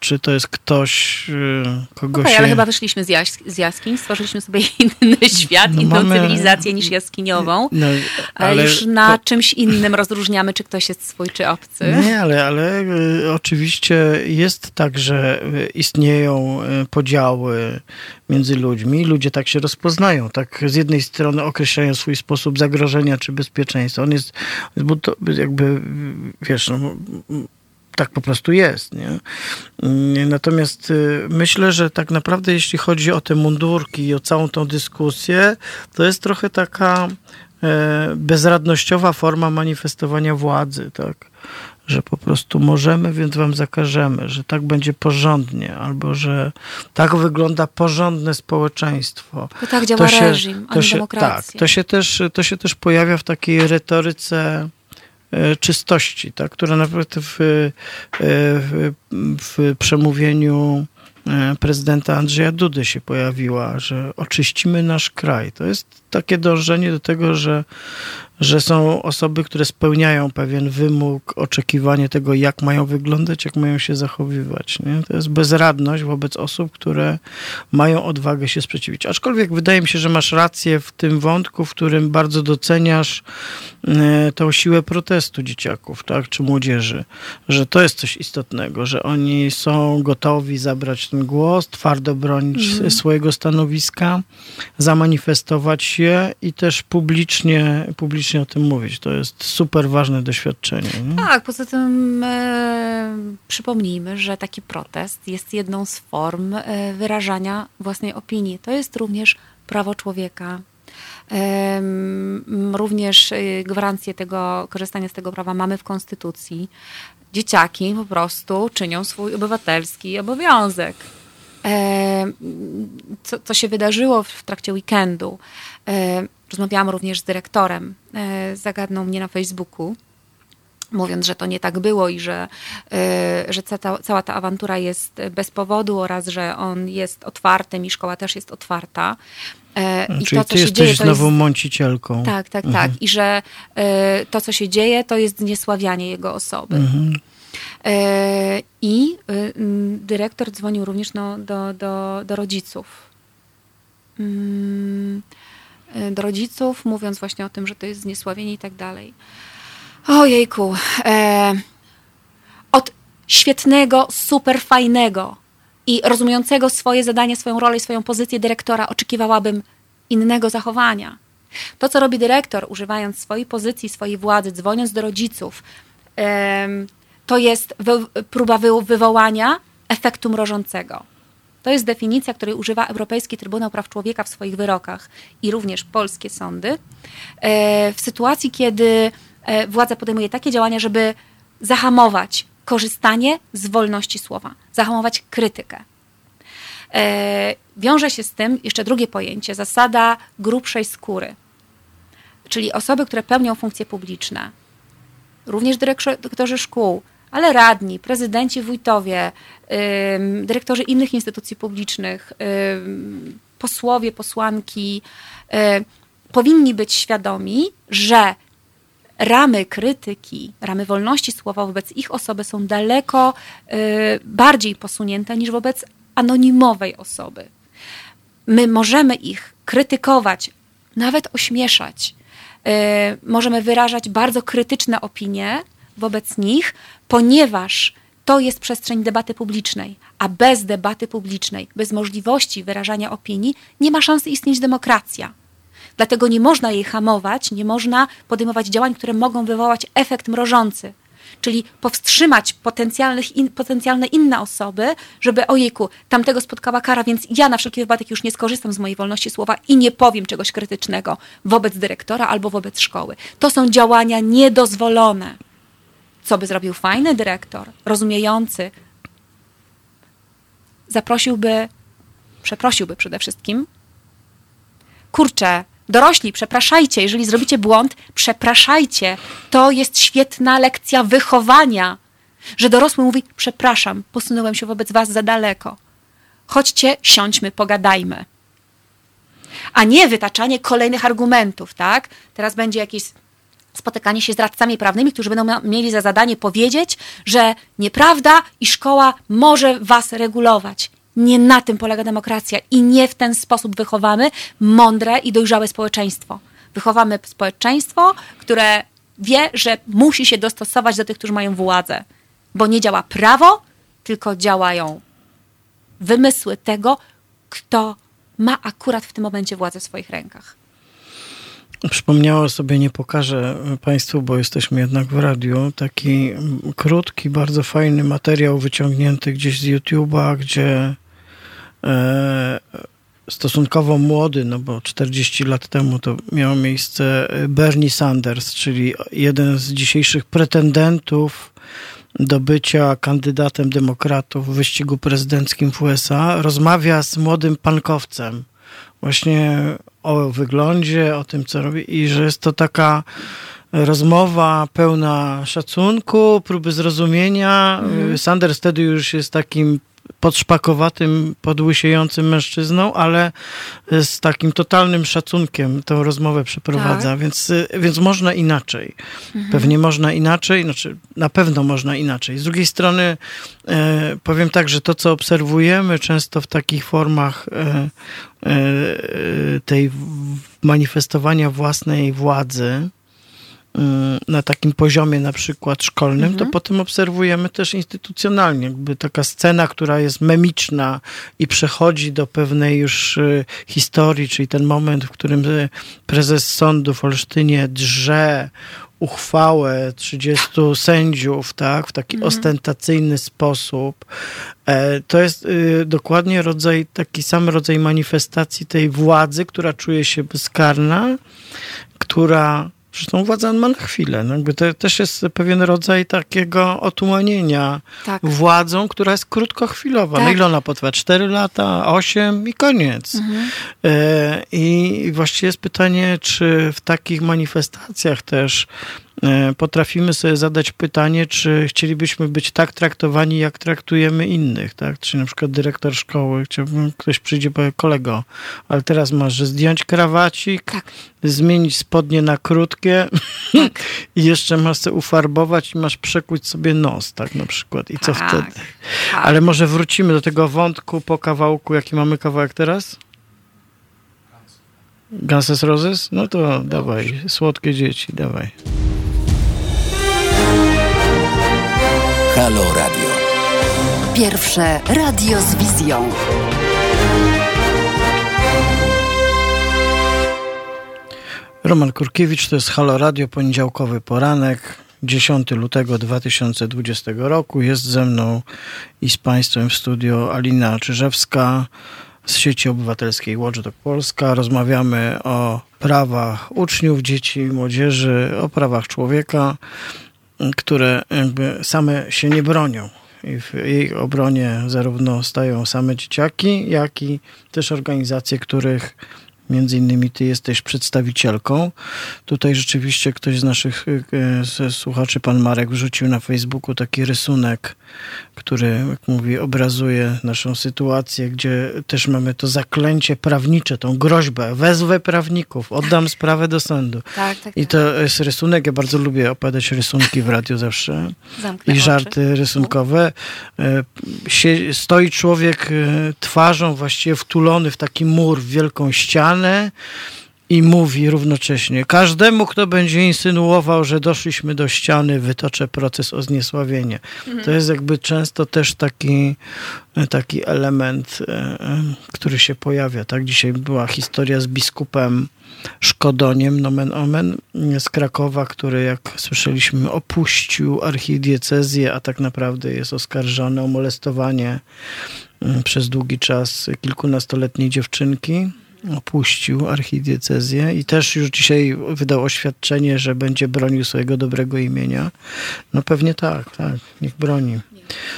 czy to jest ktoś, e, kogo okay, ale chyba wyszliśmy z, z jaskiń, stworzyliśmy sobie inny świat, no inną mamy... cywilizację niż jaskiniową. No, ale już na to... czymś innym rozróżniamy, czy ktoś jest swój, czy obcy. Nie, ale, ale oczywiście jest tak, że istnieją podziały między ludźmi. Ludzie tak się rozpoznają. Tak z jednej strony określają swój sposób zagrożenia czy bezpieczeństwa. On jest, bo to jakby, wiesz, no, tak po prostu jest. Nie? Natomiast y, myślę, że tak naprawdę jeśli chodzi o te mundurki i o całą tą dyskusję, to jest trochę taka e, bezradnościowa forma manifestowania władzy, tak? że po prostu możemy, więc wam zakażemy, że tak będzie porządnie, albo że tak wygląda porządne społeczeństwo. To tak działa się, reżim, a to nie się, demokracja. Tak, to się, też, to się też pojawia w takiej retoryce czystości, tak, która naprawdę w, e, w, w przemówieniu e, prezydenta Andrzeja Dudy się pojawiła, że oczyścimy nasz kraj. To jest takie dążenie do tego, że że są osoby, które spełniają pewien wymóg, oczekiwanie tego, jak mają wyglądać, jak mają się zachowywać. Nie? To jest bezradność wobec osób, które mają odwagę się sprzeciwić. Aczkolwiek wydaje mi się, że masz rację w tym wątku, w którym bardzo doceniasz e, tą siłę protestu dzieciaków, tak, czy młodzieży, że to jest coś istotnego, że oni są gotowi zabrać ten głos, twardo bronić mhm. swojego stanowiska, zamanifestować się i też publicznie, publicznie o tym mówić. To jest super ważne doświadczenie. Nie? Tak, poza tym e, przypomnijmy, że taki protest jest jedną z form e, wyrażania własnej opinii. To jest również prawo człowieka. Również e, gwarancję tego, korzystania z tego prawa mamy w Konstytucji. Dzieciaki po prostu czynią swój obywatelski obowiązek. E, co, co się wydarzyło w trakcie weekendu? E, Rozmawiałam również z dyrektorem, zagadnął mnie na Facebooku, mówiąc, że to nie tak było i że, e, że cała, cała ta awantura jest bez powodu oraz, że on jest otwartym i szkoła też jest otwarta. E, I Czyli to, co ty się dzieje, to nową jest... mącicielką. Tak, tak, mhm. tak. I że to, co się dzieje, to jest zniesławianie jego osoby. Mhm. I dyrektor dzwonił również no, do, do, do rodziców. Y, do rodziców, mówiąc właśnie o tym, że to jest zniesławienie i tak dalej. Ojejku. E, od świetnego, super fajnego i rozumiejącego swoje zadanie, swoją rolę i swoją pozycję dyrektora oczekiwałabym innego zachowania. To, co robi dyrektor, używając swojej pozycji, swojej władzy, dzwoniąc do rodziców, e, to jest próba wy, wywołania efektu mrożącego. To jest definicja, której używa Europejski Trybunał Praw Człowieka w swoich wyrokach i również polskie sądy. E, w sytuacji, kiedy e, władza podejmuje takie działania, żeby zahamować korzystanie z wolności słowa, zahamować krytykę. E, wiąże się z tym jeszcze drugie pojęcie, zasada grubszej skóry, czyli osoby, które pełnią funkcje publiczne, również dyrektorzy szkół, ale radni, prezydenci, wójtowie, dyrektorzy innych instytucji publicznych, posłowie, posłanki powinni być świadomi, że ramy krytyki, ramy wolności słowa wobec ich osoby są daleko y, bardziej posunięte niż wobec anonimowej osoby. My możemy ich krytykować, nawet ośmieszać. Y, możemy wyrażać bardzo krytyczne opinie, wobec nich, ponieważ to jest przestrzeń debaty publicznej, a bez debaty publicznej, bez możliwości wyrażania opinii, nie ma szansy istnieć demokracja. Dlatego nie można jej hamować, nie można podejmować działań, które mogą wywołać efekt mrożący, czyli powstrzymać potencjalnych in, potencjalne inne osoby, żeby ojejku, tamtego spotkała kara, więc ja na wszelki wypadek już nie skorzystam z mojej wolności słowa i nie powiem czegoś krytycznego wobec dyrektora albo wobec szkoły. To są działania niedozwolone. Co by zrobił fajny dyrektor, rozumiejący? Zaprosiłby, przeprosiłby przede wszystkim. Kurczę, dorośli, przepraszajcie, jeżeli zrobicie błąd, przepraszajcie. To jest świetna lekcja wychowania, że dorosły mówi: Przepraszam, posunąłem się wobec was za daleko. Chodźcie, siądźmy, pogadajmy. A nie wytaczanie kolejnych argumentów, tak? Teraz będzie jakieś spotykanie się z radcami prawnymi, którzy będą mieli za zadanie powiedzieć, że nieprawda i szkoła może was regulować. Nie na tym polega demokracja i nie w ten sposób wychowamy mądre i dojrzałe społeczeństwo. Wychowamy społeczeństwo, które wie, że musi się dostosować do tych, którzy mają władzę, bo nie działa prawo, tylko działają wymysły tego, kto ma akurat w tym momencie władzę w swoich rękach. Przypomniała sobie, nie pokażę Państwu, bo jesteśmy jednak w radiu, taki krótki, bardzo fajny materiał wyciągnięty gdzieś z YouTube'a, gdzie e, stosunkowo młody, no bo 40 lat temu to miało miejsce Bernie Sanders, czyli jeden z dzisiejszych pretendentów do bycia kandydatem demokratów w wyścigu prezydenckim w USA, rozmawia z młodym pankowcem właśnie o wyglądzie, o tym, co robi i że jest to taka rozmowa pełna szacunku, próby zrozumienia. Mhm. Sanders wtedy już jest takim podszpakowatym, podłysiejącym mężczyzną, ale z takim totalnym szacunkiem tą rozmowę przeprowadza, tak. więc, więc można inaczej. Mhm. Pewnie można inaczej, znaczy na pewno można inaczej. Z drugiej strony e, powiem tak, że to, co obserwujemy często w takich formach e, e, tej manifestowania własnej władzy, na takim poziomie na przykład szkolnym, mhm. to potem obserwujemy też instytucjonalnie, jakby taka scena, która jest memiczna i przechodzi do pewnej już y, historii, czyli ten moment, w którym y, prezes sądu w Olsztynie drze uchwałę 30 sędziów, tak, w taki mhm. ostentacyjny sposób. E, to jest y, dokładnie rodzaj, taki sam rodzaj manifestacji tej władzy, która czuje się bezkarna, która Zresztą władza ma na chwilę. No jakby to też jest pewien rodzaj takiego otumanienia tak. władzą, która jest krótkochwilowa. Tak. No ile ona potrwa? Cztery lata, osiem i koniec. Mhm. E, I właściwie jest pytanie, czy w takich manifestacjach też potrafimy sobie zadać pytanie, czy chcielibyśmy być tak traktowani, jak traktujemy innych, tak? Czy na przykład dyrektor szkoły, chciałbym, ktoś przyjdzie i powie, kolego, ale teraz masz że zdjąć krawacik, tak. zmienić spodnie na krótkie tak. i jeszcze masz sobie ufarbować i masz przekuć sobie nos, tak na przykład. I co tak. wtedy? Tak. Ale może wrócimy do tego wątku po kawałku, jaki mamy kawałek teraz? Guns Roses? No to dawaj, słodkie dzieci, dawaj. Halo Radio. Pierwsze radio z wizją. Roman Kurkiewicz, to jest Halo Radio, poniedziałkowy poranek, 10 lutego 2020 roku. Jest ze mną i z Państwem w studio Alina Czyżewska z sieci obywatelskiej Watchdog Polska. Rozmawiamy o prawach uczniów, dzieci i młodzieży, o prawach człowieka które jakby same się nie bronią. I w jej obronie zarówno stają same dzieciaki, jak i też organizacje, których Między innymi ty jesteś przedstawicielką. Tutaj rzeczywiście ktoś z naszych e, słuchaczy, pan Marek, wrzucił na Facebooku taki rysunek, który, jak mówi, obrazuje naszą sytuację, gdzie też mamy to zaklęcie prawnicze, tą groźbę. Wezwę prawników, oddam sprawę do sądu. Tak, tak, I to tak. jest rysunek, ja bardzo lubię opowiadać rysunki w radiu zawsze. Zamknę I żarty oczy. rysunkowe. E, stoi człowiek e, twarzą właściwie wtulony w taki mur, w wielką ścianę, i mówi równocześnie: Każdemu, kto będzie insynuował, że doszliśmy do ściany, wytoczę proces o zniesławienie. Mhm. To jest jakby często też taki, taki element, e, który się pojawia. Tak? Dzisiaj była historia z biskupem Szkodoniem, nomen omen, z Krakowa, który, jak słyszeliśmy, opuścił archidiecezję, a tak naprawdę jest oskarżony o molestowanie przez długi czas kilkunastoletniej dziewczynki opuścił archidiecezję i też już dzisiaj wydał oświadczenie, że będzie bronił swojego dobrego imienia. No pewnie tak, tak, niech broni.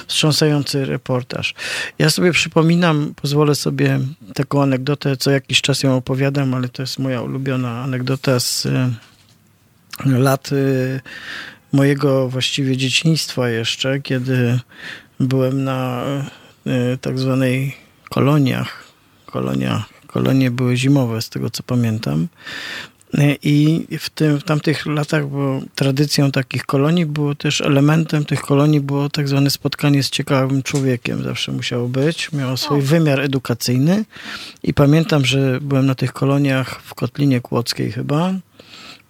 Wstrząsający reportaż. Ja sobie przypominam, pozwolę sobie taką anegdotę, co jakiś czas ją opowiadam, ale to jest moja ulubiona anegdota z y, lat y, mojego właściwie dzieciństwa jeszcze, kiedy byłem na y, tak zwanej koloniach, kolonia kolonie były zimowe, z tego co pamiętam. I w, tym, w tamtych latach było tradycją takich kolonii, było też elementem tych kolonii było tak zwane spotkanie z ciekawym człowiekiem. Zawsze musiało być. Miało swój wymiar edukacyjny. I pamiętam, że byłem na tych koloniach w Kotlinie Kłodzkiej chyba.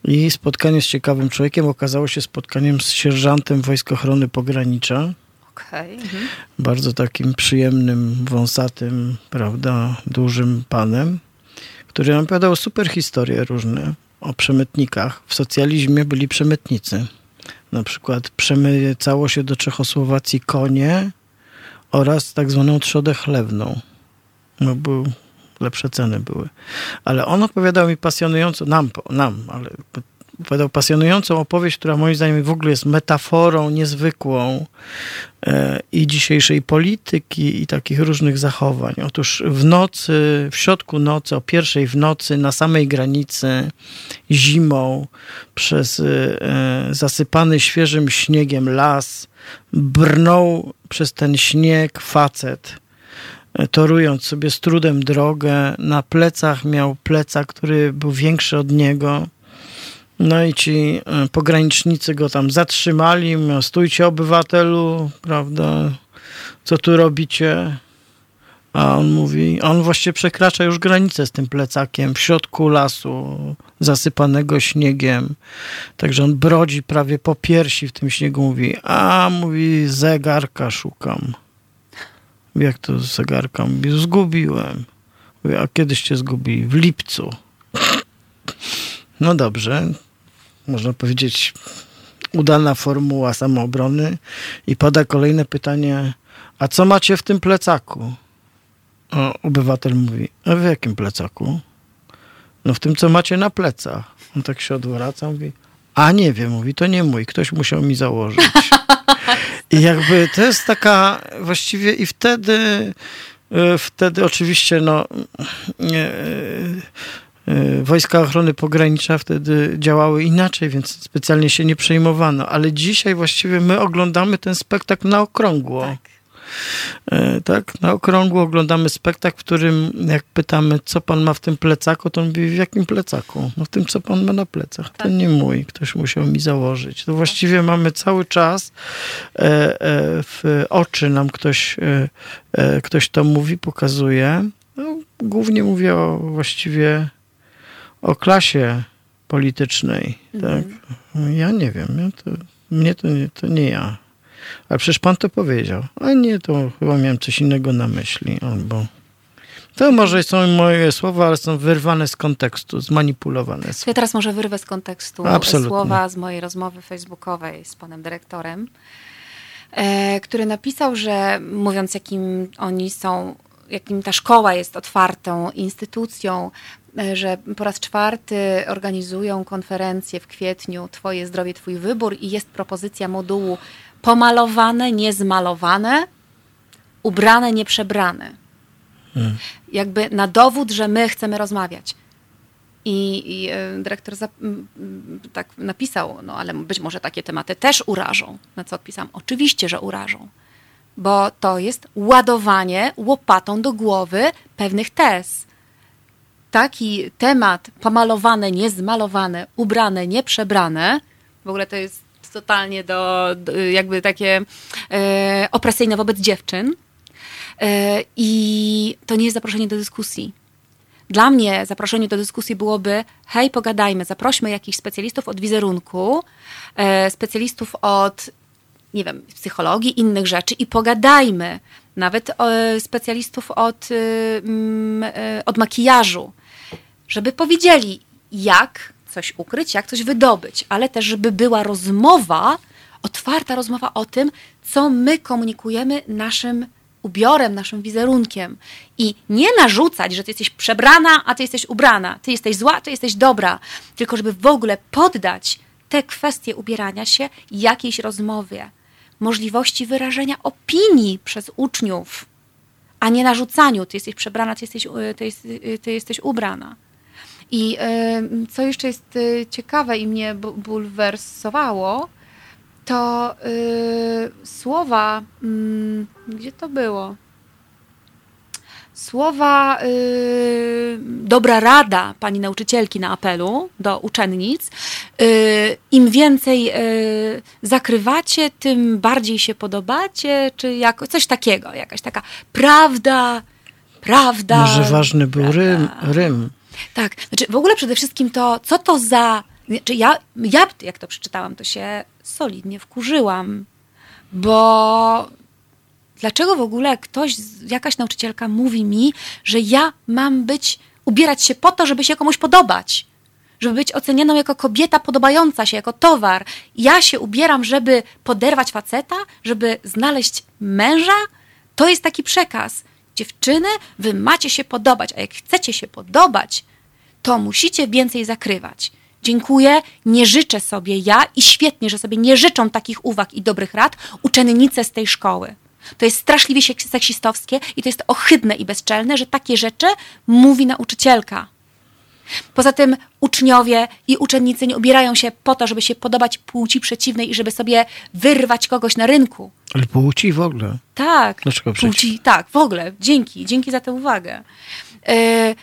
I spotkanie z ciekawym człowiekiem okazało się spotkaniem z sierżantem Wojsk Ochrony Pogranicza Okay. Mhm. Bardzo takim przyjemnym, wąsatym, prawda, dużym panem, który nam opowiadał super historie różne o przemytnikach. W socjalizmie byli przemytnicy. Na przykład przemycało się do Czechosłowacji konie oraz tak zwaną trzodę chlewną. No, był lepsze ceny były. Ale on opowiadał mi pasjonująco, nam, nam, ale opowiadał pasjonującą opowieść, która moim zdaniem w ogóle jest metaforą niezwykłą e, i dzisiejszej polityki i takich różnych zachowań. Otóż w nocy, w środku nocy, o pierwszej w nocy, na samej granicy, zimą, przez e, zasypany świeżym śniegiem las, brnął przez ten śnieg facet e, torując sobie z trudem drogę. Na plecach miał plecak, który był większy od niego. No i ci e, pogranicznicy go tam zatrzymali. Stójcie obywatelu, prawda? Co tu robicie? A on mówi, on właściwie przekracza już granicę z tym plecakiem w środku lasu, zasypanego śniegiem. Także on brodzi prawie po piersi w tym śniegu. Mówi, a mówi, zegarka szukam. Jak to zegarka? Mówi, zgubiłem. Mówi, a kiedyś cię zgubili? W lipcu. No dobrze, można powiedzieć, udana formuła samoobrony i pada kolejne pytanie, a co macie w tym plecaku? O, obywatel mówi, a w jakim plecaku? No w tym, co macie na plecach. On tak się odwraca, mówi, a nie wiem, mówi, to nie mój, ktoś musiał mi założyć. I jakby to jest taka właściwie i wtedy, e, wtedy oczywiście no nie, Wojska Ochrony Pogranicza wtedy działały inaczej, więc specjalnie się nie przejmowano. Ale dzisiaj właściwie my oglądamy ten spektakl na okrągło. Tak. E, tak, na okrągło oglądamy spektakl, w którym jak pytamy, co pan ma w tym plecaku, to on mówi, w jakim plecaku? No w tym, co pan ma na plecach. To tak. nie mój, ktoś musiał mi założyć. To właściwie mamy cały czas e, e, w oczy nam ktoś, ktoś to mówi, pokazuje. No, głównie mówię o właściwie o klasie politycznej. Tak? Mhm. Ja nie wiem. Ja to, mnie to nie, to nie ja. Ale przecież pan to powiedział. A nie, to chyba miałem coś innego na myśli. Albo... To może są moje słowa, ale są wyrwane z kontekstu, zmanipulowane. Ja teraz może wyrwę z kontekstu Absolutnie. słowa z mojej rozmowy facebookowej z panem dyrektorem, e, który napisał, że mówiąc jakim oni są, jakim ta szkoła jest otwartą instytucją, e, że po raz czwarty organizują konferencję w kwietniu Twoje zdrowie, Twój wybór i jest propozycja modułu pomalowane, niezmalowane, ubrane, nieprzebrane. Hmm. Jakby na dowód, że my chcemy rozmawiać. I, i e, dyrektor za, tak napisał, no ale być może takie tematy też urażą. Na co odpisałam? Oczywiście, że urażą. Bo to jest ładowanie łopatą do głowy pewnych tez. Taki temat pomalowane, niezmalowane, ubrane, nieprzebrane, w ogóle to jest totalnie do, jakby takie e, opresyjne wobec dziewczyn. E, I to nie jest zaproszenie do dyskusji. Dla mnie zaproszenie do dyskusji byłoby: hej, pogadajmy, zaprośmy jakichś specjalistów od wizerunku, e, specjalistów od, nie wiem, psychologii, innych rzeczy i pogadajmy. Nawet e, specjalistów od, y, mm, e, od makijażu, żeby powiedzieli, jak coś ukryć, jak coś wydobyć, ale też, żeby była rozmowa, otwarta rozmowa o tym, co my komunikujemy naszym ubiorem, naszym wizerunkiem. I nie narzucać, że ty jesteś przebrana, a ty jesteś ubrana, ty jesteś zła, ty jesteś dobra, tylko żeby w ogóle poddać te kwestie ubierania się jakiejś rozmowie, możliwości wyrażenia opinii przez uczniów, a nie narzucaniu, ty jesteś przebrana, ty jesteś, ty, jest, ty jesteś ubrana. I co jeszcze jest y, ciekawe i mnie bulwersowało, to y, słowa, mm, gdzie to było? Słowa y, dobra rada pani nauczycielki na apelu do uczennic. Im więcej zakrywacie, tym bardziej się podobacie, czy jako, coś takiego, jakaś taka prawda, prawda. Może ważny był prawda. rym, rym. Tak, znaczy w ogóle przede wszystkim to, co to za. Znaczy ja, ja, jak to przeczytałam, to się solidnie wkurzyłam, bo dlaczego w ogóle ktoś, jakaś nauczycielka mówi mi, że ja mam być, ubierać się po to, żeby się komuś podobać? Żeby być ocenianą jako kobieta podobająca się, jako towar. Ja się ubieram, żeby poderwać faceta, żeby znaleźć męża? To jest taki przekaz. Dziewczyny, wy macie się podobać, a jak chcecie się podobać, to musicie więcej zakrywać. Dziękuję, nie życzę sobie ja i świetnie, że sobie nie życzą takich uwag i dobrych rad uczennice z tej szkoły. To jest straszliwie seksistowskie i to jest ohydne i bezczelne, że takie rzeczy mówi nauczycielka. Poza tym uczniowie i uczennicy nie ubierają się po to, żeby się podobać płci przeciwnej i żeby sobie wyrwać kogoś na rynku. Ale płci w ogóle. Tak. Dlaczego płci, tak, w ogóle. Dzięki, dzięki za tę uwagę. E,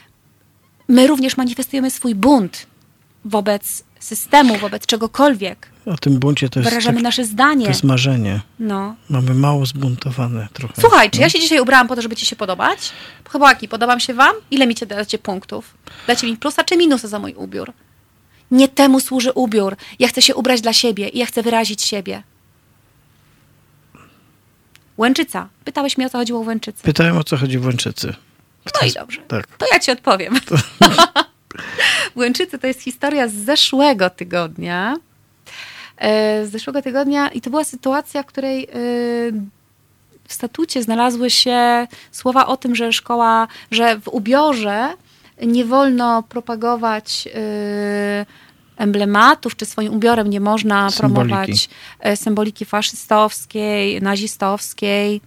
my również manifestujemy swój bunt wobec systemu, wobec czegokolwiek. O tym buncie to jest. Wyrażamy tak, nasze zdanie. To jest marzenie. No. Mamy mało zbuntowane trochę. Słuchaj, no? czy ja się dzisiaj ubrałam po to, żeby ci się podobać? Chłopaki, podobam się wam? Ile mi dacie punktów? Dacie mi plusa czy minusa za mój ubiór? Nie temu służy ubiór. Ja chcę się ubrać dla siebie i ja chcę wyrazić siebie. Łęczyca. Pytałeś mnie, o co chodziło w Łęczycy. Pytałem, o co chodzi w Łęczycy. No i dobrze. Tak. To ja ci odpowiem. To... Łęczycy to jest historia z zeszłego tygodnia. E, z zeszłego tygodnia i to była sytuacja, w której e, w statucie znalazły się słowa o tym, że szkoła, że w ubiorze nie wolno propagować e, emblematów, czy swoim ubiorem nie można symboliki. promować symboliki faszystowskiej, nazistowskiej,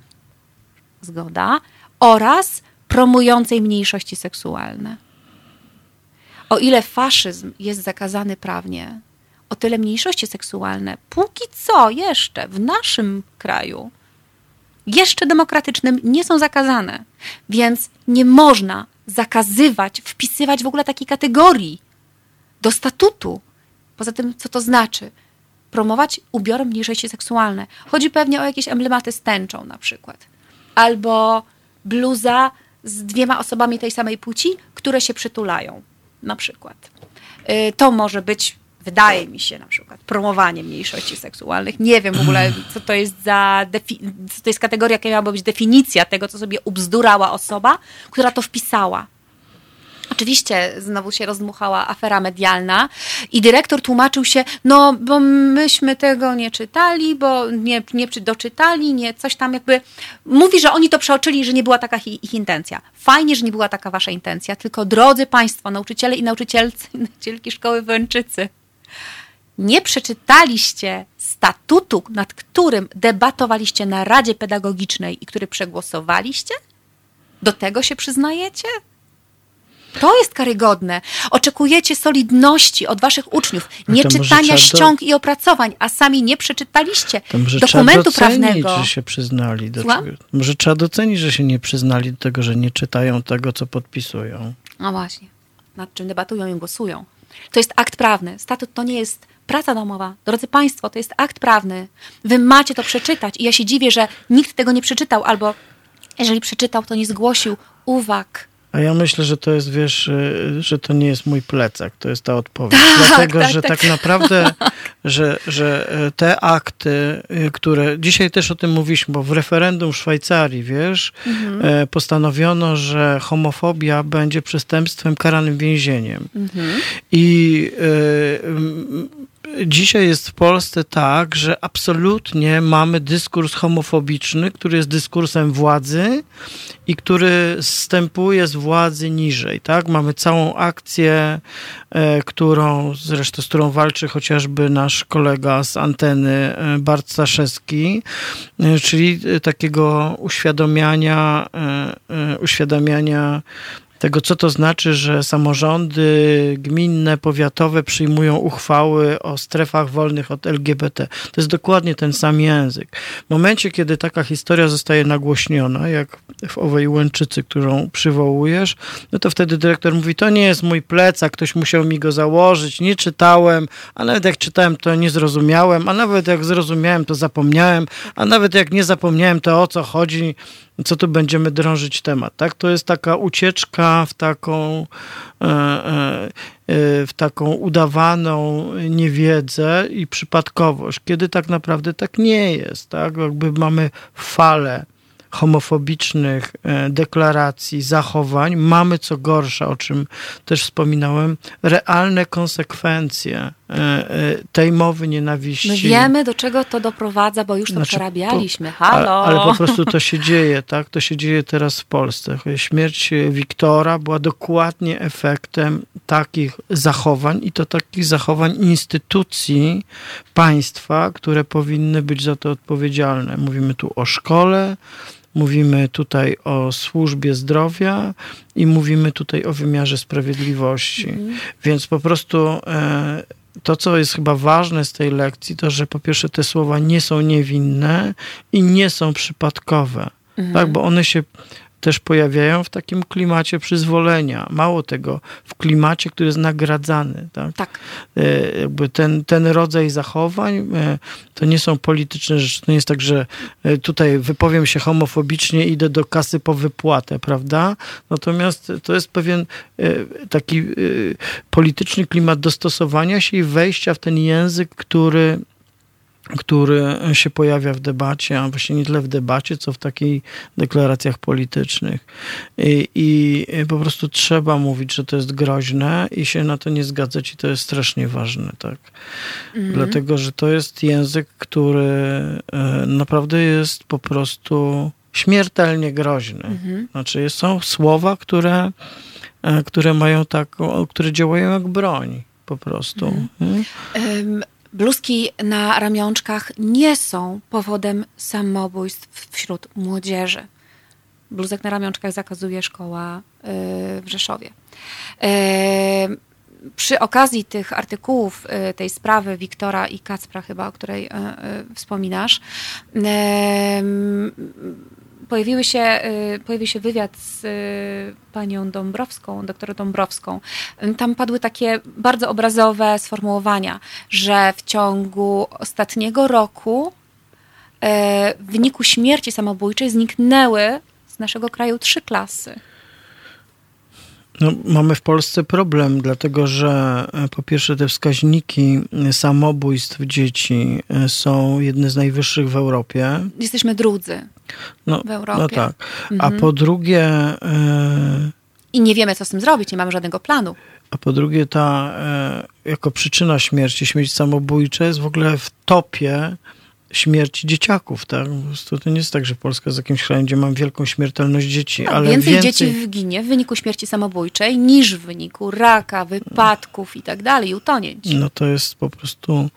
zgoda, oraz promującej mniejszości seksualne. O ile faszyzm jest zakazany prawnie, o tyle mniejszości seksualne póki co jeszcze w naszym kraju, jeszcze demokratycznym, nie są zakazane. Więc nie można zakazywać, wpisywać w ogóle takiej kategorii do statutu. Poza tym, co to znaczy? Promować ubiory mniejszości seksualne. Chodzi pewnie o jakieś emblematy z tęczą na przykład. Albo bluza z dwiema osobami tej samej płci, które się przytulają na przykład. Y, to może być wydaje mi się na przykład, promowanie mniejszości seksualnych. Nie wiem w ogóle, co to jest za, co to jest kategoria, jaka miałaby być definicja tego, co sobie ubzdurała osoba, która to wpisała. Oczywiście znowu się rozdmuchała afera medialna i dyrektor tłumaczył się, no bo myśmy tego nie czytali, bo nie, nie doczytali, nie coś tam jakby. Mówi, że oni to przeoczyli, że nie była taka ich intencja. Fajnie, że nie była taka wasza intencja, tylko drodzy Państwo, nauczyciele i nauczycielcy, nauczycielki szkoły Węczycy, nie przeczytaliście statutu, nad którym debatowaliście na Radzie Pedagogicznej i który przegłosowaliście? Do tego się przyznajecie? To jest karygodne. Oczekujecie solidności od waszych uczniów, nie czytania ściąg do... i opracowań, a sami nie przeczytaliście dokumentu trzeba docenić, prawnego. że się przyznali do czego. Może trzeba docenić, że się nie przyznali do tego, że nie czytają tego, co podpisują. No właśnie. Nad czym debatują i głosują. To jest akt prawny. Statut to nie jest praca domowa. Drodzy Państwo, to jest akt prawny. Wy macie to przeczytać. I ja się dziwię, że nikt tego nie przeczytał, albo jeżeli przeczytał, to nie zgłosił uwag a ja myślę, że to jest, wiesz, y, że to nie jest mój plecak, to jest ta odpowiedź. Tak, Dlatego, tak, że tak, tak naprawdę, że, że y, te akty, y, które dzisiaj też o tym mówiliśmy, bo w referendum w Szwajcarii, wiesz, mhm. postanowiono, że homofobia będzie przestępstwem karanym więzieniem. Mhm. I y, dzisiaj jest w Polsce tak, że absolutnie mamy dyskurs homofobiczny, który jest dyskursem władzy i który zstępuje z władzy niżej, tak? Mamy całą akcję, e, którą, zresztą z którą walczy chociażby nasz kolega z anteny e, Bart Staszewski, e, czyli takiego uświadamiania, uświadamiania tego, co to znaczy, że samorządy gminne, powiatowe przyjmują uchwały o strefach wolnych od LGBT. To jest dokładnie ten sam język. W momencie, kiedy taka historia zostaje nagłośniona, jak w owej Łęczycy, którą przywołujesz, no to wtedy dyrektor mówi, to nie jest mój plecak, ktoś musiał mi go założyć, nie czytałem, a nawet jak czytałem, to nie zrozumiałem, a nawet jak zrozumiałem, to zapomniałem, a nawet jak nie zapomniałem, to o co chodzi, co tu będziemy drążyć temat, tak? To jest taka ucieczka w taką, e, e, e, w taką udawaną niewiedzę i przypadkowość, kiedy tak naprawdę tak nie jest, tak? Jakby mamy falę homofobicznych deklaracji, zachowań, mamy co gorsza, o czym też wspominałem, realne konsekwencje tej mowy nienawiści. My wiemy, do czego to doprowadza, bo już to Znaczy, przerabialiśmy. Halo! Ale, ale po prostu to się dzieje, tak? To się dzieje teraz w Polsce. Śmierć Wiktora była dokładnie efektem takich zachowań i to takich zachowań instytucji państwa, które powinny być za to odpowiedzialne. Mówimy tu o szkole, mówimy tutaj o służbie zdrowia i mówimy tutaj o wymiarze sprawiedliwości. Więc po prostu e, to, co jest chyba ważne z tej lekcji, to że po pierwsze te słowa nie są niewinne i nie są przypadkowe, tak? bo one się też pojawiają w takim klimacie przyzwolenia. Mało tego, w klimacie, który jest nagradzany. Tak? Tak. E, jakby ten, ten rodzaj zachowań e, to nie są polityczne rzeczy. To nie jest tak, że e, tutaj wypowiem się homofobicznie, idę do kasy po wypłatę, prawda? Natomiast to jest pewien taki polityczny klimat dostosowania się i wejścia w ten język, który który się pojawia w debacie, a właśnie nie tyle w debacie, co w takich deklaracjach politycznych. I, I po prostu trzeba mówić, że to jest groźne i się na to nie zgadzać i to jest strasznie ważne, tak. Dlatego, że to jest język, który e, naprawdę jest po prostu śmiertelnie groźny. Znaczy są słowa, które, e, które mają taką, które działają jak broń po prostu. Mm. Ym, Bluzki na ramionczkach nie są powodem samobójstw wśród młodzieży. Bluzek na ramionczkach zakazuje szkoła yy, w Rzeszowie. Yy, przy okazji tych artykułów yy, tej sprawy Wiktora i Kacpra chyba, o której wspominasz, pojawiły się, y, pojawił się wywiad z y, panią Dąbrowską, doktor Dąbrowską. Tam padły takie bardzo obrazowe sformułowania, że w ciągu ostatniego roku y, w wyniku śmierci samobójczej zniknęły z naszego kraju trzy klasy. No, mamy w Polsce problem, dlatego że e, po pierwsze te wskaźniki samobójstw dzieci e, są jedne z najwyższych w Europie. Jesteśmy drudzy No, w Europie. no tak. A po drugie, e, I nie wiemy, co z tym zrobić, nie mamy żadnego planu. a po drugie ta e, jako przyczyna śmierci, śmierć samobójcza jest w ogóle w topie śmierci dzieciaków, tak? Prostu to nie jest tak, że Polska jest jakimś krajem, gdzie mam wielką śmiertelność dzieci, No, ale więcej, więcej, dzieci ginie w wyniku śmierci samobójczej niż w wyniku raka, wypadków i tak dalej, utonięć. no to jest po prostu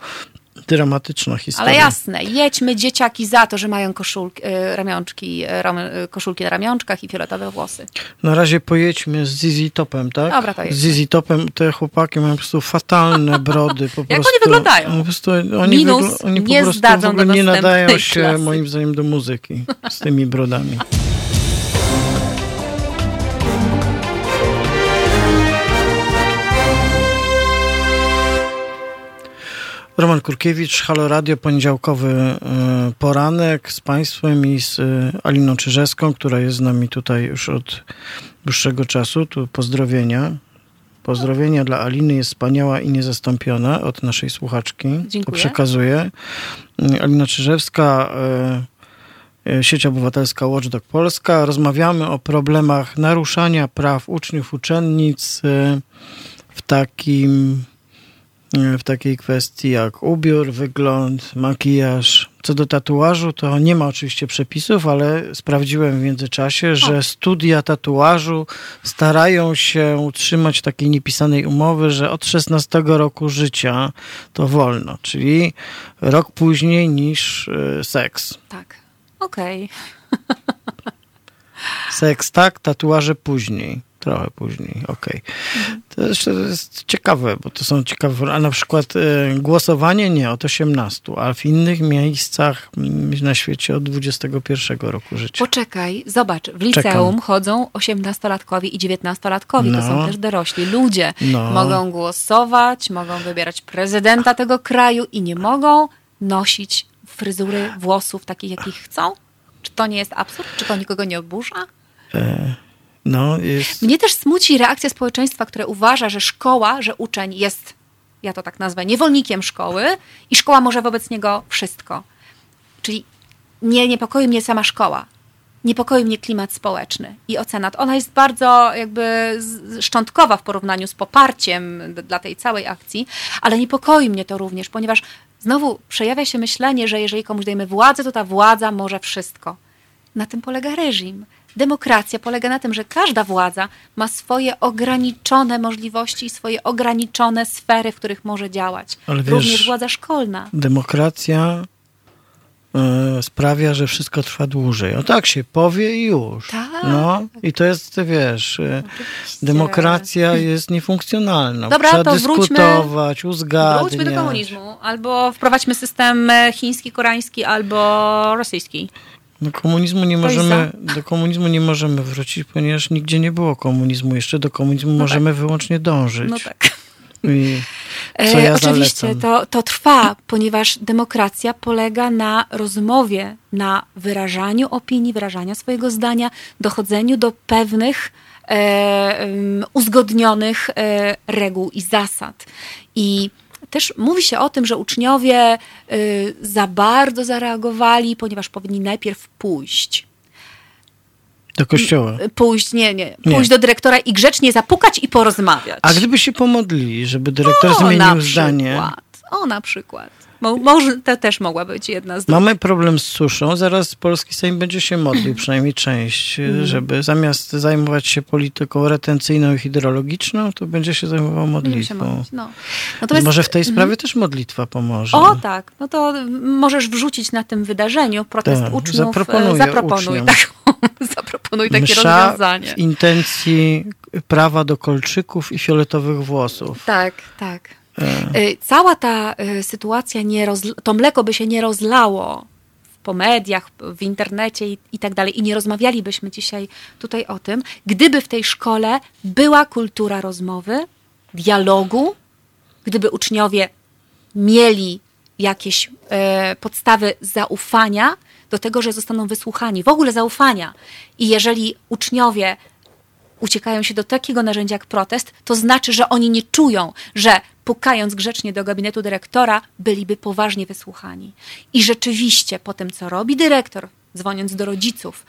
dramatyczna historia. Ale jasne, jedźmy dzieciaki za to, że mają koszulki, e, ramionczki, e, e, koszulki na ramionczkach i fioletowe włosy. Na razie pojedźmy z ZZ Topem, tak? Dobra, to Z jedźmy. ZZ Topem te chłopaki mają po prostu fatalne brody. Po Jak prostu, oni wyglądają? Po prostu oni Minus, wygl- oni po nie prostu w ogóle nie nadają się klasy. moim zdaniem do muzyki z tymi brodami. Roman Kurkiewicz, Halo Radio, poniedziałkowy e, poranek z Państwem i z e, Aliną Czyżewską, która jest z nami tutaj już od dłuższego czasu. Tu pozdrowienia. Pozdrowienia dla Aliny, jest wspaniała i niezastąpiona od naszej słuchaczki. To Dziękuję. przekazuję. Mm, Alina Czyżewska, e, Sieć Obywatelska Watchdog Polska. Rozmawiamy o problemach naruszania praw uczniów, uczennic w takim w takiej kwestii jak ubiór, wygląd, makijaż. Co do tatuażu, to nie ma oczywiście przepisów, ale sprawdziłem w międzyczasie, że studia tatuażu starają się utrzymać takiej niepisanej umowy, że od 16 roku życia to wolno, czyli rok później niż y, seks. Tak. Okej. Seks tak, tatuaże później. Trochę później, okej. To jeszcze jest ciekawe, bo to są ciekawe. A na przykład e, głosowanie nie od 18, a w innych miejscach mm, na świecie od 21 roku życia. Poczekaj, zobacz, w liceum Czekam. chodzą 18-latkowie i 19-latkowie, to No. są też dorośli ludzie. No. Mogą głosować, mogą wybierać prezydenta tego kraju i nie mogą nosić fryzury włosów takich, jakich chcą? Czy to nie jest absurd? Czy to nikogo nie oburza? E, no, jest. Mnie też smuci reakcja społeczeństwa, które uważa, że szkoła, że uczeń jest, ja to tak nazwę, niewolnikiem szkoły i szkoła może wobec niego wszystko. Czyli nie niepokoi mnie sama szkoła. niepokoi mnie klimat społeczny i ocena. Ona jest bardzo jakby szczątkowa w porównaniu z poparciem dla tej całej akcji, ale niepokoi mnie to również, ponieważ znowu przejawia się myślenie, że jeżeli komuś dajemy władzę, to ta władza może wszystko. Na tym polega reżim. Demokracja polega na tym, że każda władza ma swoje ograniczone możliwości i swoje ograniczone sfery, w których może działać. Ale wiesz- Również władza szkolna. Demokracja e, sprawia, że wszystko trwa dłużej. O tak się powie i już. Tak. No i to jest, wiesz, e, demokracja jest niefunkcjonalna. Dobra, Trzeba to wróćmy- dyskutować, uzgadniać. Wróćmy do komunizmu. Albo wprowadźmy system chiński, koreański, albo rosyjski. Do komunizmu nie możemy, do komunizmu nie możemy wrócić, ponieważ nigdzie nie było komunizmu. Jeszcze do komunizmu możemy wyłącznie dążyć. No tak. I E, co ja Oczywiście zalecam? to, to trwa, ponieważ demokracja polega na rozmowie, na wyrażaniu opinii, wyrażaniu swojego zdania, dochodzeniu do pewnych e, em, uzgodnionych e, reguł i zasad. I też mówi się o tym, że uczniowie e, za bardzo zareagowali, ponieważ powinni najpierw pójść Do kościoła. pójść, nie, nie, Nie. pójść do dyrektora i grzecznie zapukać i porozmawiać. A gdyby się pomodlili, żeby dyrektor o, zmienił przykład. zdanie. O, na przykład. Mo, może to też mogła być jedna z dróg. Mamy problem z suszą, zaraz polski Sejm będzie się modlił, przynajmniej część, Mhm. żeby zamiast zajmować się polityką retencyjną i hydrologiczną, to będzie się zajmował się modlitwą. modlić, No. Natomiast, Może w tej sprawie też modlitwa pomoże. o tak, no to możesz wrzucić na tym wydarzeniu protest Tak, uczniów. zaproponuję e, zaproponuj, uczniom. tak, zaproponuj takie Msza rozwiązanie. w intencji prawa do kolczyków i fioletowych włosów. Tak, tak. E, Y, Cała ta y, sytuacja, nie rozl- to mleko by się nie rozlało po mediach, w internecie i, i tak dalej, i nie rozmawialibyśmy dzisiaj tutaj o tym, gdyby w tej szkole była kultura rozmowy, dialogu, gdyby uczniowie mieli jakieś e, podstawy zaufania do tego, że zostaną wysłuchani, w ogóle zaufania. I jeżeli uczniowie uciekają się do takiego narzędzia jak protest, to znaczy, że oni nie czują, że pukając grzecznie do gabinetu dyrektora, byliby poważnie wysłuchani. I rzeczywiście po tym, co robi dyrektor, dzwoniąc do rodziców,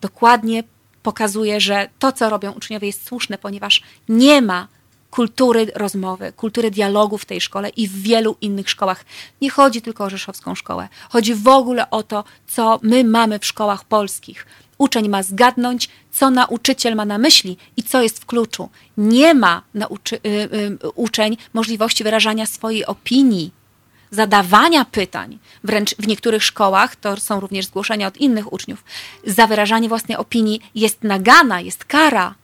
dokładnie pokazuje, że to, co robią uczniowie, jest słuszne, ponieważ nie ma kultury rozmowy, kultury dialogu w tej szkole i w wielu innych szkołach. Nie chodzi tylko o rzeszowską szkołę. Chodzi w ogóle o to, co my mamy w szkołach polskich. Uczeń ma zgadnąć, co nauczyciel ma na myśli i co jest w kluczu. Nie ma nauczy, y, y, uczeń możliwości wyrażania swojej opinii, zadawania pytań. Wręcz w niektórych szkołach, to są również zgłoszenia od innych uczniów, za wyrażanie własnej opinii jest nagana, jest kara.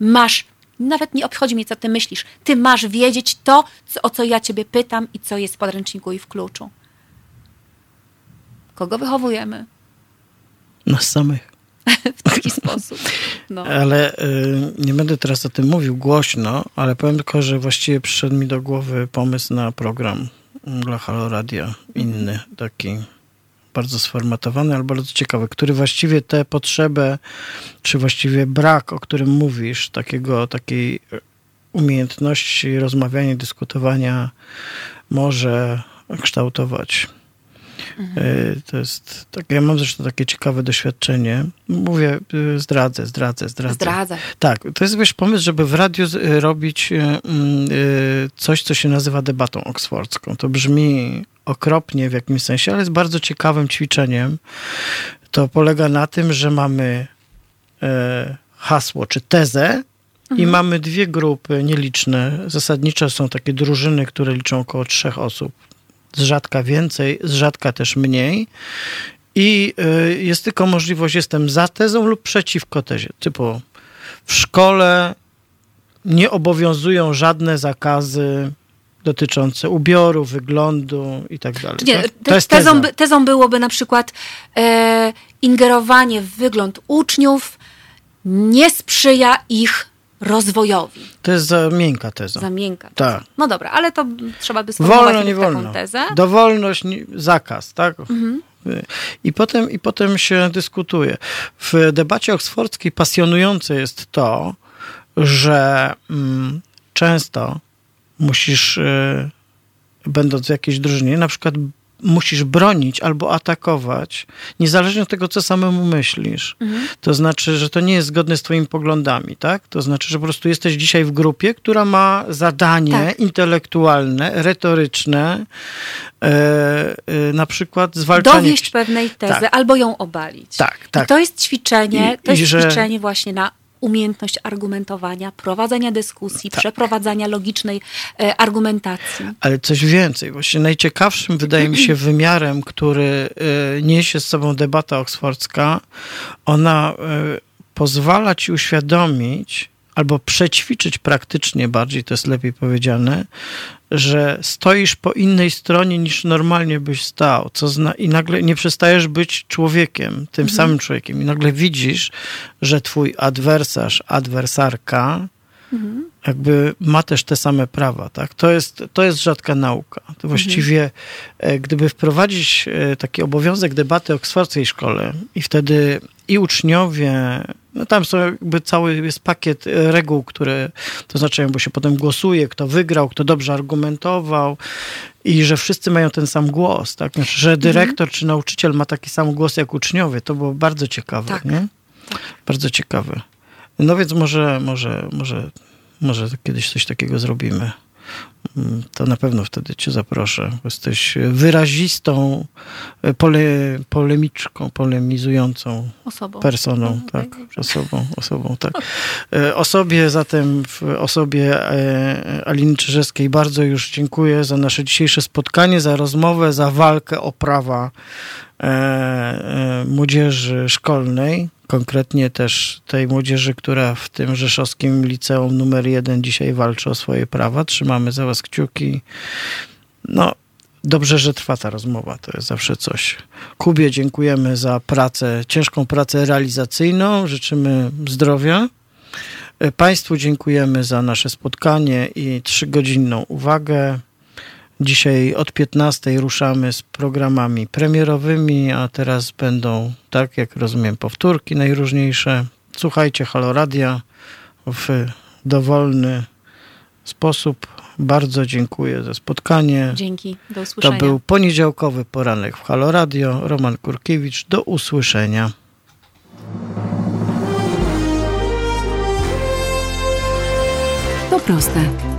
Masz, nawet nie obchodzi mnie, co ty myślisz, ty masz wiedzieć to, o co ja ciebie pytam i co jest w podręczniku i w kluczu. Kogo wychowujemy nas samych. w taki sposób? No. Ale y, nie będę teraz o tym mówił głośno, ale powiem tylko, że właściwie przyszedł mi do głowy pomysł na program dla Halo Radia. Inny, taki bardzo sformatowany, ale bardzo ciekawy, który właściwie tę potrzebę, czy właściwie brak, o którym mówisz, takiego, takiej umiejętności rozmawiania, dyskutowania może kształtować. Y, To jest, tak, ja mam zresztą takie ciekawe doświadczenie. Mówię, y, zdradzę, zdradzę, zdradzę. Zdradzaj. Tak, to jest wiesz, pomysł, żeby w radiu y, robić mm, coś, co się nazywa debatą oksfordzką. To brzmi okropnie w jakimś sensie, ale jest bardzo ciekawym ćwiczeniem. To polega na tym, że mamy e, hasło czy tezę i mamy dwie grupy nieliczne. Zasadniczo są takie drużyny, które liczą około trzech osób. Z rzadka więcej, z rzadka też mniej. I y, jest tylko możliwość, jestem za tezą lub przeciwko tezie. Typu w szkole nie obowiązują żadne zakazy dotyczące ubioru, wyglądu i tak dalej. Nie, To- te, to jest tezą, teza. tezą byłoby na przykład e, ingerowanie w wygląd uczniów nie sprzyja ich rozwojowi. To jest za miękka teza. Za miękka. Tak. No dobra, ale to trzeba by sformułować Wolno, nie taką wolno. tezę. Dowolność, zakaz, tak? Mhm. I potem, I potem się dyskutuje. W debacie oksfordzkiej pasjonujące jest to, że mm, często musisz, y, będąc w jakiejś drużynie, na przykład musisz bronić albo atakować, niezależnie od tego, co samemu myślisz. To znaczy, że to nie jest zgodne z twoimi poglądami, tak? To znaczy, że po prostu jesteś dzisiaj w grupie, która ma zadanie Tak. intelektualne, retoryczne, e, e, na przykład zwalczanie... Dowieść pewnej tezy Tak. albo ją obalić. Tak, tak. I to jest ćwiczenie, I- to jest i że- ćwiczenie właśnie na umiejętność argumentowania, prowadzenia dyskusji, Tak. przeprowadzania logicznej e, argumentacji. Ale coś więcej. Właśnie najciekawszym wydaje mi się wymiarem, który y, niesie z sobą debata oksfordzka, ona y, pozwala ci uświadomić albo przećwiczyć praktycznie bardziej, to jest lepiej powiedziane, że stoisz po innej stronie niż normalnie byś stał, co zna- i nagle nie przestajesz być człowiekiem, tym samym człowiekiem. I nagle widzisz, że twój adwersarz, adwersarka jakby ma też te same prawa, tak? To jest, to jest rzadka nauka. To właściwie, e, gdyby wprowadzić e, taki obowiązek debaty o oksfordzkiej szkole i wtedy i uczniowie, no tam są jakby cały jest pakiet e, reguł, które to znaczy, bo się potem głosuje, kto wygrał, kto dobrze argumentował i że wszyscy mają ten sam głos, tak? Znaczy, że dyrektor czy nauczyciel ma taki sam głos jak uczniowie. To było bardzo ciekawe, Tak. nie? Bardzo ciekawe. No więc może, może, może, może kiedyś coś takiego zrobimy. Mm, To na pewno wtedy cię zaproszę. Jesteś wyrazistą, e, pole, polemiczką, polemizującą Osobą. personą, Mhm, tak, tak, osobą, osobą, tak. E, Osobie zatem, w osobie e, Aliny Czyżewskiej bardzo już dziękuję za nasze dzisiejsze spotkanie, za rozmowę, za walkę o prawa młodzieży szkolnej, konkretnie też tej młodzieży, która w tym rzeszowskim liceum numer jeden dzisiaj walczy o swoje prawa. Trzymamy za was kciuki. No, dobrze, że trwa ta rozmowa, to jest zawsze coś. Kubie dziękujemy za pracę, ciężką pracę realizacyjną, życzymy zdrowia. E, Państwu dziękujemy za nasze spotkanie i trzygodzinną uwagę. Dzisiaj od 15 ruszamy z programami premierowymi, a teraz będą, tak jak rozumiem, powtórki najróżniejsze. Słuchajcie Halo Radia w dowolny sposób. Bardzo dziękuję za spotkanie. Dzięki, do To usłyszenia. był poniedziałkowy poranek w Halo Radio. Roman Kurkiewicz, do usłyszenia. To proste.